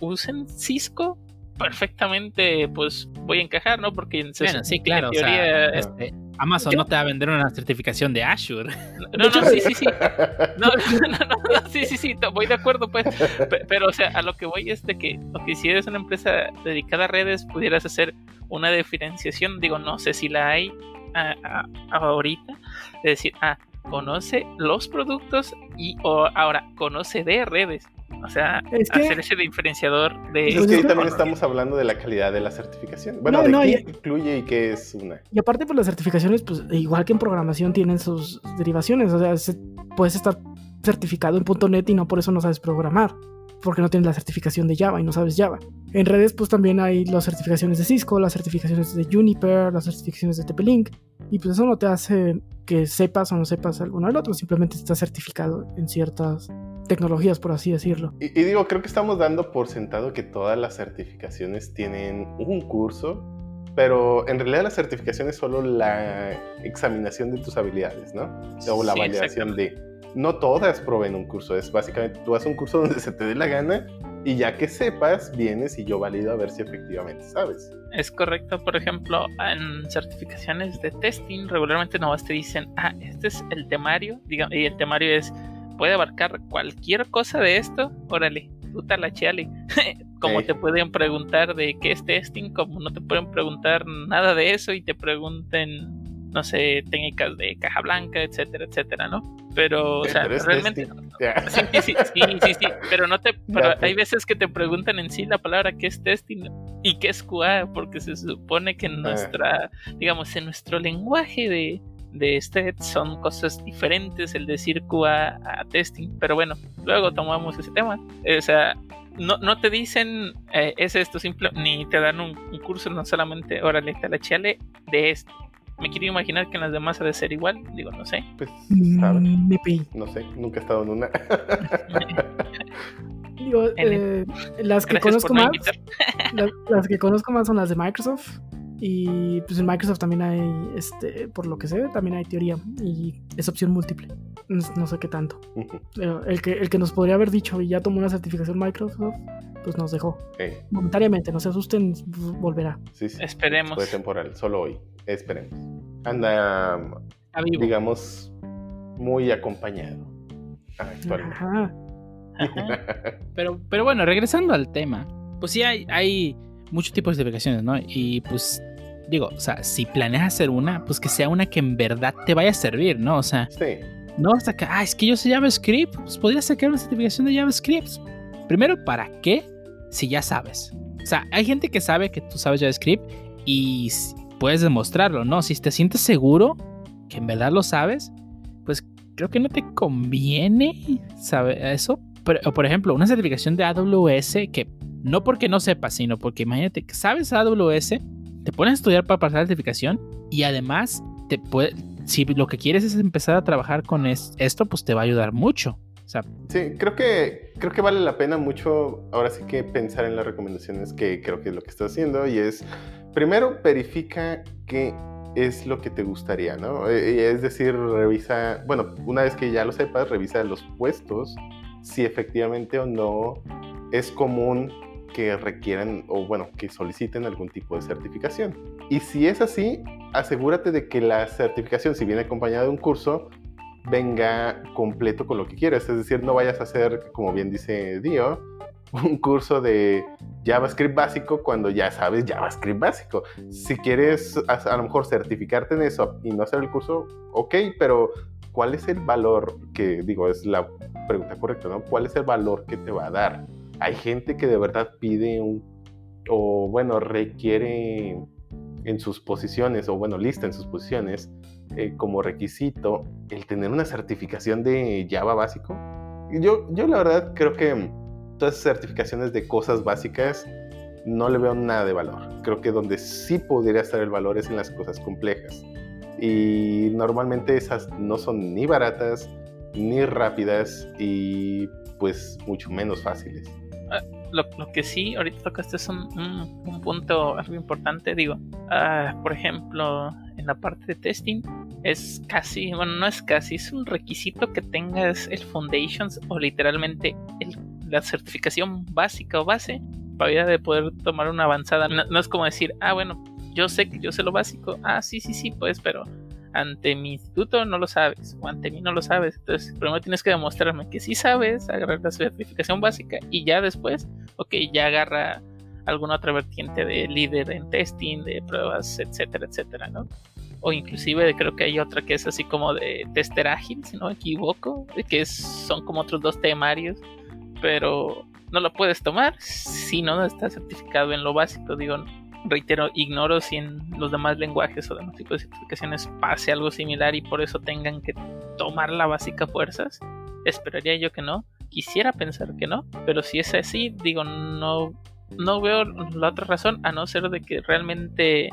usen Cisco, perfectamente pues voy a encajar, ¿no? Porque en, sí, claro, teoría, este, Amazon no te va a vender una certificación de Azure. No, no, sí, sí, sí. No, no, no, sí, sí, sí, voy de acuerdo, pues. Pero, o sea, a lo que voy es de que, okay, si eres una empresa dedicada a redes, pudieras hacer una diferenciación. Digo, no sé si la hay ahorita. De decir, ah, conoce los productos y o ahora conoce de redes. O sea, hacer ese diferenciador de... Es que ahí también estamos hablando de la calidad de la certificación. Bueno, de qué incluye y qué es una. Y aparte, pues las certificaciones, pues igual que en programación, tienen sus derivaciones. O sea, puedes estar certificado en .NET y no por eso no sabes programar. Porque no tienes la certificación de Java y no sabes Java. En redes, pues también hay las certificaciones de Cisco, las certificaciones de Juniper, las certificaciones de TP-Link. Y pues eso no te hace que sepas o no sepas alguno del otro. Simplemente estás certificado en ciertas tecnologías, por así decirlo. Y, digo, creo que estamos dando por sentado que todas las certificaciones tienen un curso Pero en realidad la certificación es solo la examinación de tus habilidades, ¿no? O la Sí, validación de... No todas proveen un curso, es básicamente tú haces un curso donde se te dé la gana y ya que sepas, vienes y yo valido a ver si efectivamente sabes. Es correcto, por ejemplo, en certificaciones de testing regularmente nomás te dicen, ah, este es el temario, y el temario es, puede abarcar cualquier cosa de esto, órale, puta la chale. como te pueden preguntar de qué es testing, como no te pueden preguntar nada de eso y te pregunten, no sé, técnicas de caja blanca, etcétera, etcétera, ¿no? Pero, o sea, realmente... Sí, sí, sí, pero no te, hay veces que te preguntan en sí la palabra qué es testing y qué es QA, porque se supone que en Ah. nuestra, digamos, en nuestro lenguaje de, de STED son cosas diferentes el decir QA a testing, pero bueno, luego tomamos ese tema, o sea, no, no te dicen eh, es esto simple, ni te dan un, un curso, no solamente, órale, te la chale de esto. Me quiero imaginar que en las demás ha de ser igual, digo, no sé. Pues, ¿sabes? Mm, pi. No sé, nunca he estado en una. Digo, eh, las que Gracias conozco no más, las que conozco más son las de Microsoft. Y pues en Microsoft también hay, este, por lo que sé, también hay teoría. Y es opción múltiple. No, no sé qué tanto. Pero el que, el que nos podría haber dicho y ya tomó una certificación Microsoft, pues nos dejó. Eh, Momentáneamente, no se asusten, volverá. sí, sí. Esperemos. Fue temporal, solo hoy. Esperemos. Anda, digamos, muy acompañado. Actualmente. Ajá. Ajá. Pero, pero bueno, regresando al tema, pues sí hay, hay muchos tipos de certificaciones, ¿no? Y pues digo, o sea, si planeas hacer una, pues que sea una que en verdad te vaya a servir, ¿no? O sea, Sí, no hasta que, ah, es que yo sé JavaScript, pues podría sacar una certificación de JavaScript. Primero, ¿para qué? Si ya sabes. O sea, hay gente que sabe que tú sabes JavaScript y puedes demostrarlo, ¿no? Si te sientes seguro que en verdad lo sabes, pues creo que no te conviene saber eso. Pero, o por ejemplo, una certificación de AWS que no porque no sepas, sino porque imagínate que sabes AWS, te pones a estudiar para pasar la certificación y además te puede, si lo que quieres es empezar a trabajar con es- esto, pues te va a ayudar mucho. O sea, sí, creo que, creo que vale la pena mucho ahora sí que pensar en las recomendaciones que creo que es lo que estás haciendo y es, primero, verifica qué es lo que te gustaría, ¿no? Eh, Es decir, revisa, bueno, una vez que ya lo sepas, revisa los puestos, si efectivamente o no es común que requieran o bueno, que soliciten algún tipo de certificación. Y si es así, asegúrate de que la certificación, si viene acompañada de un curso, venga completo con lo que quieras. Es decir, no vayas a hacer, como bien dice Dio, un curso de JavaScript básico cuando ya sabes JavaScript básico. Si quieres a, a lo mejor certificarte en eso y no hacer el curso, ok, pero ¿cuál es el valor que, digo, es la pregunta correcta, ¿no? ¿Cuál es el valor que te va a dar? Hay gente que de verdad pide un, o bueno, requiere en sus posiciones, o bueno, lista en sus posiciones, eh, como requisito el tener una certificación de Java básico. Yo, yo la verdad creo que todas esas certificaciones de cosas básicas no le veo nada de valor. Creo que donde sí podría estar el valor es en las cosas complejas. Y normalmente esas no son ni baratas, ni rápidas y pues mucho menos fáciles. Lo, lo que sí, ahorita tocaste es un, un- un punto algo importante, digo, ah, por ejemplo, en la parte de testing es casi, bueno, no es casi, es un requisito que tengas el Foundations o literalmente la certificación básica o base para de poder tomar una avanzada. No, no es como decir, ah, bueno, yo sé que yo sé lo básico, ah, sí, sí, sí, pues, pero ante mi instituto no lo sabes, o ante mí no lo sabes. Entonces, primero tienes que demostrarme que sí sabes, agarrar la certificación básica y ya después, ok, ya agarra alguna otra vertiente de líder en testing, de pruebas, etcétera, etcétera, ¿no? O inclusive creo que hay otra que es así como de tester ágil, si no me equivoco, que son como otros dos temarios, pero no lo puedes tomar si no estás certificado en lo básico, digo, reitero, ignoro si en los demás lenguajes o demás tipos de certificaciones pase algo similar y por eso tengan que tomar la básica fuerzas. Esperaría yo que no. Quisiera pensar que no, pero si es así, digo, no, no veo la otra razón a no ser de que realmente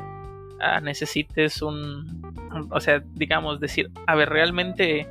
ah, necesites un, o sea, digamos, decir, a ver, realmente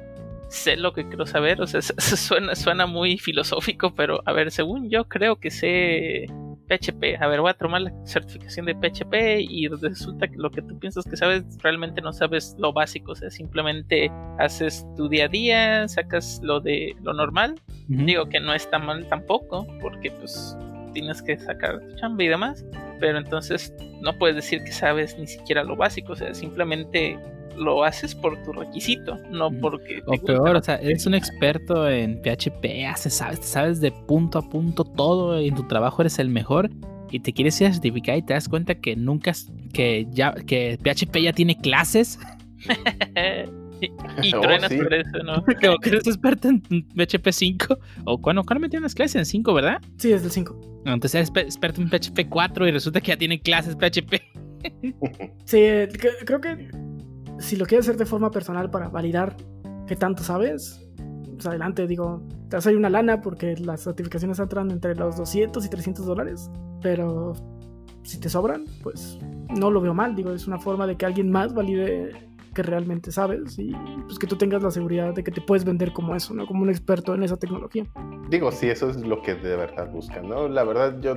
sé lo que quiero saber, o sea, suena, suena muy filosófico, pero a ver, según yo creo que sé PHP. A ver, voy a tomar la certificación de PHP y resulta que lo que tú piensas que sabes realmente no sabes lo básico. O sea, simplemente haces tu día a día, sacas lo de lo normal. Digo que no está mal tampoco, porque pues tienes que sacar tu chamba y demás. Pero entonces no puedes decir que sabes ni siquiera lo básico. O sea, simplemente lo haces por tu requisito, no porque... o peor, o sea, eres un experto en PHP, haces, sabes, sabes de punto a punto todo, en tu trabajo eres el mejor y te quieres ir a certificar y te das cuenta que nunca, que ya, que PHP ya tiene clases. y, oh, truenas por eso, ¿no? Como que eres experto en PHP 5. O cuando, cuando metieron las clases en 5, ¿verdad? Sí, es del 5. Entonces eres experto en PHP 4 y resulta que ya tiene clases PHP. sí, creo que si lo quieres hacer de forma personal para validar qué tanto sabes, pues adelante, digo, te vas a ir una lana porque las certificaciones entran entre los 200 y 300 dólares, pero si te sobran, pues no lo veo mal, digo, es una forma de que alguien más valide que realmente sabes y pues que tú tengas la seguridad de que te puedes vender como eso, ¿no? Como un experto en esa tecnología. Digo, sí, eso es lo que de verdad buscan, ¿no? La verdad yo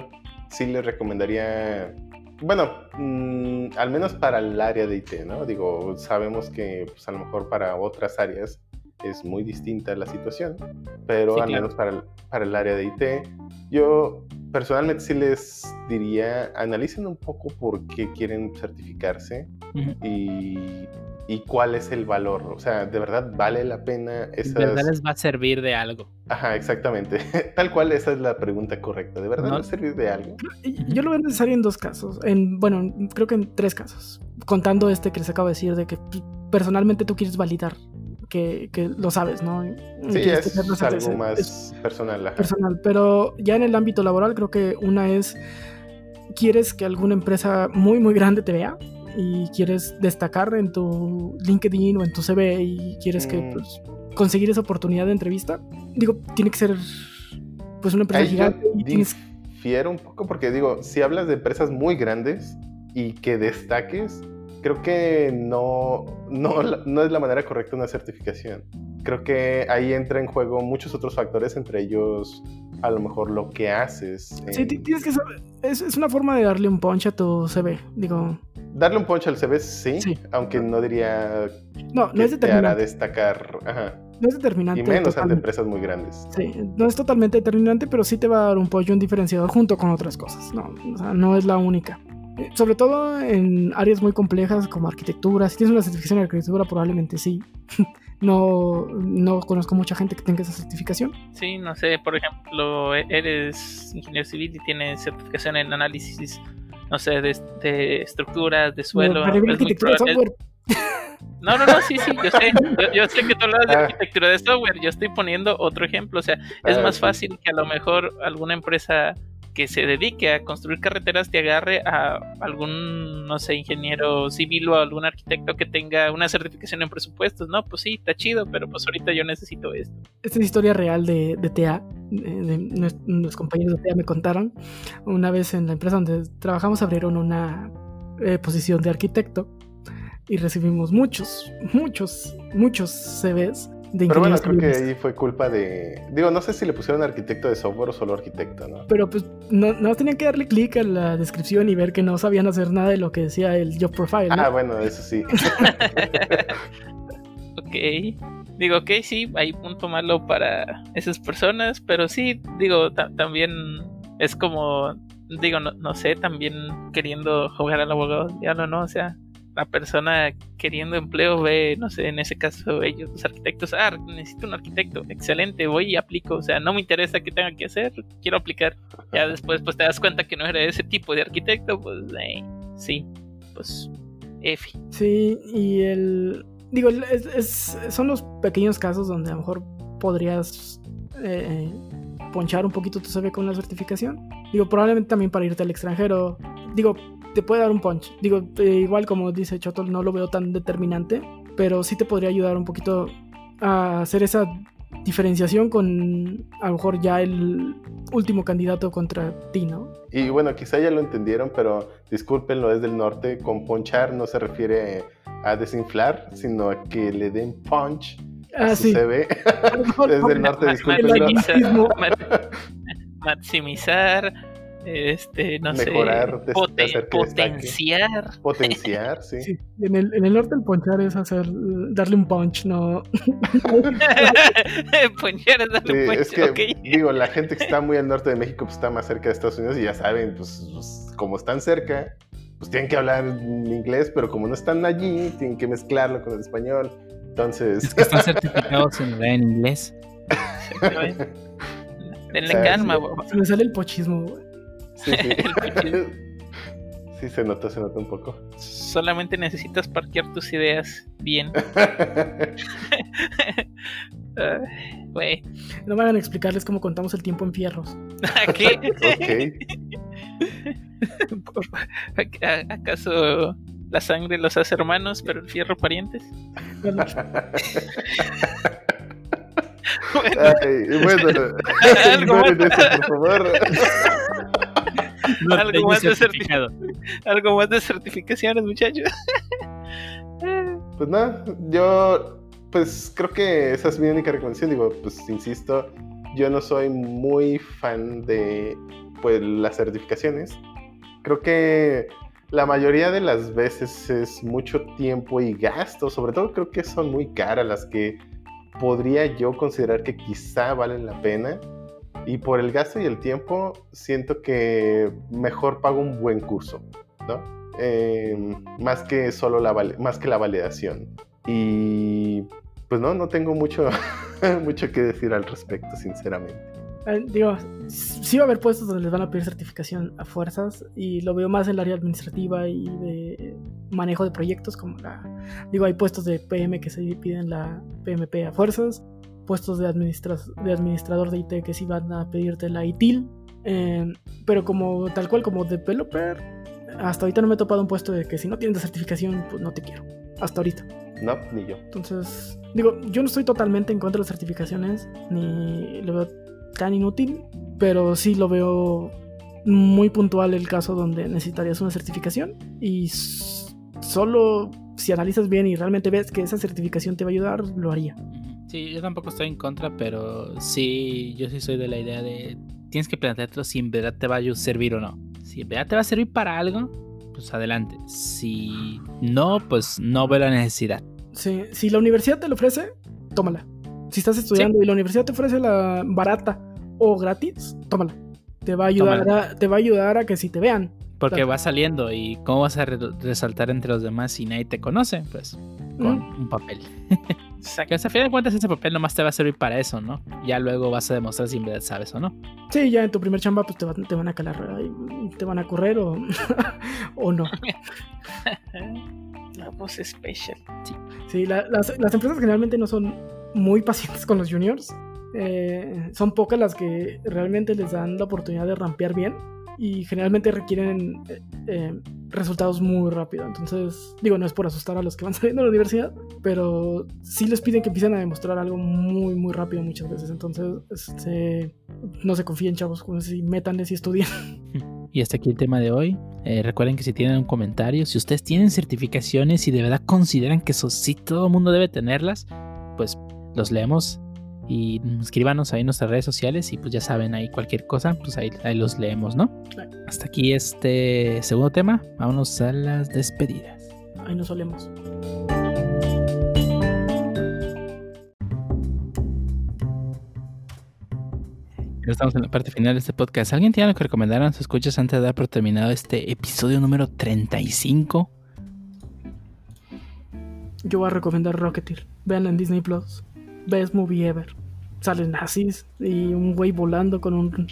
sí le recomendaría bueno, mm, al menos para el área de IT, ¿no? Digo, sabemos que pues, a lo mejor para otras áreas es muy distinta la situación, pero al menos para el, para el área de IT, yo personalmente sí les diría, analicen un poco por qué quieren certificarse y y cuál es el valor. O sea, ¿de verdad vale la pena esas... ¿De verdad les va a servir de algo? Ajá, exactamente. Tal cual esa es la pregunta correcta. ¿De verdad va a servir de algo? Yo lo veo necesario en dos casos. En, bueno, creo que en tres casos. Contando este que les acabo de decir de que personalmente tú quieres validar que, que lo sabes, ¿no? Sí, es, algo más personal. Personal, pero ya en el ámbito laboral creo que una es, quieres que alguna empresa muy, muy grande te vea y quieres destacar en tu LinkedIn o en tu CV y quieres que mm. pues, conseguir esa oportunidad de entrevista, digo, tiene que ser pues una empresa gigante. Y tienes... Difiero un poco porque digo, si hablas de empresas muy grandes y que destaques, creo que no, no, no es la manera correcta una certificación. Creo que ahí entra en juego muchos otros factores, entre ellos a lo mejor lo que haces. Sí, tienes que saber, es, es, una forma de darle un punch a tu CV, digo. Darle un punch al CV, sí, aunque no diría no, no es determinante. te hará destacar. Ajá. No es determinante. Y menos ante empresas muy grandes. Sí, no es totalmente determinante, pero sí te va a dar un punch, un diferenciador junto con otras cosas. No, o sea, no es la única. Eh, sobre todo en áreas muy complejas como arquitectura. Si tienes una certificación en arquitectura, probablemente sí. no, no conozco mucha gente que tenga esa certificación. Sí, no sé, por ejemplo, e-, eres ingeniero civil y tienes certificación en análisis, no sé, de, estructuras, de suelo. No, no, no, sí, sí, yo sé, yo, sé que tú hablas de ah. arquitectura de software, yo estoy poniendo otro ejemplo, o sea, es ah, más fácil que a lo mejor alguna empresa que se dedique a construir carreteras te agarre a algún, no sé, ingeniero civil o algún arquitecto que tenga una certificación en presupuestos, ¿no? Pues sí, está chido, pero pues ahorita yo necesito esto. Esta es historia real de, de de, los compañeros de TA me contaron. Una vez en la empresa donde trabajamos abrieron una eh, posición de arquitecto y recibimos muchos, muchos, muchos CVs pero bueno, creo que ahí fue culpa de. Digo, no sé si le pusieron arquitecto de software o solo arquitecto, ¿no? Pero pues no, no tenían que darle clic a la descripción y ver que no sabían hacer nada de lo que decía el job profile. Ah, bueno, eso sí. ok. Digo, ok, sí, hay punto malo para esas personas, pero sí, digo, también es como, digo, no, no sé, también queriendo jugar al abogado ya no, ¿no? O sea, la persona queriendo empleo ve, no sé, en ese caso ellos, los arquitectos, ah, necesito un arquitecto, excelente, voy y aplico, o sea, no me interesa qué tenga que hacer, quiero aplicar. Ya después pues te das cuenta que no era ese tipo de arquitecto, pues eh, sí, pues F. Sí, y el... Digo, es, son los pequeños casos donde a lo mejor podrías eh, ponchar un poquito tu CV con la certificación. Digo, probablemente también para irte al extranjero. Digo, te puede dar un punch. Digo, eh, igual como dice Chotol, no lo veo tan determinante, pero sí te podría ayudar un poquito a hacer esa diferenciación con a lo mejor ya el último candidato contra ti, ¿no? Y bueno, quizá ya lo entendieron, pero discúlpenlo, es del norte. Con ponchar no se refiere a desinflar, sino a que le den punch a ah, su sí. CV. Desde el norte, discúlpenlo. Maximizar este, no Mejorar, sé, potenciar. Potenciar, sí. Sí, en el, en el norte el ponchar es hacer darle un punch, no. Ponchar es darle Sí, un punch, es que, digo, la gente que está muy al norte de México pues, está más cerca de Estados Unidos y ya saben, pues, pues, como están cerca, pues tienen que hablar inglés, pero como no están allí, tienen que mezclarlo con el español. Entonces, Es que están certificados en, en inglés. Denle calma, Se me sale el pochismo, güey. Sí, sí. Sí, se nota, se nota un poco. solamente necesitas parquear tus ideas bien. Güey, No me hagan explicarles cómo contamos el tiempo en fierros. ¿a qué? ¿A- ¿Acaso la sangre los hace hermanos, pero el fierro parientes? Bueno, Bueno, Ay, bueno, Algo más. eso, por favor. No Algo más de certificado. algo más de certificaciones, muchachos. Pues nada, yo pues creo que esa es mi única recomendación. Digo, pues insisto, yo no soy muy fan de pues las certificaciones. Creo que la mayoría de las veces es mucho tiempo y gasto. Sobre todo creo que son muy caras las que podría yo considerar que quizá valen la pena. Y por el gasto y el tiempo, siento que mejor pago un buen curso, ¿no? Eh, más que solo la más que la validación. Y pues no, no tengo mucho, mucho que decir al respecto, sinceramente. eh, digo, sí va a haber puestos donde les van a pedir certificación a fuerzas y lo veo más en el área administrativa y de manejo de proyectos como la digo hay puestos de PM que se piden la PMP a fuerzas puestos de, administra- de administrador de IT que sí van a pedirte la ITIL eh, pero como tal cual como developer hasta ahorita no me he topado un puesto de que si no tienes la certificación pues no te quiero hasta ahorita No, ni yo. entonces, digo, yo no estoy totalmente en contra de las certificaciones, ni lo veo tan inútil, pero sí lo veo muy puntual el caso donde necesitarías una certificación y solo si analizas bien y realmente ves que esa certificación te va a ayudar, lo haría. Sí, yo tampoco estoy en contra, pero sí, yo sí soy de la idea de tienes que planteártelo si en verdad te va a servir o no. Si en verdad te va a servir para algo, pues adelante. Si no, pues no veo la necesidad. Sí, si la universidad te lo ofrece, tómala. Si estás estudiando y la universidad te ofrece la barata o gratis, tómala. Te va a ayudar, a, te va a, ayudar a que si te vean. Porque Claro. va saliendo y cómo vas a re- resaltar entre los demás si nadie te conoce, pues con Ujú. un papel. Exacto. Que hasta a fin de cuentas ese papel nomás te va a servir para eso, ¿no? Ya luego vas a demostrar si en verdad sabes o no. Sí, ya en tu primer chamba pues te, va- te van a calar, te van a correr o, o no. La voz especial. Sí, la- las, las empresas generalmente no son muy pacientes con los juniors. Eh, son pocas las que realmente les dan la oportunidad de rampear bien y generalmente requieren eh, eh, resultados muy rápido. Entonces, digo, no es por asustar a los que van saliendo de la universidad, pero sí les piden que empiecen a demostrar algo muy, muy rápido muchas veces. Entonces, este, no se confíen, chavos, con si métanles y estudien. Y hasta aquí el tema de hoy. Eh, recuerden que si tienen un comentario, si ustedes tienen certificaciones y de verdad consideran que eso sí todo el mundo debe tenerlas, pues los leemos y escríbanos ahí en nuestras redes sociales y pues ya saben ahí cualquier cosa, pues ahí, ahí los leemos, ¿no? Claro. Hasta aquí este segundo tema. Vámonos a las despedidas. Ahí nos solemos. Estamos en la parte final de este podcast. ¿Alguien tiene algo que recomendar a sus escuchas antes de dar por terminado este episodio número 35? Yo voy a recomendar Rocketeer. Vean en Disney Plus. Best movie ever. Salen nazis y un güey volando con un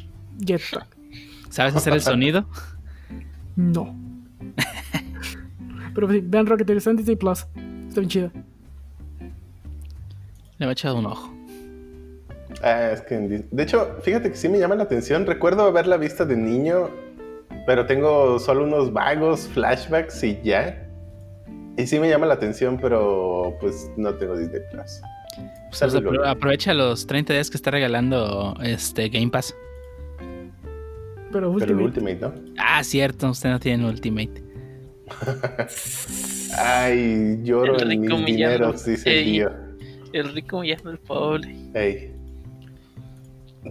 jetpack. ¿Sabes hacer el sonido? No. Pero sí, vean Rocketeer, está en Disney Plus. Está bien chido. Le voy a echar un ojo. Ah, es que en de hecho, fíjate que sí me llama la atención. Recuerdo haberla vista de niño, pero tengo solo unos vagos flashbacks y ya. Y sí me llama la atención, pero pues no tengo Disney Plus. Pues apro- aprovecha los 30 días que está regalando este Game Pass. Pero Pero el Ultimate. Ultimate, ¿no? Ah, cierto, usted no tiene Ultimate. Ay, lloro El en rico mis dineros, dice Ey. tío. El rico humillando al pobre. Ey.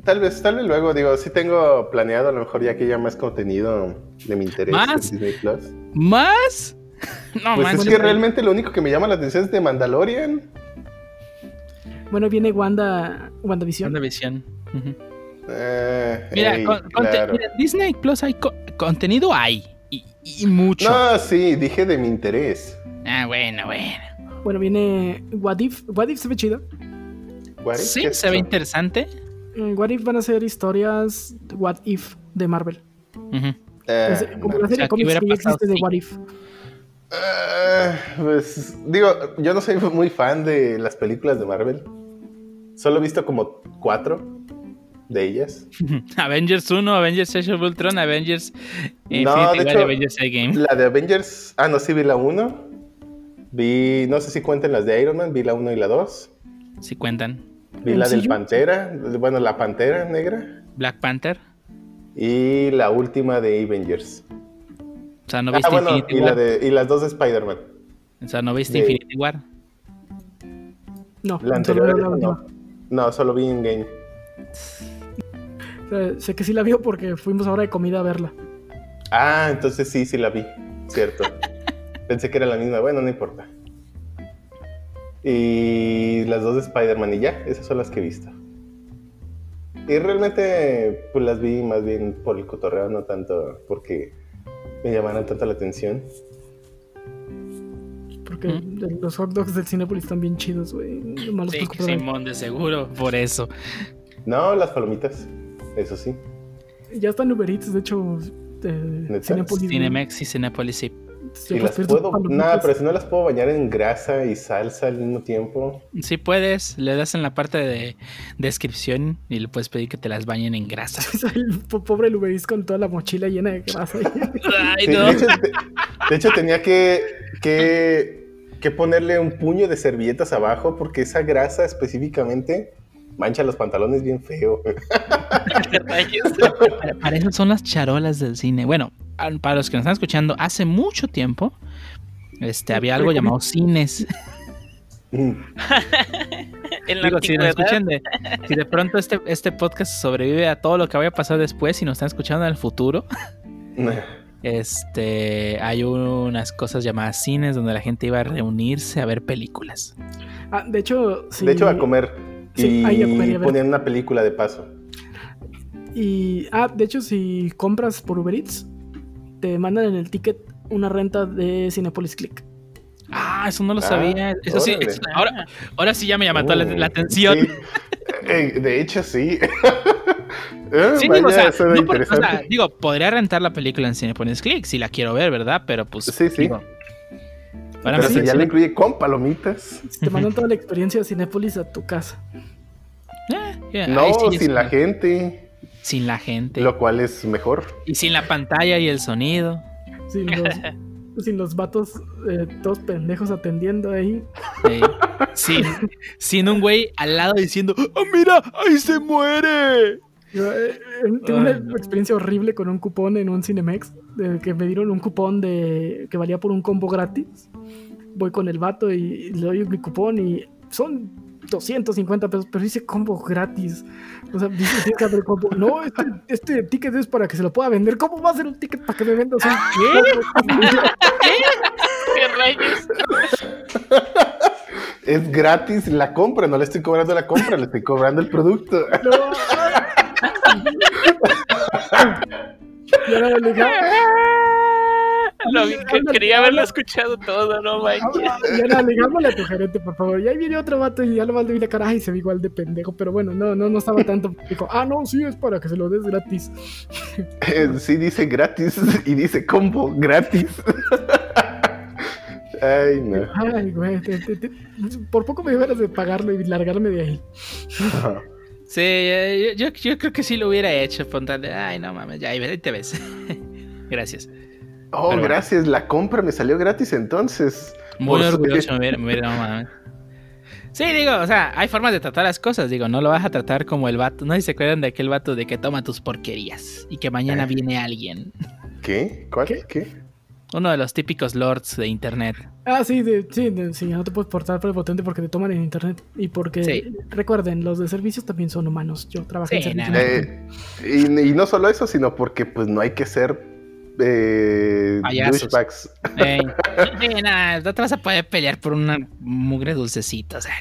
Tal vez, tal vez luego, digo, sí tengo planeado a lo mejor ya que ya más contenido de mi interés ¿Más? en Disney Plus. ¿Más? No, Pues manches, es que realmente lo único que me llama la atención es de Mandalorian. Bueno, viene Wanda, WandaVision. WandaVision. Ujú. Eh, Mira, ey, con- claro. mira, Disney Plus hay co- contenido hay. Y, y mucho. No, sí, dije de mi interés. Ah, bueno, bueno. Bueno, viene What If. What If se ve chido. What if? Sí, ¿Qué es se ve interesante. En What If van a ser historias What If de Marvel. Ujú. Eh, Es como la o sea, serie ¿qué de cómics hubiera que pasado existe de What If. eh, pues digo, yo no soy muy fan de las películas de Marvel. Solo he visto como cuatro de ellas. Avengers 1, Avengers Age of Ultron, Avengers Infinity No, de War hecho, Avengers Endgame. La de Avengers, ah, no, sí vi la 1. Vi, no sé si cuenten las de Iron Man, vi la 1 y la 2. Si cuentan. Vi la del. Pantera, bueno, la Pantera Negra. Black Panther. Y la última de Avengers. O sea, no Ah, viste bueno, Infinity y, la War. de, y las dos de Spider-Man. O sea, no viste de- Infinity War. No, La anterior la esa última. no. No, solo vi en game. Sé que sí la vio porque fuimos ahora de comida a verla. Ah, entonces sí, sí la vi. Cierto. Pensé que era la misma. Bueno, no importa. Y las dos de Spider-Man y ya, esas son las que he visto. Y realmente pues las vi más bien por el cotorreo, no tanto porque me llamaron tanto la atención. Porque ¿Mm? los hot dogs del Cinepolis están bien chidos, güey. Sí. Simón, de seguro. Por eso. No, las palomitas, eso sí. Ya están Uber Eats, de hecho. Cinépolis, güey. Cinemex y Cinepolis, sí. Pues, las puedo, nada, pero si no las puedo bañar en grasa y salsa al mismo tiempo. Sí puedes, le das en la parte de descripción y le puedes pedir que te las bañen en grasa. el po- pobre Uber Eats con toda la mochila llena de grasa. Ay, Sí, no. de, hecho, de- de hecho, tenía que, que, que ponerle un puño de servilletas abajo porque esa grasa específicamente mancha los pantalones bien feo. Para, para eso son las charolas del cine. Bueno, para los que nos están escuchando, hace mucho tiempo este, había algo llamado cines. En la Digo, si, nos escuchan de, si de pronto este, este podcast sobrevive a todo lo que vaya a pasar después y nos están escuchando en el futuro, este, hay unas cosas llamadas cines donde la gente iba a reunirse a ver películas. Ah, de hecho, sí. De hecho, a comer. Sí, y ahí a comer y a ver. ponían una película de paso. Y, ah, de hecho, si compras por Uber Eats, te mandan en el ticket una renta de Cinepolis Click. Ah, eso no lo Ah, sabía. Eso sí, eso- ahora, ahora sí ya me llamó la, Uh, la atención. sí. Eh, de hecho, sí. Eh, Sí, vaya, o sea, suena no por- o sea, interesante. digo, podría rentar la película en Cinepolis Click si la quiero ver, ¿verdad? Pero pues. Sí, sí. digo, para Pero mí si sí, ya sí. le incluye con palomitas. Te mandan toda la experiencia de Cinepolis a tu casa. Eh, yeah, No, sí, sin la gente. Sin la gente. Lo cual es mejor. Y sin la pantalla y el sonido. Sin los, sin los vatos eh, todos pendejos atendiendo ahí. eh, sin, sin un güey al lado diciendo, ¡Oh, mira! ¡Ahí se muere! Yo, eh, tengo una no. experiencia horrible con un cupón en un Cinemex. De que me dieron un cupón de que valía por un combo gratis. Voy con el vato y le doy mi cupón y son 250 pesos, pero dice combo gratis. O sea, dice tienes que combo. No, este, este ticket es para que se lo pueda vender. ¿Cómo va a ser un ticket para que me vendas un ¿Qué rayos? Es gratis la compra, no le estoy cobrando la compra, le estoy cobrando el producto. No. Y Lo que- quería haberlo escuchado todo, no manches. Habla- Y ahora ligámosle a tu gerente, por favor. Y ahí viene otro vato y ya lo le vi la cara ay, se ve igual de pendejo. Pero bueno, no, no, no estaba tanto. Dijo, ah, no, sí, es para que se lo des gratis. Eh, Sí dice gratis y dice combo gratis. Ay, no. Ay, güey. te- te- te- por poco me dio ganas de pagarlo y largarme de ahí. Sí, eh, yo, yo, yo creo que sí lo hubiera hecho. Pontarle, ay, no mames, ya ahí te ves. Gracias. Oh, Pero bueno. gracias, la compra me salió gratis entonces. Muy Por orgulloso, me hubiera- no mames. Sí, digo, o sea, hay formas de tratar las cosas. Digo, no lo vas a tratar como el vato. No sé si se acuerdan de aquel vato de que toma tus porquerías y que mañana Eh. viene alguien. ¿Qué? ¿Cuál? ¿Qué? ¿Qué? Uno de los típicos lords de internet. Ah, sí, de, sí, de- sí, no te puedes portar prepotente porque te toman en internet. Y porque, Sí. recuerden, los de servicios también son humanos. Yo trabajé en Sí, servicios. nada. Eh, y, y no solo eso, sino porque pues no hay que ser eh, Payasos. douchebags. Sí, nada, no te vas a poder pelear por una mugre dulcecita. O sea.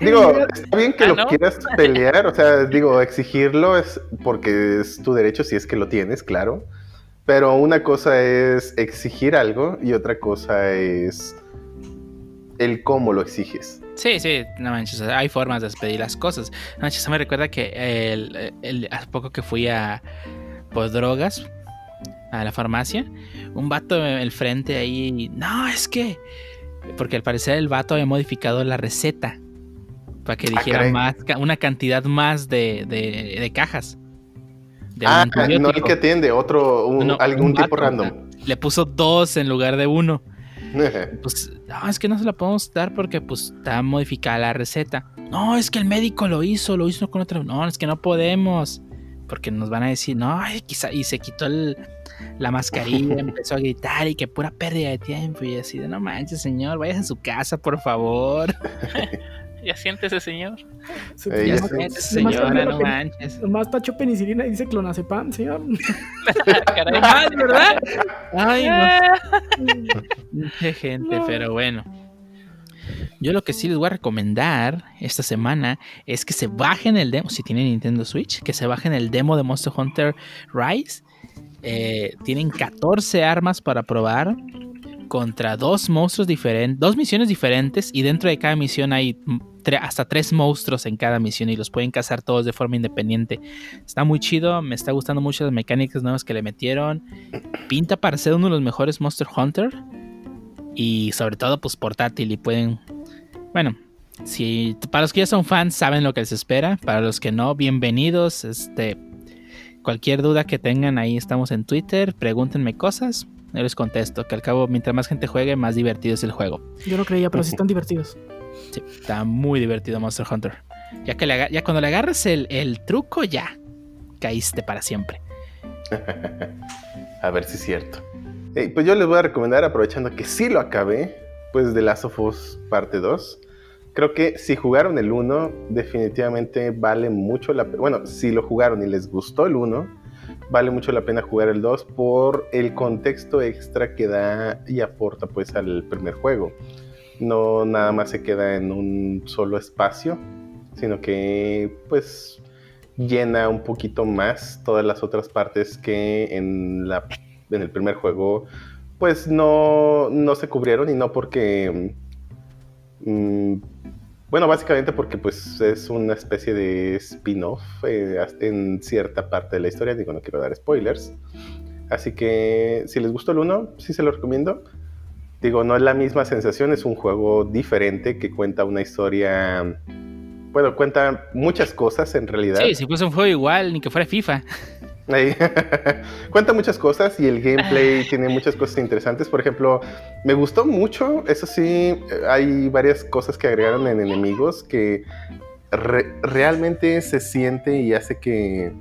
Digo, está bien que Ah, lo ¿no? quieras pelear, o sea, digo, exigirlo es porque es tu derecho si es que lo tienes, claro. Pero una cosa es exigir algo y otra cosa es el cómo lo exiges. Sí, sí, no manches, hay formas de pedir las cosas. No manches, me recuerda que el, el- hace poco que fui a por drogas a la farmacia, un vato en el frente ahí, no, es que porque al parecer el vato había modificado la receta para que dijera caray. más una cantidad más de, de- de cajas. De un ah, no el que atiende, otro, un- No, algún un tipo vato, random. Le puso dos en lugar de uno. Pues, no, es que no se la podemos dar porque pues está modificada la receta. No, es que el médico lo hizo, lo hizo con otra. No, es que no podemos. Porque nos van a decir, no, ay, quizá. Y se quitó el- la mascarilla, empezó a gritar y que pura pérdida de tiempo. Y así de, no manches, señor, vayas a su casa, por favor. Ya siéntese, señor. Se- Ya ya siéntese, señora, no manches. Nomás tachó penicilina y dice clonazepam, señor. Caray. Ah, ¿verdad? Ay, no. Mucha gente, pero bueno. Yo lo que sí les voy a recomendar esta semana es que se bajen el demo, si tienen Nintendo Switch, que se bajen el demo de Monster Hunter Rise. Eh, tienen 14 armas para probar contra dos monstruos diferentes, dos misiones diferentes y dentro de cada misión hay hasta tres monstruos en cada misión y los pueden cazar todos de forma independiente. Está muy chido, me está gustando mucho las mecánicas nuevas que le metieron. Pinta para ser uno de los mejores Monster Hunter y sobre todo pues portátil y pueden, bueno, si para los que ya son fans saben lo que les espera, para los que no, bienvenidos, este cualquier duda que tengan ahí estamos en Twitter, pregúntenme cosas, yo les contesto, que al cabo mientras más gente juegue más divertido es el juego. Yo no creía, pero sí están divertidos. Sí, está muy divertido Monster Hunter. Ya que le aga- ya cuando le agarras el, el truco ya caíste para siempre. A ver si es cierto. Pues yo les voy a recomendar, aprovechando que sí lo acabé, pues de Last of Us parte 2. Creo que si jugaron el 1, definitivamente vale mucho la pena. Bueno, si lo jugaron y les gustó el 1, vale mucho la pena jugar el 2 por el contexto extra que da y aporta pues al primer juego. No nada más se queda en un solo espacio, sino que pues llena un poquito más todas las otras partes que en, la, en el primer juego pues no, no se cubrieron y no porque mm, bueno básicamente porque pues es una especie de spin-off eh, en cierta parte de la historia digo no quiero dar spoilers así que si les gustó el 1 sí se lo recomiendo digo no es la misma sensación es un juego diferente que cuenta una historia bueno, cuenta muchas cosas en realidad. Sí, si fuese un juego igual, ni que fuera FIFA. Ahí. cuenta muchas cosas y el gameplay tiene muchas cosas interesantes. Por ejemplo, me gustó mucho, eso sí, eh, hay varias cosas que agregaron en enemigos que re- realmente se siente y hace que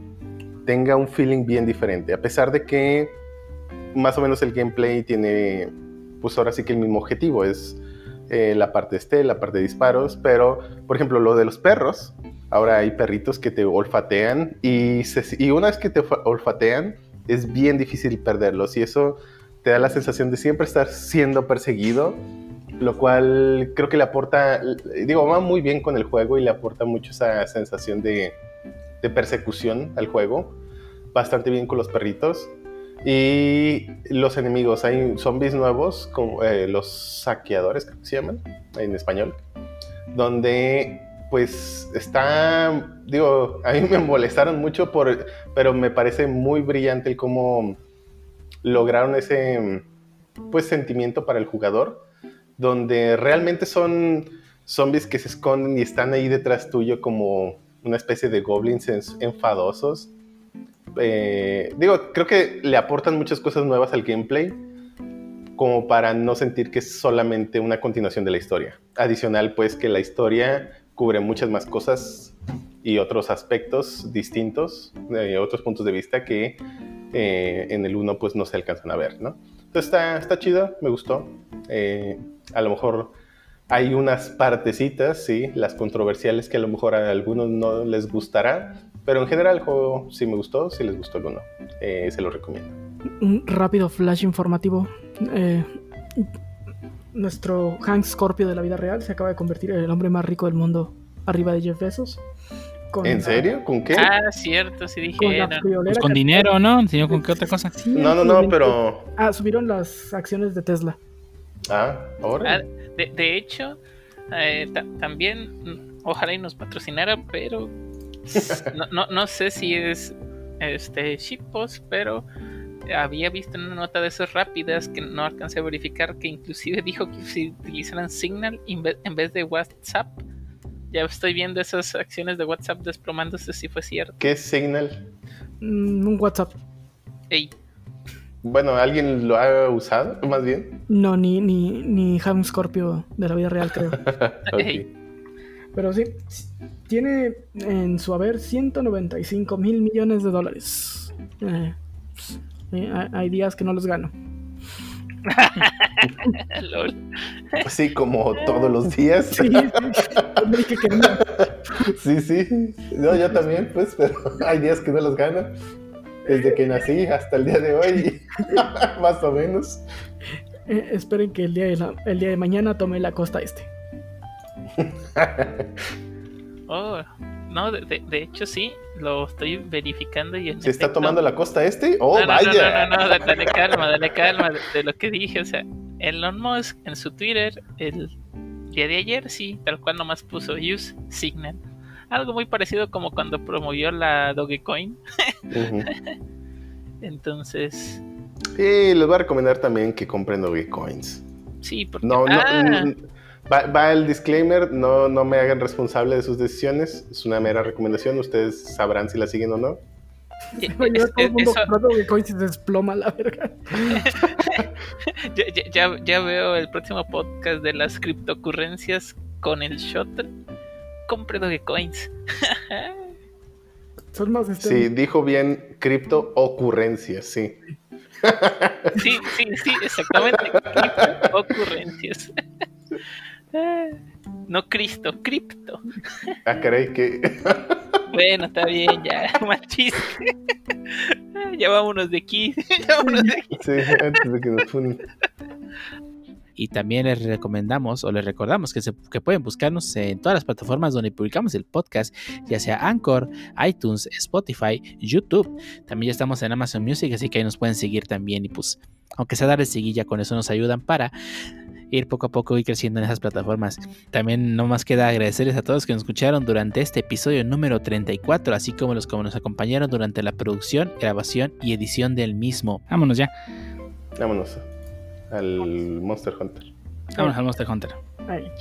tenga un feeling bien diferente. A pesar de que más o menos el gameplay tiene, pues ahora sí que el mismo objetivo, es eh, la parte este, la parte de disparos, pero por ejemplo lo de los perros, ahora hay perritos que te olfatean y, se- una vez que te olfa- olfatean es bien difícil perderlos y eso te da la sensación de siempre estar siendo perseguido, lo cual creo que le aporta, digo, va muy bien con el juego y le aporta mucho esa sensación de, de persecución al juego, bastante bien con los perritos. Y los enemigos, hay zombies nuevos, como eh, los saqueadores, creo que se llaman en español, donde pues está, digo, a mí me molestaron mucho, por, pero me parece muy brillante el cómo lograron ese pues sentimiento para el jugador, donde realmente son zombies que se esconden y están ahí detrás tuyo como una especie de goblins en- enfadosos. Eh, digo, creo que le aportan muchas cosas nuevas al gameplay, como para no sentir que es solamente una continuación de la historia. Adicional, pues que la historia cubre muchas más cosas y otros aspectos distintos, eh, otros puntos de vista que eh, en el 1 pues no se alcanzan a ver, ¿no? Entonces está, está chido, me gustó. Eh, a lo mejor hay unas partecitas, sí, las controversiales que a lo mejor a algunos no les gustará, pero en general el juego sí me gustó, sí les gustó alguno. Eh, se lo recomiendo. Un rápido flash informativo. Nuestro Hank Scorpio de la vida real se acaba de convertir en el hombre más rico del mundo arriba de Jeff Bezos. Con ¿En serio? ¿Con qué? Ah, cierto, sí dije. Con, pues con dinero, ¿no? Sino con qué otra cosa. no, no, no, pero. Ah, subieron las acciones de Tesla. Ah, ahora. Ah, de, hecho, eh, también, ojalá y nos patrocinara, pero no, no, no sé si es este shitpost, pero había visto en una nota de esas rápidas que no alcancé a verificar que inclusive dijo que si utilizaran Signal en vez de WhatsApp, ya estoy viendo esas acciones de WhatsApp desplomándose si fue cierto. ¿Qué es Signal? Mm, un WhatsApp. Ey. Bueno, ¿alguien lo ha usado más bien? No, ni, ni, ni Ham Scorpio de la vida real, creo. Pero sí, tiene en su haber 195 mil millones de dólares. Eh, eh, hay días que no los gano. Sí, como todos los días. Sí, sí. sí, No, yo también, pues, pero hay días que no los gano. Desde que nací hasta el día de hoy, más o menos. Eh, esperen que el día, de el día de mañana tome la costa este. oh, no, de, de, hecho sí, lo estoy verificando y ¿Se está tomando la costa este? ¡Oh, vaya! No, no, no, dale calma, dale calma de, lo que dije. O sea, Elon Musk en su Twitter el día de ayer, sí, tal cual nomás puso Use Signal. Algo muy parecido como cuando promovió la Dogecoin. Entonces... Sí, les voy a recomendar también que compren Dogecoins. Sí, porque... No, no, Va, el disclaimer, no, no me hagan responsable de sus decisiones, es una mera recomendación, ustedes sabrán si la siguen o no. desploma la verga. ya, ya, veo el próximo podcast de las criptocurrencias con el shuttle. Compre Dogecoins. Son más este... Sí, dijo bien cripto ocurrencias, sí. sí, sí, sí, exactamente. ocurrencias. No Cristo, cripto. Ah, caray, que. Bueno, está bien, ya, más chiste. Ya vámonos de aquí. Ya vámonos de aquí. Sí, antes de que nos funen. Y también les recomendamos o les recordamos que, se, que pueden buscarnos en todas las plataformas donde publicamos el podcast, ya sea Anchor, iTunes, Spotify, YouTube. También ya estamos en Amazon Music, así que ahí nos pueden seguir también. Y pues, aunque sea darle seguilla, con eso nos ayudan para ir poco a poco y creciendo en esas plataformas. También no más queda agradecerles a todos que nos escucharon durante este episodio número 34, así como los que nos acompañaron durante la producción, grabación y edición del mismo. Vámonos ya. Vámonos al Monster Hunter. Vámonos al Monster Hunter. Ay,